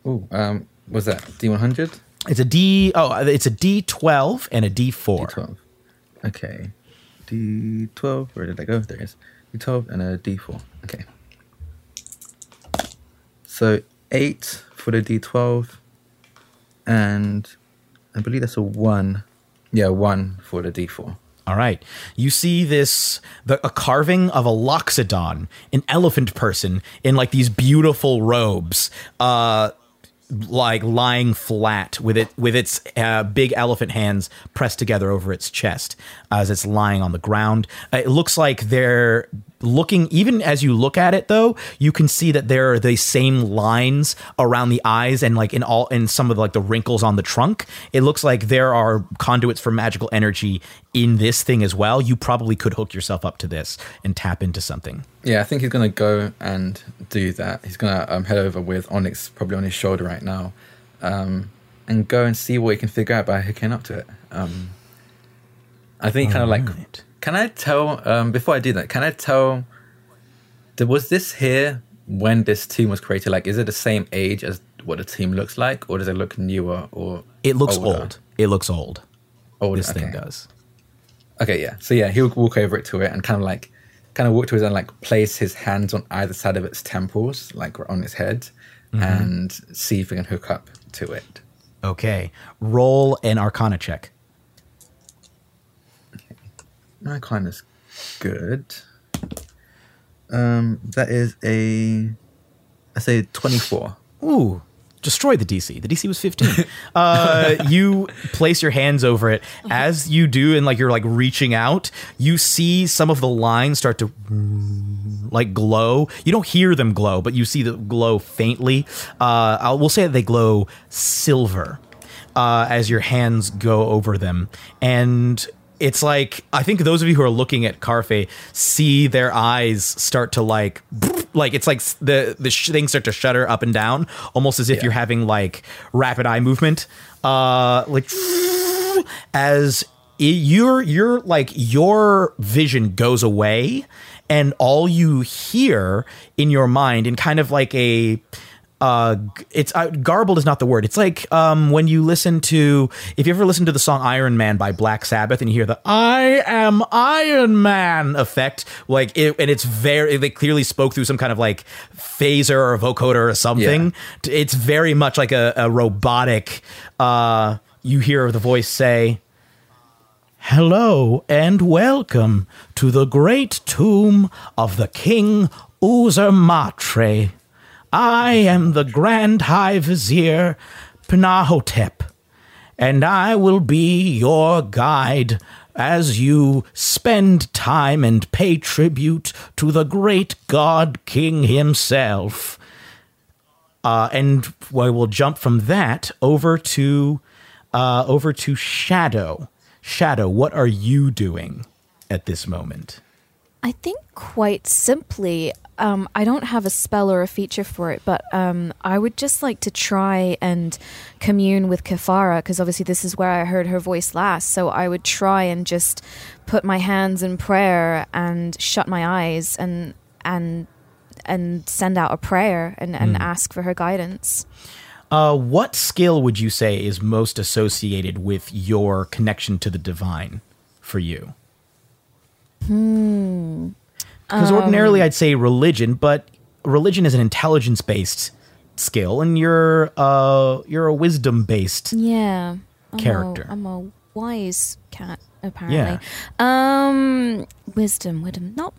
Oh, um, was that D one hundred? It's a D. Oh, it's a D twelve and a D four. D12. Okay, D twelve. Where did I go? There it is. D twelve and a D four. Okay. So eight for the D twelve, and I believe that's a one. Yeah, one for the D four. All right. You see this the a carving of a loxodon, an elephant person in like these beautiful robes, uh like lying flat with it with its uh, big elephant hands pressed together over its chest as it's lying on the ground. Uh, it looks like they're looking even as you look at it though you can see that there are the same lines around the eyes and like in all in some of the, like the wrinkles on the trunk it looks like there are conduits for magical energy in this thing as well you probably could hook yourself up to this and tap into something Yeah, I think he's gonna go and do that. He's gonna um, head over with Onyx probably on his shoulder right now, um, and go and see what he can figure out by hooking up to it. Um, I think kind of like, can I tell um, before I do that? Can I tell? Was this here when this team was created? Like, is it the same age as what the team looks like, or does it look newer or? it looks older? old it looks old Old, this thing does Okay, yeah. So yeah, he'll walk over it to it and kind of like, kind of walk to it and like place his hands on either side of its temples, like on its head, Mhm. and see if he can hook up to it. okay roll an arcana check My kind is good. Um, that is a, I say twenty-four. Ooh, destroy the DC. The DC was 15. uh, you place your hands over it. As you do, and like you're like reaching out, you see some of the lines start to like glow. You don't hear them glow, but you see the glow faintly. Uh, I'll, we'll say that they glow silver uh, as your hands go over them. And it's like I think those of you who are looking at Karfe see their eyes start to like like it's like the the sh- things start to shudder up and down almost as if you're having like rapid eye movement. Uh like as i- your your like your vision goes away and all you hear in your mind in kind of like a uh it's uh, garbled is not the word. It's like um when you listen to if you ever listen to the song iron man by black sabbath and you hear the i am iron man effect like it and it's very they clearly spoke through some kind of like phaser or vocoder or something. It's very much like a, a robotic uh you hear the voice say Hello and welcome to the great tomb of the King Uzurmatre. I am the Grand High Vizier Pnahotep, and I will be your guide as you spend time and pay tribute to the great God King himself. Uh, and I will jump from that over to uh, over to Shadow. Shadow, what are you doing at this moment? I think quite simply, um, I don't have a spell or a feature for it, but um, I would just like to try and commune with Kafara because obviously this is where I heard her voice last. So I would try and just put my hands in prayer and shut my eyes and and and send out a prayer and, and Hmm. ask for her guidance. Uh, what skill would you say is most associated with your connection to the divine for you? Hmm. Because Um, ordinarily I'd say religion, but religion is an intelligence based skill, and you're uh you're a wisdom based. Yeah. I'm Character. A, I'm a wise cat. apparently. Um, wisdom, wisdom. Not.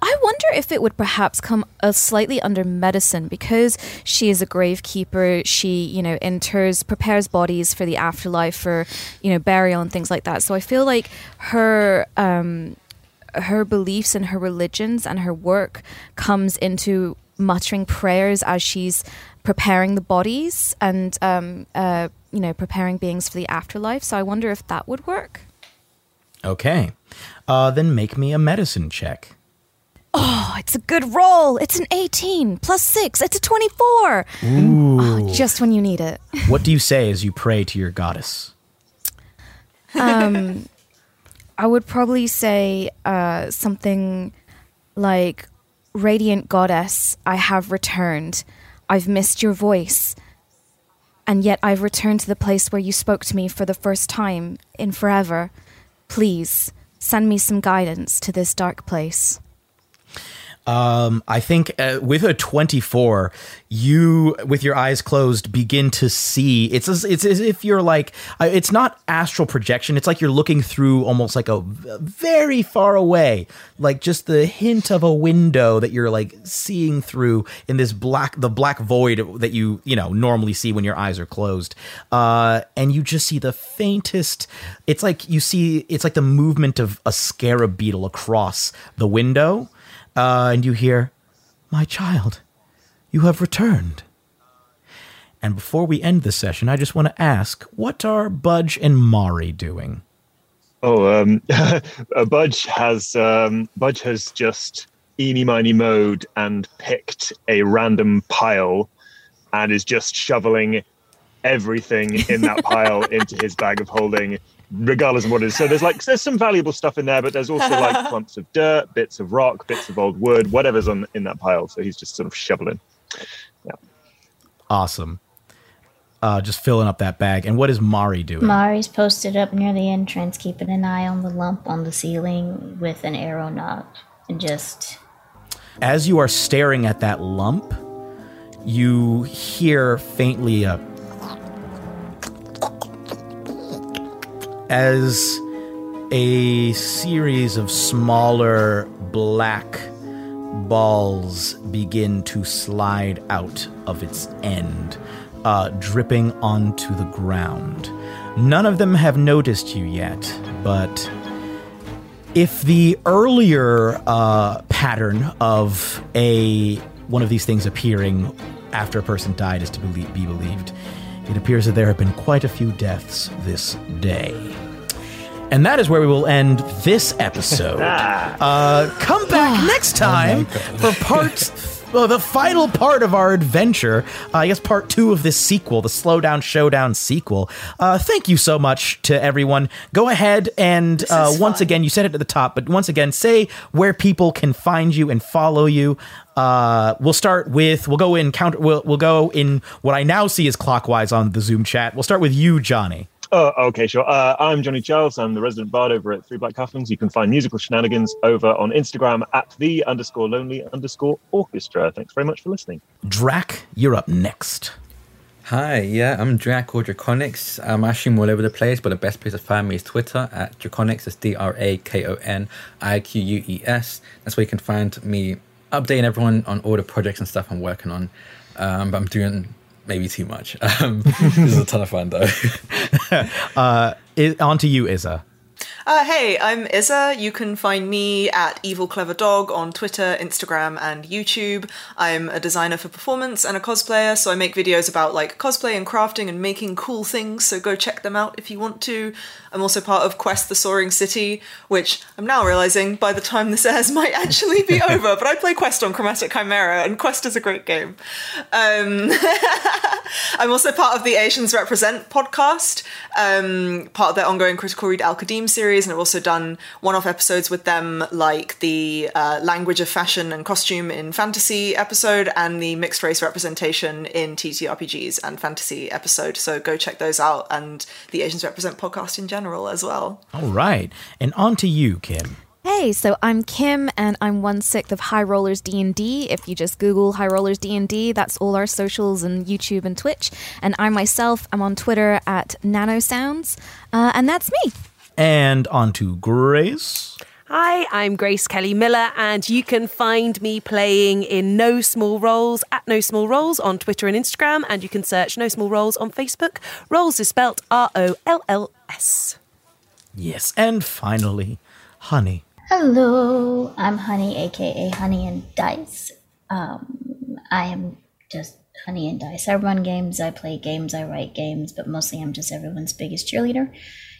I wonder if it would perhaps come uh, slightly under medicine because she is a gravekeeper. She, you know, enters, prepares bodies for the afterlife, for you know, burial and things like that. So I feel like her. Um, her beliefs and her religions and her work comes into muttering prayers as she's preparing the bodies and um, uh, you know preparing beings for the afterlife. So I wonder if that would work. Okay. Uh, then make me a medicine check. Oh, it's a good roll. It's an 18 plus 6. It's a 24. Ooh. Oh, just when you need it. what do you say as you pray to your goddess? Um, I would probably say uh, something like, Radiant Goddess, I have returned. I've missed your voice. And yet I've returned to the place where you spoke to me for the first time in forever. Please send me some guidance to this dark place. Um, I think uh, with a 24, you, with your eyes closed, begin to see. It's as, it's as if you're like, uh, it's not astral projection. It's like you're looking through almost like a very far away, like just the hint of a window that you're like seeing through in this black, the black void that you, you know, normally see when your eyes are closed. Uh, and you just see the faintest, it's like you see, it's like the movement of a scarab beetle across the window uh, and you hear, My child, you have returned. And before we end the session, I just want to ask what are Budge and Mari doing? Oh, um, uh, Budge has um, Budge has just eeny miny mowed and picked a random pile, and is just shoveling everything in that pile into his bag of holding, regardless of what it is. So there's like there's some valuable stuff in there, but there's also like clumps of dirt, bits of rock, bits of old wood, whatever's on in that pile. So he's just sort of shoveling. Awesome. Uh, just filling up that bag. And what is Mari doing? Mari's posted up near the entrance, keeping an eye on the lump on the ceiling with an arrow knot. And just As you are staring at that lump, you hear faintly a as a series of smaller black balls begin to slide out of its end, uh, dripping onto the ground. None of them have noticed you yet, but if the earlier uh, pattern of a one of these things appearing after a person died is to belie- be believed, it appears that there have been quite a few deaths this day. And that is where we will end this episode. uh, come back next time for part. Well, the final part of our adventure, uh, I guess part two of this sequel, the Slowdown Showdown sequel. Uh, thank you so much to everyone. Go ahead and uh, once again, you said it at the top, but once again, say where people can find you and follow you. Uh, we'll start with we'll go in counter. We'll we'll go in what I now see is clockwise on the Zoom chat. We'll start with you, Johnny. Oh, okay, sure. Uh, I'm Johnny Charles. I'm the resident bard over at Three Black Halflings. You can find musical shenanigans over on Instagram at the underscore lonely underscore orchestra. Thanks very much for listening. Drac, you're up next. Hi, yeah, I'm Drac or Drakoniques. I'm actually all over the place, but the best place to find me is Twitter at Drakoniques. It's D R A K O N I Q U E S. That's where you can find me updating everyone on all the projects and stuff I'm working on. Um, but I'm doing maybe too much. Um, this is a ton of fun, though. uh, on to you, Isa. Uh, hey, I'm Isa. You can find me at Evil Clever Dog on Twitter, Instagram, and YouTube. I'm a designer for performance and a cosplayer, so I make videos about like cosplay and crafting and making cool things. So go check them out if you want to. I'm also part of Quest: The Soaring City, which I'm now realizing by the time this airs might actually be over. But I play Quest on Chromatic Chimera, and Quest is a great game. Um, I'm also part of the Asians Represent podcast, um, part of their ongoing Critical Read Al Qadim series, and I've also done one off episodes with them, like the uh, language of fashion and costume in fantasy episode and the mixed race representation in TTRPGs and fantasy episode. So go check those out, and the Asians Represent podcast in general as well. All right, and on to you, Kim. Hey, so I'm Kim, and I'm one sixth of High Rollers D and D. If you just Google High Rollers D and D, that's all our socials and YouTube and Twitch. And I myself I'm on Twitter at NanoSounds, uh, and that's me. And on to Grace. Hi, I'm Grace Kelly Miller, and you can find me playing in No Small Roles at No Small Roles on Twitter and Instagram, and you can search No Small Roles on Facebook. Roles is spelt R O L L S. Yes, and finally, Honey. Hello, I'm Honey, aka Honey and Dice. Um, I am just Honey and Dice. I run games, I play games, I write games, but mostly I'm just everyone's biggest cheerleader.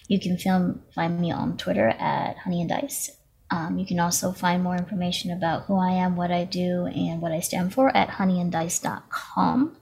You can film, find me on Twitter at Honey and Dice. Um, you can also find more information about who I am, what I do, and what I stand for at honeyanddice.com.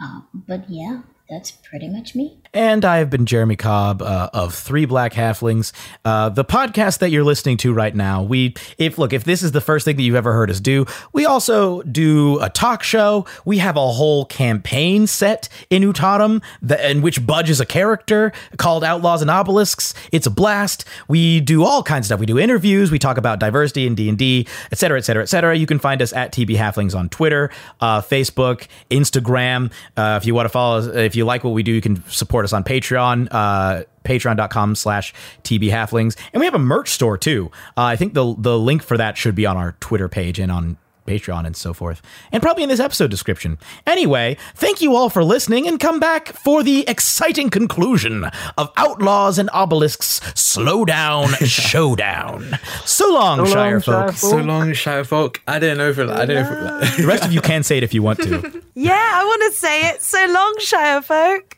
Um, but yeah, that's pretty much me. And I have been Jeremy Cobb uh, of Three Black Halflings. Uh, the podcast that you're listening to right now, we, if look, if this is the first thing that you've ever heard us do, we also do a talk show. We have a whole campaign set in Utaram that, in which Budge is a character called Outlaws and Obelisks. It's a blast. We do all kinds of stuff. We do interviews. We talk about diversity in D and D, et cetera, et cetera, et cetera. You can find us at TB Halflings on Twitter, uh, Facebook, Instagram. Uh, if you want to follow us, if you like what we do, you can support us on Patreon, uh, patreon.com slash TB Halflings. And we have a merch store too. Uh, I think the, the link for that should be on our Twitter page and on Patreon and so forth, and probably in this episode description. Anyway, thank you all for listening and come back for the exciting conclusion of Outlaws and Obelisks Slow Down Showdown. So long, So long, Shire folk. So long, Shire folk. I don't know if it, I don't know if it, The rest of you can say it if you want to. Yeah, I want to say it. So long, Shire folk.